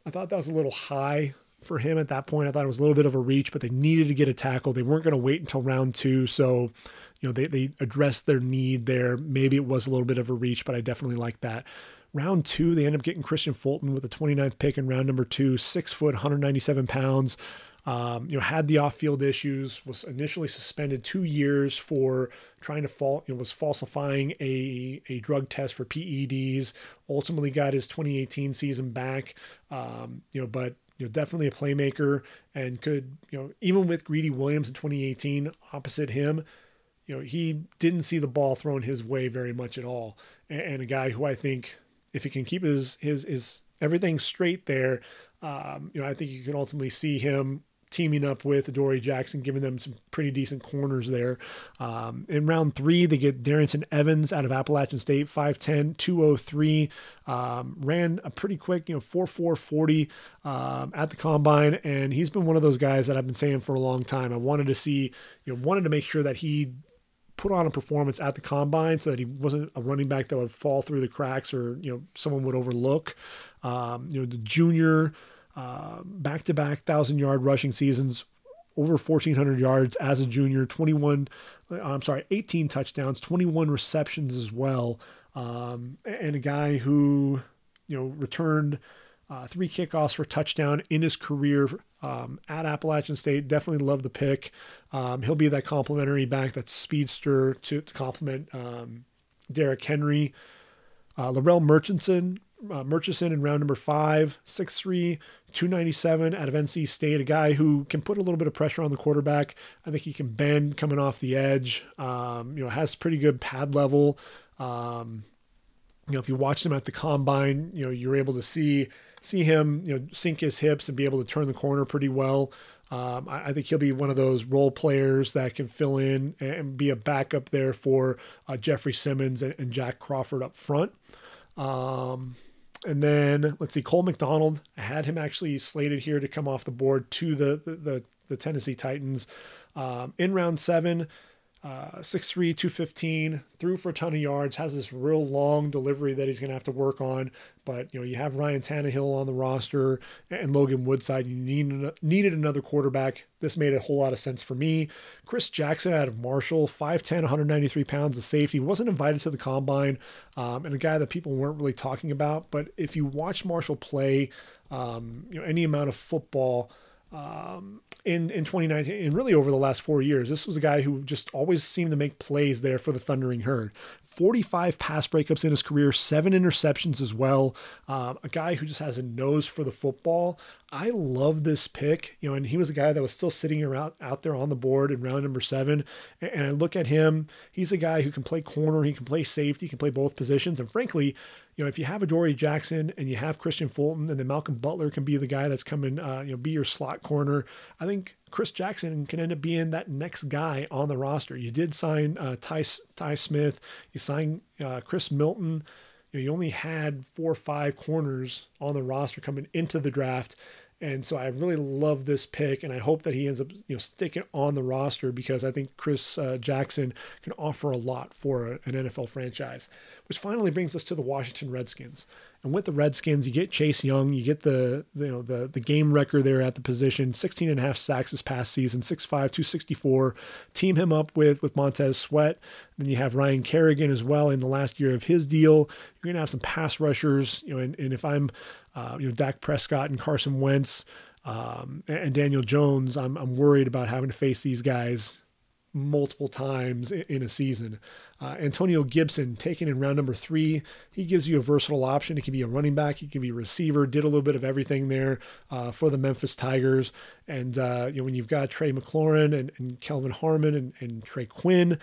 I thought that was a little high for him at that point. I thought it was a little bit of a reach, but they needed to get a tackle. They weren't going to wait until round two. So, you know, they, they addressed their need there. Maybe it was a little bit of a reach, but I definitely like that. Round two, they end up getting Kristian Fulton with the 29th pick in round number two, six foot, 197 pounds. Um, you know, had the off-field issues, was initially suspended two years for trying to fall, you know, was falsifying a, a drug test for PEDs. Ultimately got his 2018 season back. Um, you know, but you know, definitely a playmaker and could, you know, even with Greedy Williams in 2018 opposite him, you know, he didn't see the ball thrown his way very much at all. And, and a guy who I think, if he can keep his his his everything straight there, um, you know, I think you can ultimately see him teaming up with Adoree Jackson, giving them some pretty decent corners there. Um, in round three, they get Darrynton Evans out of Appalachian State, 5'10, 203. Um, ran a pretty quick, you know, 4'4, 40 um, at the combine. And he's been one of those guys that I've been saying for a long time. I wanted to see, you know, wanted to make sure that he put on a performance at the combine so that he wasn't a running back that would fall through the cracks or, you know, someone would overlook. Um, you know, the junior back to back thousand yard rushing seasons, over 1,400 yards as a junior, 21, uh, I'm sorry, 18 touchdowns, 21 receptions as well. Um, and a guy who, you know, returned uh, three kickoffs for touchdown in his career um, at Appalachian State. Definitely love the pick. Um, he'll be that complimentary back, that speedster to, to complement um, Derrick Henry. Uh, Larrell Murchison, uh, Murchison in round number five, 6'3, 297 out of NC State, a guy who can put a little bit of pressure on the quarterback. I think he can bend coming off the edge. Um, you know, has pretty good pad level. Um, you know, if you watch him at the combine, you know, you're able to see see him, you know, sink his hips and be able to turn the corner pretty well. Um, I, I, think he'll be one of those role players that can fill in and be a backup there for uh, Jeffrey Simmons and, and, Jack Crawford up front. Um, and then let's see, Cole McDonald. I had him actually slated here to come off the board to the the, the, the Tennessee Titans um, in round seven uh, 6'3, 215, threw for a ton of yards, has this real long delivery that he's going to have to work on. But, you know, you have Ryan Tannehill on the roster and Logan Woodside. You need, needed another quarterback. This made a whole lot of sense for me. Chris Jackson out of Marshall, 5'10, 193 pounds of safety, wasn't invited to the combine, um, and a guy that people weren't really talking about. But if you watch Marshall play, um, you know, any amount of football, um, in in 2019 and really over the last four years. This was a guy who just always seemed to make plays there for the Thundering Herd. 45 pass breakups in his career, seven interceptions as well. Um, a guy who just has a nose for the football. I love this pick, you know, and he was a guy that was still sitting around out there on the board in round number seven. And, and I look at him, he's a guy who can play corner, he can play safety, he can play both positions. And frankly, you know, if you have Adoree Jackson and you have Kristian Fulton, and then Malcolm Butler can be the guy that's coming, uh, you know, be your slot corner. I think Chris Jackson can end up being that next guy on the roster. You did sign uh, Ty, Tye Smith, you signed uh, Chris Milton. You, know, you only had four or five corners on the roster coming into the draft. And so I really love this pick, and I hope that he ends up, you know, sticking on the roster because I think Chris uh, Jackson can offer a lot for an NFL franchise. Which finally brings us to the Washington Redskins. And with the Redskins, you get Chase Young, you get the, you know the the game record there at the position, 16 and a half sacks this past season, 6'5", 264. Team him up with with Montez Sweat. Then you have Ryan Kerrigan as well in the last year of his deal. You're gonna have some pass rushers, you know, and, and if I'm uh, you know Dak Prescott and Carson Wentz um, and Daniel Jones, I'm I'm worried about having to face these guys multiple times in a season. Uh, Antonio Gibson, taken in round number three, he gives you a versatile option. He can be a running back, he can be a receiver. Did a little bit of everything there uh, for the Memphis Tigers. And uh, you know when you've got Trey McLaurin and, and Kelvin Harmon and, and Trey Quinn,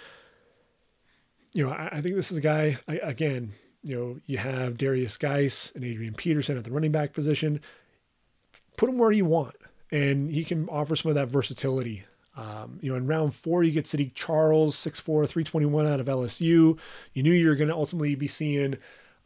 you know I, I think this is a guy I, again. You know you have Derrius Guice and Adrian Peterson at the running back position. Put him where you want, and he can offer some of that versatility Um, you know, in round four, you get Saahdiq Charles, 6'4, 321 out of LSU. You knew you were going to ultimately be seeing,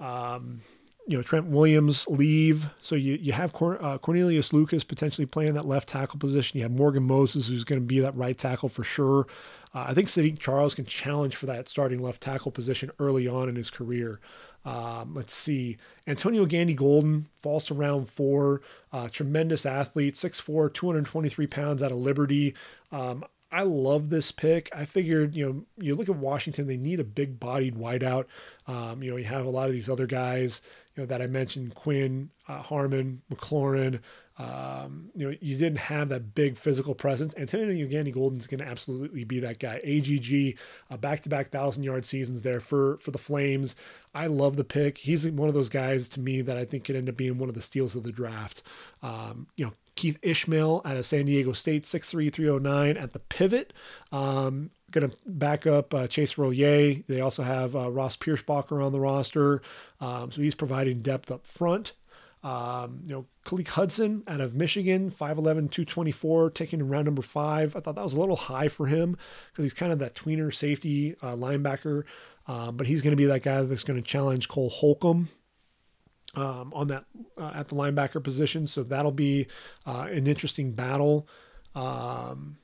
um, you know, Trent Williams leave. So you, you have Cor- uh, Cornelius Lucas potentially playing that left tackle position. You have Morgan Moses, who's going to be that right tackle for sure. Uh, I think Saahdiq Charles can challenge for that starting left tackle position early on in his career. Um, let's see. Antonio Gandy Golden falls to round four. Uh, tremendous athlete, 6'4, 223 pounds out of Liberty. Um, I love this pick. I figured, you know, you look at Washington, they need a big bodied wideout. Um, you know, you have a lot of these other guys, you know, that I mentioned Quinn, uh, Harmon, McLaurin. Um, you know, you didn't have that big physical presence. Antonio Gandy Golden's going to absolutely be that guy. AGG, uh, back-to-back thousand yard seasons there for for the Flames. I love the pick. He's one of those guys to me that I think could end up being one of the steals of the draft. Um, you know, Keith Ismael out of San Diego State, 6'3", 309 at the pivot. Um, going to back up uh, Chase Roullier. They also have uh, Ross Pierschbacher on the roster. Um, so he's providing depth up front. Um, you know, Khaleke Hudson out of Michigan, 5'11, 224, taken in round number five. I thought that was a little high for him because he's kind of that tweener safety uh, linebacker. Uh, but he's going to be that guy that's going to challenge Cole Holcomb um, on that uh, at the linebacker position. So that'll be uh, an interesting battle. Um,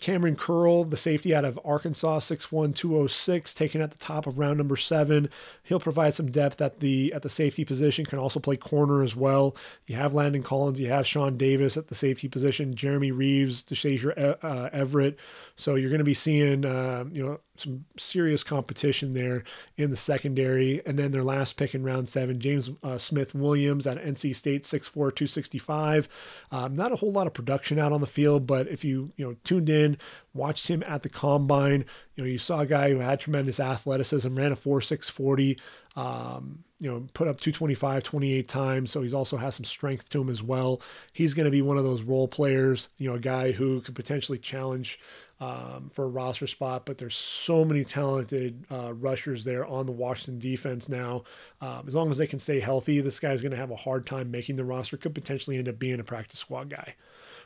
Kamren Curl, the safety out of Arkansas, 6'1", 206, taken at the top of round number seven. He'll provide some depth at the at the safety position, can also play corner as well. You have Landon Collins, you have Sean Davis at the safety position, Jeremy Reaves, Deshazor uh, Everett. So you're going to be seeing, uh, you know, some serious competition there in the secondary. And then their last pick in round seven, James uh, Smith Williams at NC State, 6'4, 265. Um, not a whole lot of production out on the field, but if you, you know, tuned in, watched him at the combine, you know, you saw a guy who had tremendous athleticism, ran a 4'640, um, you know, put up 225 28 times. So he's also has some strength to him as well. He's going to be one of those role players, you know, a guy who could potentially challenge um, for a roster spot, but there's so many talented uh, rushers there on the Washington defense now. Um, as long as they can stay healthy, this guy's going to have a hard time making the roster. Could potentially end up being a practice squad guy.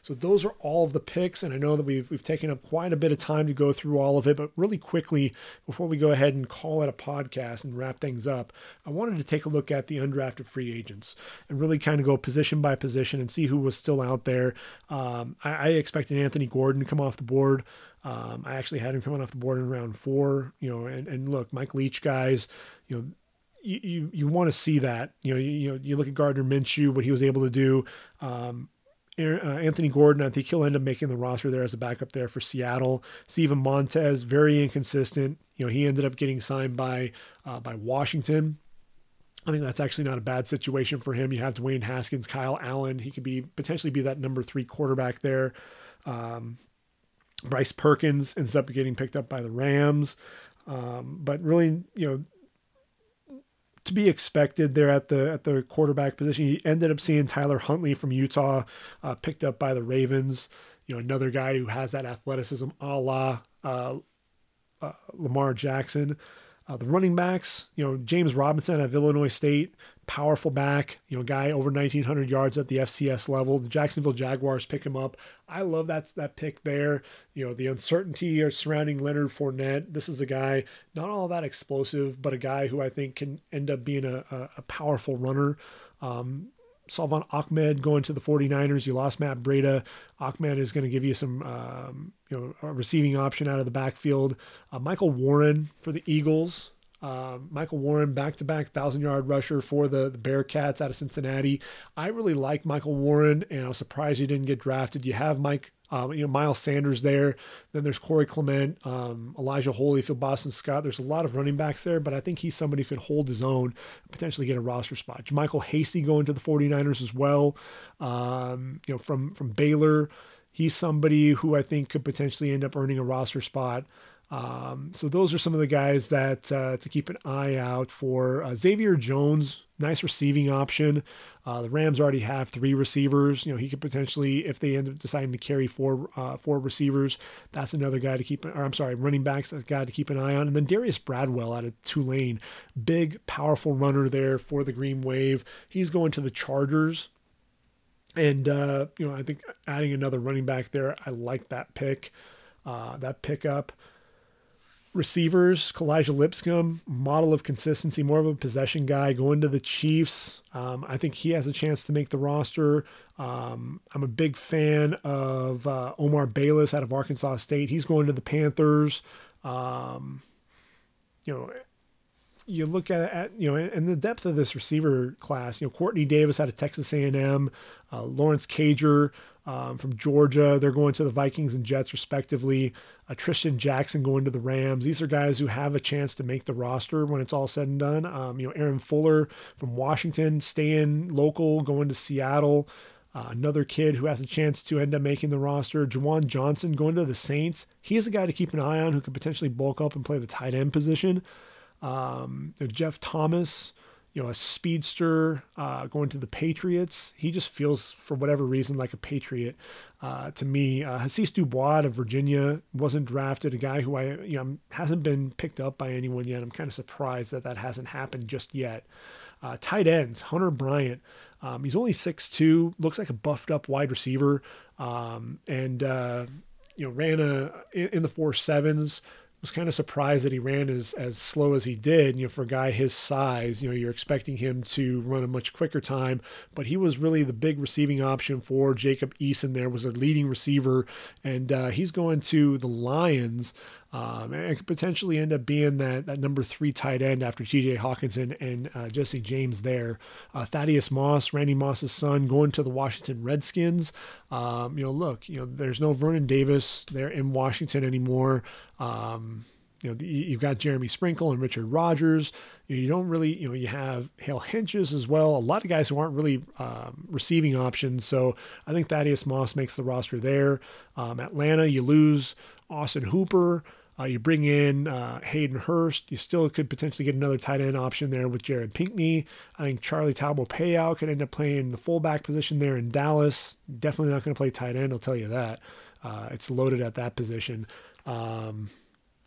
So those are all of the picks, and I know that we've we've taken up quite a bit of time to go through all of it. But really quickly, before we go ahead and call it a podcast and wrap things up, I wanted to take a look at the undrafted free agents and really kind of go position by position and see who was still out there. Um, I, I expected Anthony Gordon to come off the board. Um, I actually had him coming off the board in round four, you know, and, and look, Mike Leach guys, you know, you, you, you want to see that, you know, you, you know, you look at Gardner Minshew, what he was able to do. Um, uh, Anthony Gordon, I think he'll end up making the roster there as a backup there for Seattle. Steven Montez, very inconsistent. You know, he ended up getting signed by uh, by Washington. I think that's actually not a bad situation for him. You have Dwayne Haskins, Kyle Allen. He could be potentially be that number three quarterback there. Um, Bryce Perkins ends up getting picked up by the Rams. Um, but really, you know, to be expected there at the at the quarterback position. He ended up seeing Tyler Huntley from Utah uh, picked up by the Ravens. You know, another guy who has that athleticism, a la uh, uh, Lamar Jackson. Uh, the running backs, you know, James Robinson of Illinois State, powerful back, you know, guy over 1,900 yards at the FCS level. The Jacksonville Jaguars pick him up. I love that that pick there. You know, the uncertainty surrounding Leonard Fournette. This is a guy not all that explosive, but a guy who I think can end up being a, a, a powerful runner. Um, Salvon Ahmed going to the 49ers. You lost Matt Breida. Ahmed is going to give you some, um, you know, a receiving option out of the backfield. Uh, Michael Warren for the Eagles. Uh, Michael Warren, back-to-back thousand-yard rusher for the, the Bearcats out of Cincinnati. I really like Michael Warren, and I was surprised he didn't get drafted. You have Mike um, you know, Miles Sanders there. Then there's Corey Clement, um, Elijah Holyfield, Boston Scott. There's a lot of running backs there, but I think he's somebody who could hold his own, potentially get a roster spot. Michael Hasty going to the 49ers as well. Um, you know, from from Baylor, he's somebody who I think could potentially end up earning a roster spot. Um, so those are some of the guys that uh, to keep an eye out for. Uh, Xavier Jones, nice receiving option. Uh, the Rams already have three receivers. You know he could potentially, if they end up deciding to carry four uh, four receivers, that's another guy to keep. Or I'm sorry, running backs, a guy to keep an eye on. And then Darius Bradwell out of Tulane, big powerful runner there for the Green Wave. He's going to the Chargers. And uh, you know, I think adding another running back there, I like that pick, uh, that pickup. Receivers, Kalija Lipscomb, model of consistency, more of a possession guy, going to the Chiefs. Um, I think he has a chance to make the roster. Um, I'm a big fan of uh, Omar Bayless out of Arkansas State. He's going to the Panthers. Um, you know, you look at, at you know, and the depth of this receiver class. You know, Quartney Davis out of Texas A&M, uh, Lawrence Cager um, from Georgia. They're going to the Vikings and Jets respectively. Uh, Trishton Jackson going to the Rams. These are guys who have a chance to make the roster when it's all said and done. Um, you know, Aaron Fuller from Washington, staying local, going to Seattle. Uh, another kid who has a chance to end up making the roster, Juwan Johnson, going to the Saints. He's a guy to keep an eye on who could potentially bulk up and play the tight end position. Um, Jeff Thomas, you know, a speedster uh, going to the Patriots. He just feels, for whatever reason, like a Patriot uh, to me. Uh, Hasise Dubois of Virginia wasn't drafted, a guy who I, you know, hasn't been picked up by anyone yet. I'm kind of surprised that that hasn't happened just yet. Uh, tight ends, Hunter Bryant. Um, he's only 6'2", looks like a buffed up wide receiver, um, and uh, you know ran a in, in the four sevens was kind of surprised that he ran as as slow as he did. You know, for a guy his size, you know, you're expecting him to run a much quicker time, but he was really the big receiving option for Jacob Eason. There was a leading receiver, and uh, he's going to the Lions um, and could potentially end up being that, that number three tight end after TJ Hockenson and uh, Jesse James there. Uh, Thaddeus Moss, Randy Moss's son, going to the Washington Redskins. Um, you know, look, you know, there's no Vernon Davis there in Washington anymore. Um, you know, you've got Jeremy Sprinkle and Richard Rodgers. You don't really, you know, you have Hale Hentges as well. A lot of guys who aren't really um, receiving options. So I think Thaddeus Moss makes the roster there. Um, Atlanta, you lose Austin Hooper. Uh, you bring in uh, Hayden Hurst. You still could potentially get another tight end option there with Jared Pinkney. I think Charlie Taumoepeau could end up playing the fullback position there in Dallas. Definitely not going to play tight end. I'll tell you that. Uh, it's loaded at that position. Um,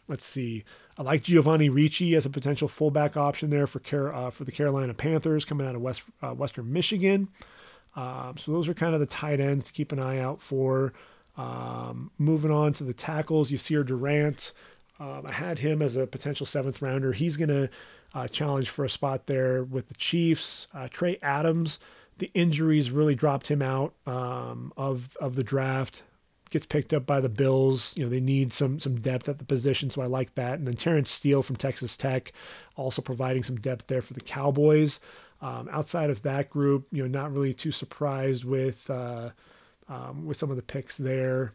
let's see. I like Giovanni Ricci as a potential fullback option there for Car- uh, for the Carolina Panthers coming out of West uh, Western Michigan. Um, so those are kind of the tight ends to keep an eye out for. Um, moving on to the tackles, Yasir Durant. Um, I had him as a potential seventh rounder. He's going to uh, challenge for a spot there with the Chiefs. Uh, Trey Adams, the injuries really dropped him out um, of of the draft. Gets picked up by the Bills. You know they need some some depth at the position, so I like that. And then Terence Steele from Texas Tech, also providing some depth there for the Cowboys. Um, outside of that group, you know, not really too surprised with. Uh, um, with some of the picks there.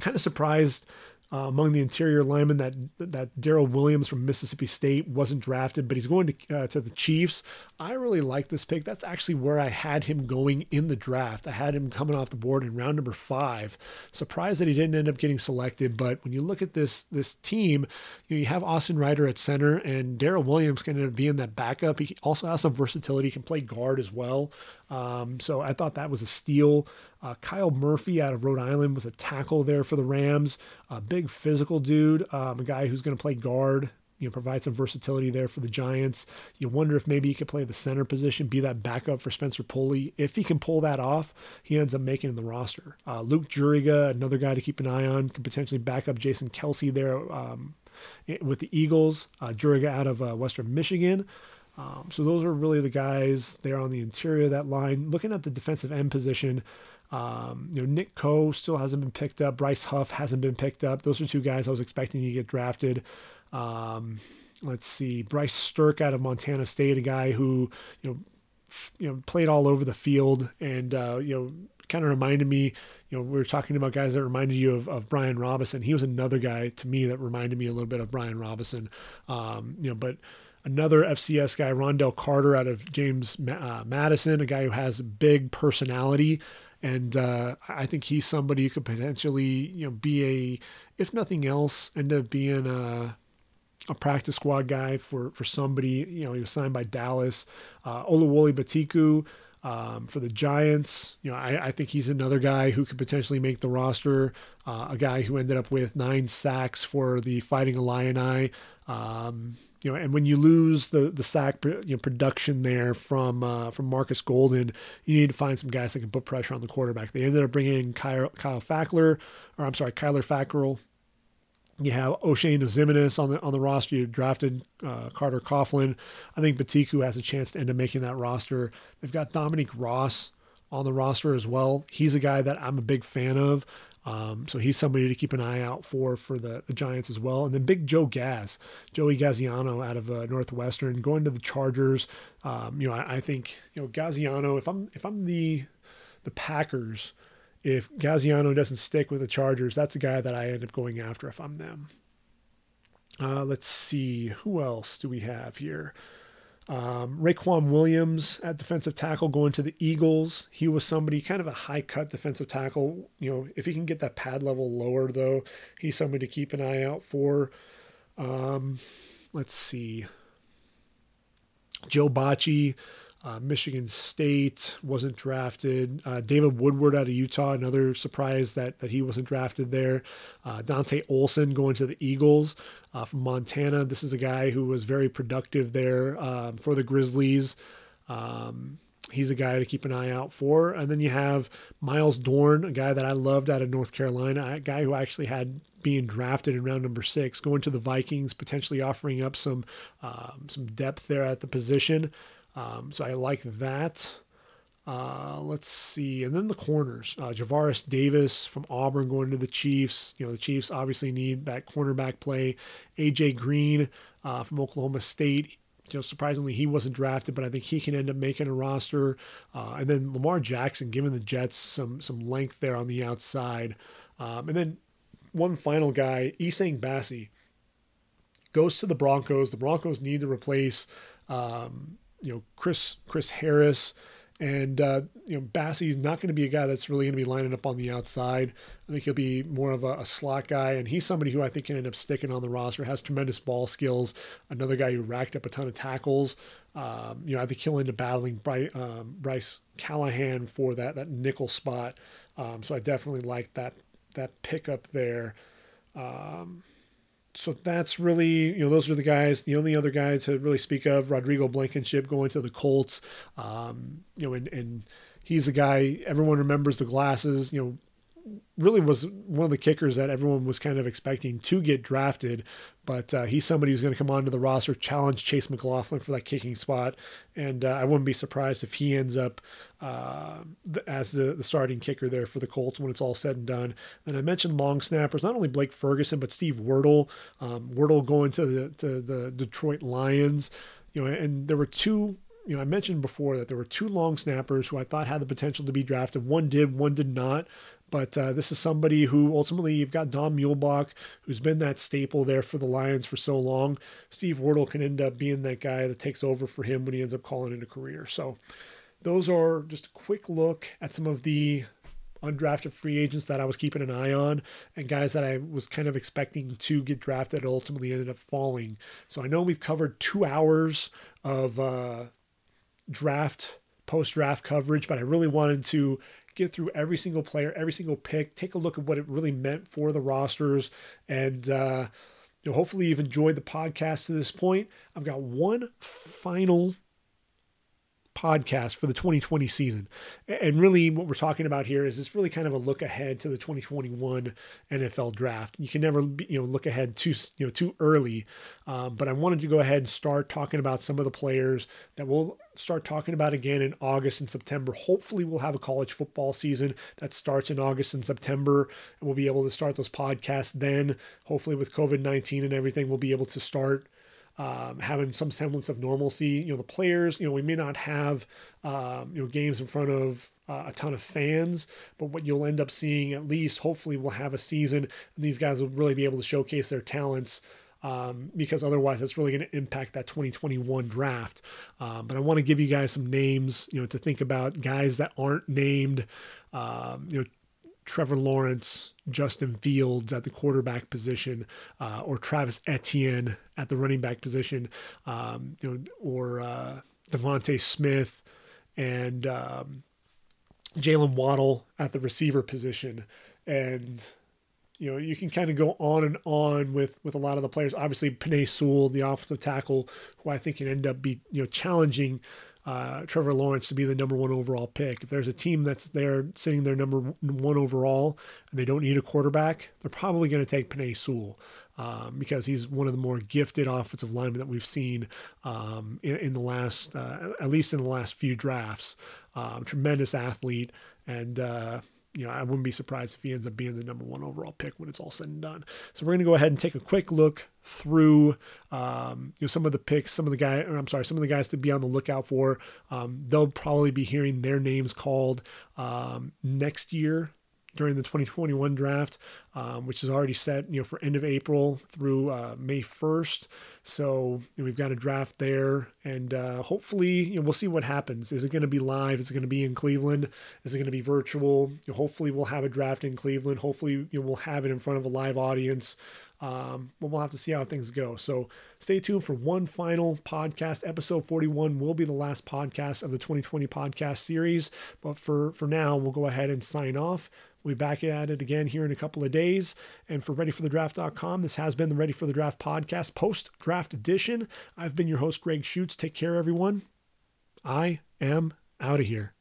Kind of surprised uh, among the interior linemen that that Darryl Williams from Mississippi State wasn't drafted, but he's going to uh, to the Chiefs. I really like this pick. That's actually where I had him going in the draft. I had him coming off the board in round number five. Surprised that he didn't end up getting selected, but when you look at this this team, you, know, you have Austin Reiter at center, and Darryl Williams can end up being that backup. He also has some versatility. He can play guard as well. Um, so I thought that was a steal. Uh, Kyle Murphy out of Rhode Island was a tackle there for the Rams. A big physical dude, um, a guy who's going to play guard. You know, provide some versatility there for the Giants. You wonder if maybe he could play the center position, be that backup for Spencer Pulley. If he can pull that off, he ends up making the roster. Uh, Luke Juriga, another guy to keep an eye on, could potentially back up Jason Kelce there um, with the Eagles. Uh, Juriga out of uh, Western Michigan. Um, so those are really the guys there on the interior of that line. Looking at the defensive end position, um, you know, Nick Coe still hasn't been picked up. Bryce Huff hasn't been picked up. Those are two guys I was expecting to get drafted. Um, let's see, Bryce Sterk out of Montana State, a guy who you know, f- you know, played all over the field and uh, you know, kind of reminded me. You know, we were talking about guys that reminded you of, of Brian Robison. He was another guy to me that reminded me a little bit of Brian Robison. Um, you know, but another FCS guy, Ron'Dell Carter out of James uh, Madison, a guy who has big personality. And uh, I think he's somebody who could potentially, you know, be a, if nothing else, end up being a, a practice squad guy for, for somebody. You know, he was signed by Dallas. Uh, Oluwole Betiku um, for the Giants. You know, I, I, think he's another guy who could potentially make the roster. Uh, a guy who ended up with nine sacks for the Fighting Illini. Um, you know, and when you lose the the sack you know, production there from uh, from Markus Golden, you need to find some guys that can put pressure on the quarterback. They ended up bringing in Kyle, Kyle Fackler, or I'm sorry, Kyler Fackrell. You have Oshane Ximines on the on the roster. You drafted uh, Carter Coughlin. I think Betiku has a chance to end up making that roster. They've got Dominique Ross on the roster as well. He's a guy that I'm a big fan of. Um, so he's somebody to keep an eye out for for the, the Giants as well. And then Big Joe Gaz, Joey Gaziano out of uh, Northwestern, going to the Chargers. Um, you know, I, I, think you know Gaziano. If I'm if I'm the the Packers, if Gaziano doesn't stick with the Chargers, that's a guy that I end up going after if I'm them. Uh, let's see, who else do we have here? Um, Raequan Williams at defensive tackle going to the Eagles. He was somebody kind of a high cut defensive tackle. You know, if he can get that pad level lower, though, he's somebody to keep an eye out for. Um, let's see. Joe Bachie, uh, Michigan State wasn't drafted. Uh, David Woodward out of Utah, another surprise that that he wasn't drafted there. Uh, Dante Olson going to the Eagles uh, from Montana. This is a guy who was very productive there um, for the Grizzlies. Um, he's a guy to keep an eye out for. And then you have Myles Dorn, a guy that I loved out of North Carolina, a guy who actually had being drafted in round number six, going to the Vikings, potentially offering up some um, some depth there at the position. Um, so I like that. Uh, let's see. And then the corners. Uh, Javaris Davis from Auburn going to the Chiefs. You know, the Chiefs obviously need that cornerback play. AJ Green uh, from Oklahoma State. You know, surprisingly, he wasn't drafted, but I think he can end up making a roster. Uh, and then Lamar Jackson, giving the Jets some some length there on the outside. Um, and then one final guy, Essang Bassey, goes to the Broncos. The Broncos need to replace, um, you know, Chris Chris Harris. And uh, you know, Bassey's not going to be a guy that's really going to be lining up on the outside. I think he'll be more of a, a, slot guy, and he's somebody who I think can end up sticking on the roster. Has tremendous ball skills. Another guy who racked up a ton of tackles. Um, you know, I think he'll end up battling Bryce, um, Bryce Callahan for that that nickel spot. Um, so I definitely like that that pickup there. Um, so that's really, you know, those are the guys. The only other guy to really speak of, Rodrigo Blankenship going to the Colts. Um, you know, and, and he's a guy everyone remembers the glasses. You know, really was one of the kickers that everyone was kind of expecting to get drafted, but uh, he's somebody who's going to come onto the roster, challenge Chase McLaughlin for that kicking spot, and uh, I wouldn't be surprised if he ends up uh, as the, the starting kicker there for the Colts when it's all said and done. And I mentioned long snappers, not only Blake Ferguson but Steve Wirtel. Um, Wirtel going to the to the Detroit Lions, you know, and there were two you know, I mentioned before that there were two long snappers who I thought had the potential to be drafted. One did, one did not. But uh, this is somebody who ultimately you've got Don Muhlbach, who's been that staple there for the Lions for so long. Steve Wirtel can end up being that guy that takes over for him when he ends up calling it a career. So those are just a quick look at some of the undrafted free agents that I was keeping an eye on and guys that I was kind of expecting to get drafted ultimately ended up falling. So I know we've covered two hours of uh, draft post draft coverage, but I really wanted to get through every single player, every single pick, take a look at what it really meant for the rosters, and uh, you know, hopefully you've enjoyed the podcast to this point. I've got one final podcast for the 2020 season. And really, what we're talking about here is it's really kind of a look ahead to the 2021 NFL draft. You can never, you know, look ahead too, you know, too early. Um, but I wanted to go ahead and start talking about some of the players that we'll start talking about again in August and September. Hopefully, we'll have a college football season that starts in August and September, and we'll be able to start those podcasts then. Hopefully, with COVID 19 and everything, we'll be able to start um, having some semblance of normalcy. You know, the players, you know, we may not have, um, you know, games in front of uh, a ton of fans, but what you'll end up seeing, at least, hopefully, we'll have a season and these guys will really be able to showcase their talents. Um, because otherwise it's really going to impact that 2021 draft. Um, but I want to give you guys some names, you know, to think about guys that aren't named, um, you know, Trevor Lawrence, Justin Fields at the quarterback position, uh, or Travis Etienne at the running back position, um, you know, or uh, DeVonta Smith and um, Jaylen Waddle at the receiver position, and you know, you can kind of go on and on with with a lot of the players. Obviously, Penei Sewell, the offensive tackle, who I think can end up be you know challenging uh, Trevor Lawrence to be the number one overall pick. If there's a team that's there sitting their number one overall and they don't need a quarterback, they're probably going to take Penei Sewell. Um, because he's one of the more gifted offensive linemen that we've seen um, in, in, the last, uh, at least in the last few drafts. Um, tremendous athlete, and uh, you know, I wouldn't be surprised if he ends up being the number one overall pick when it's all said and done. So we're going to go ahead and take a quick look through, um, you know, some of the picks, some of the guys, I'm sorry, some of the guys to be on the lookout for. Um, they'll probably be hearing their names called um, next year during the 2021 draft, um, which is already set, you know, for end of April through uh, May 1st. So we've got a draft there, and uh, hopefully, you know, we'll see what happens. Is it going to be live? Is it going to be in Cleveland? Is it going to be virtual? You know, hopefully, we'll have a draft in Cleveland. Hopefully, you know, we'll have it in front of a live audience. Um, but we'll have to see how things go. So stay tuned for one final podcast. Episode 41 will be the last podcast of the 2020 podcast series. But for, for now, we'll go ahead and sign off. We'll be back at it again here in a couple of days. And for readyforthedraft.com, this has been the Ready for the Draft podcast post draft edition. I've been your host, Greg Schutz. Take care, everyone. I am out of here.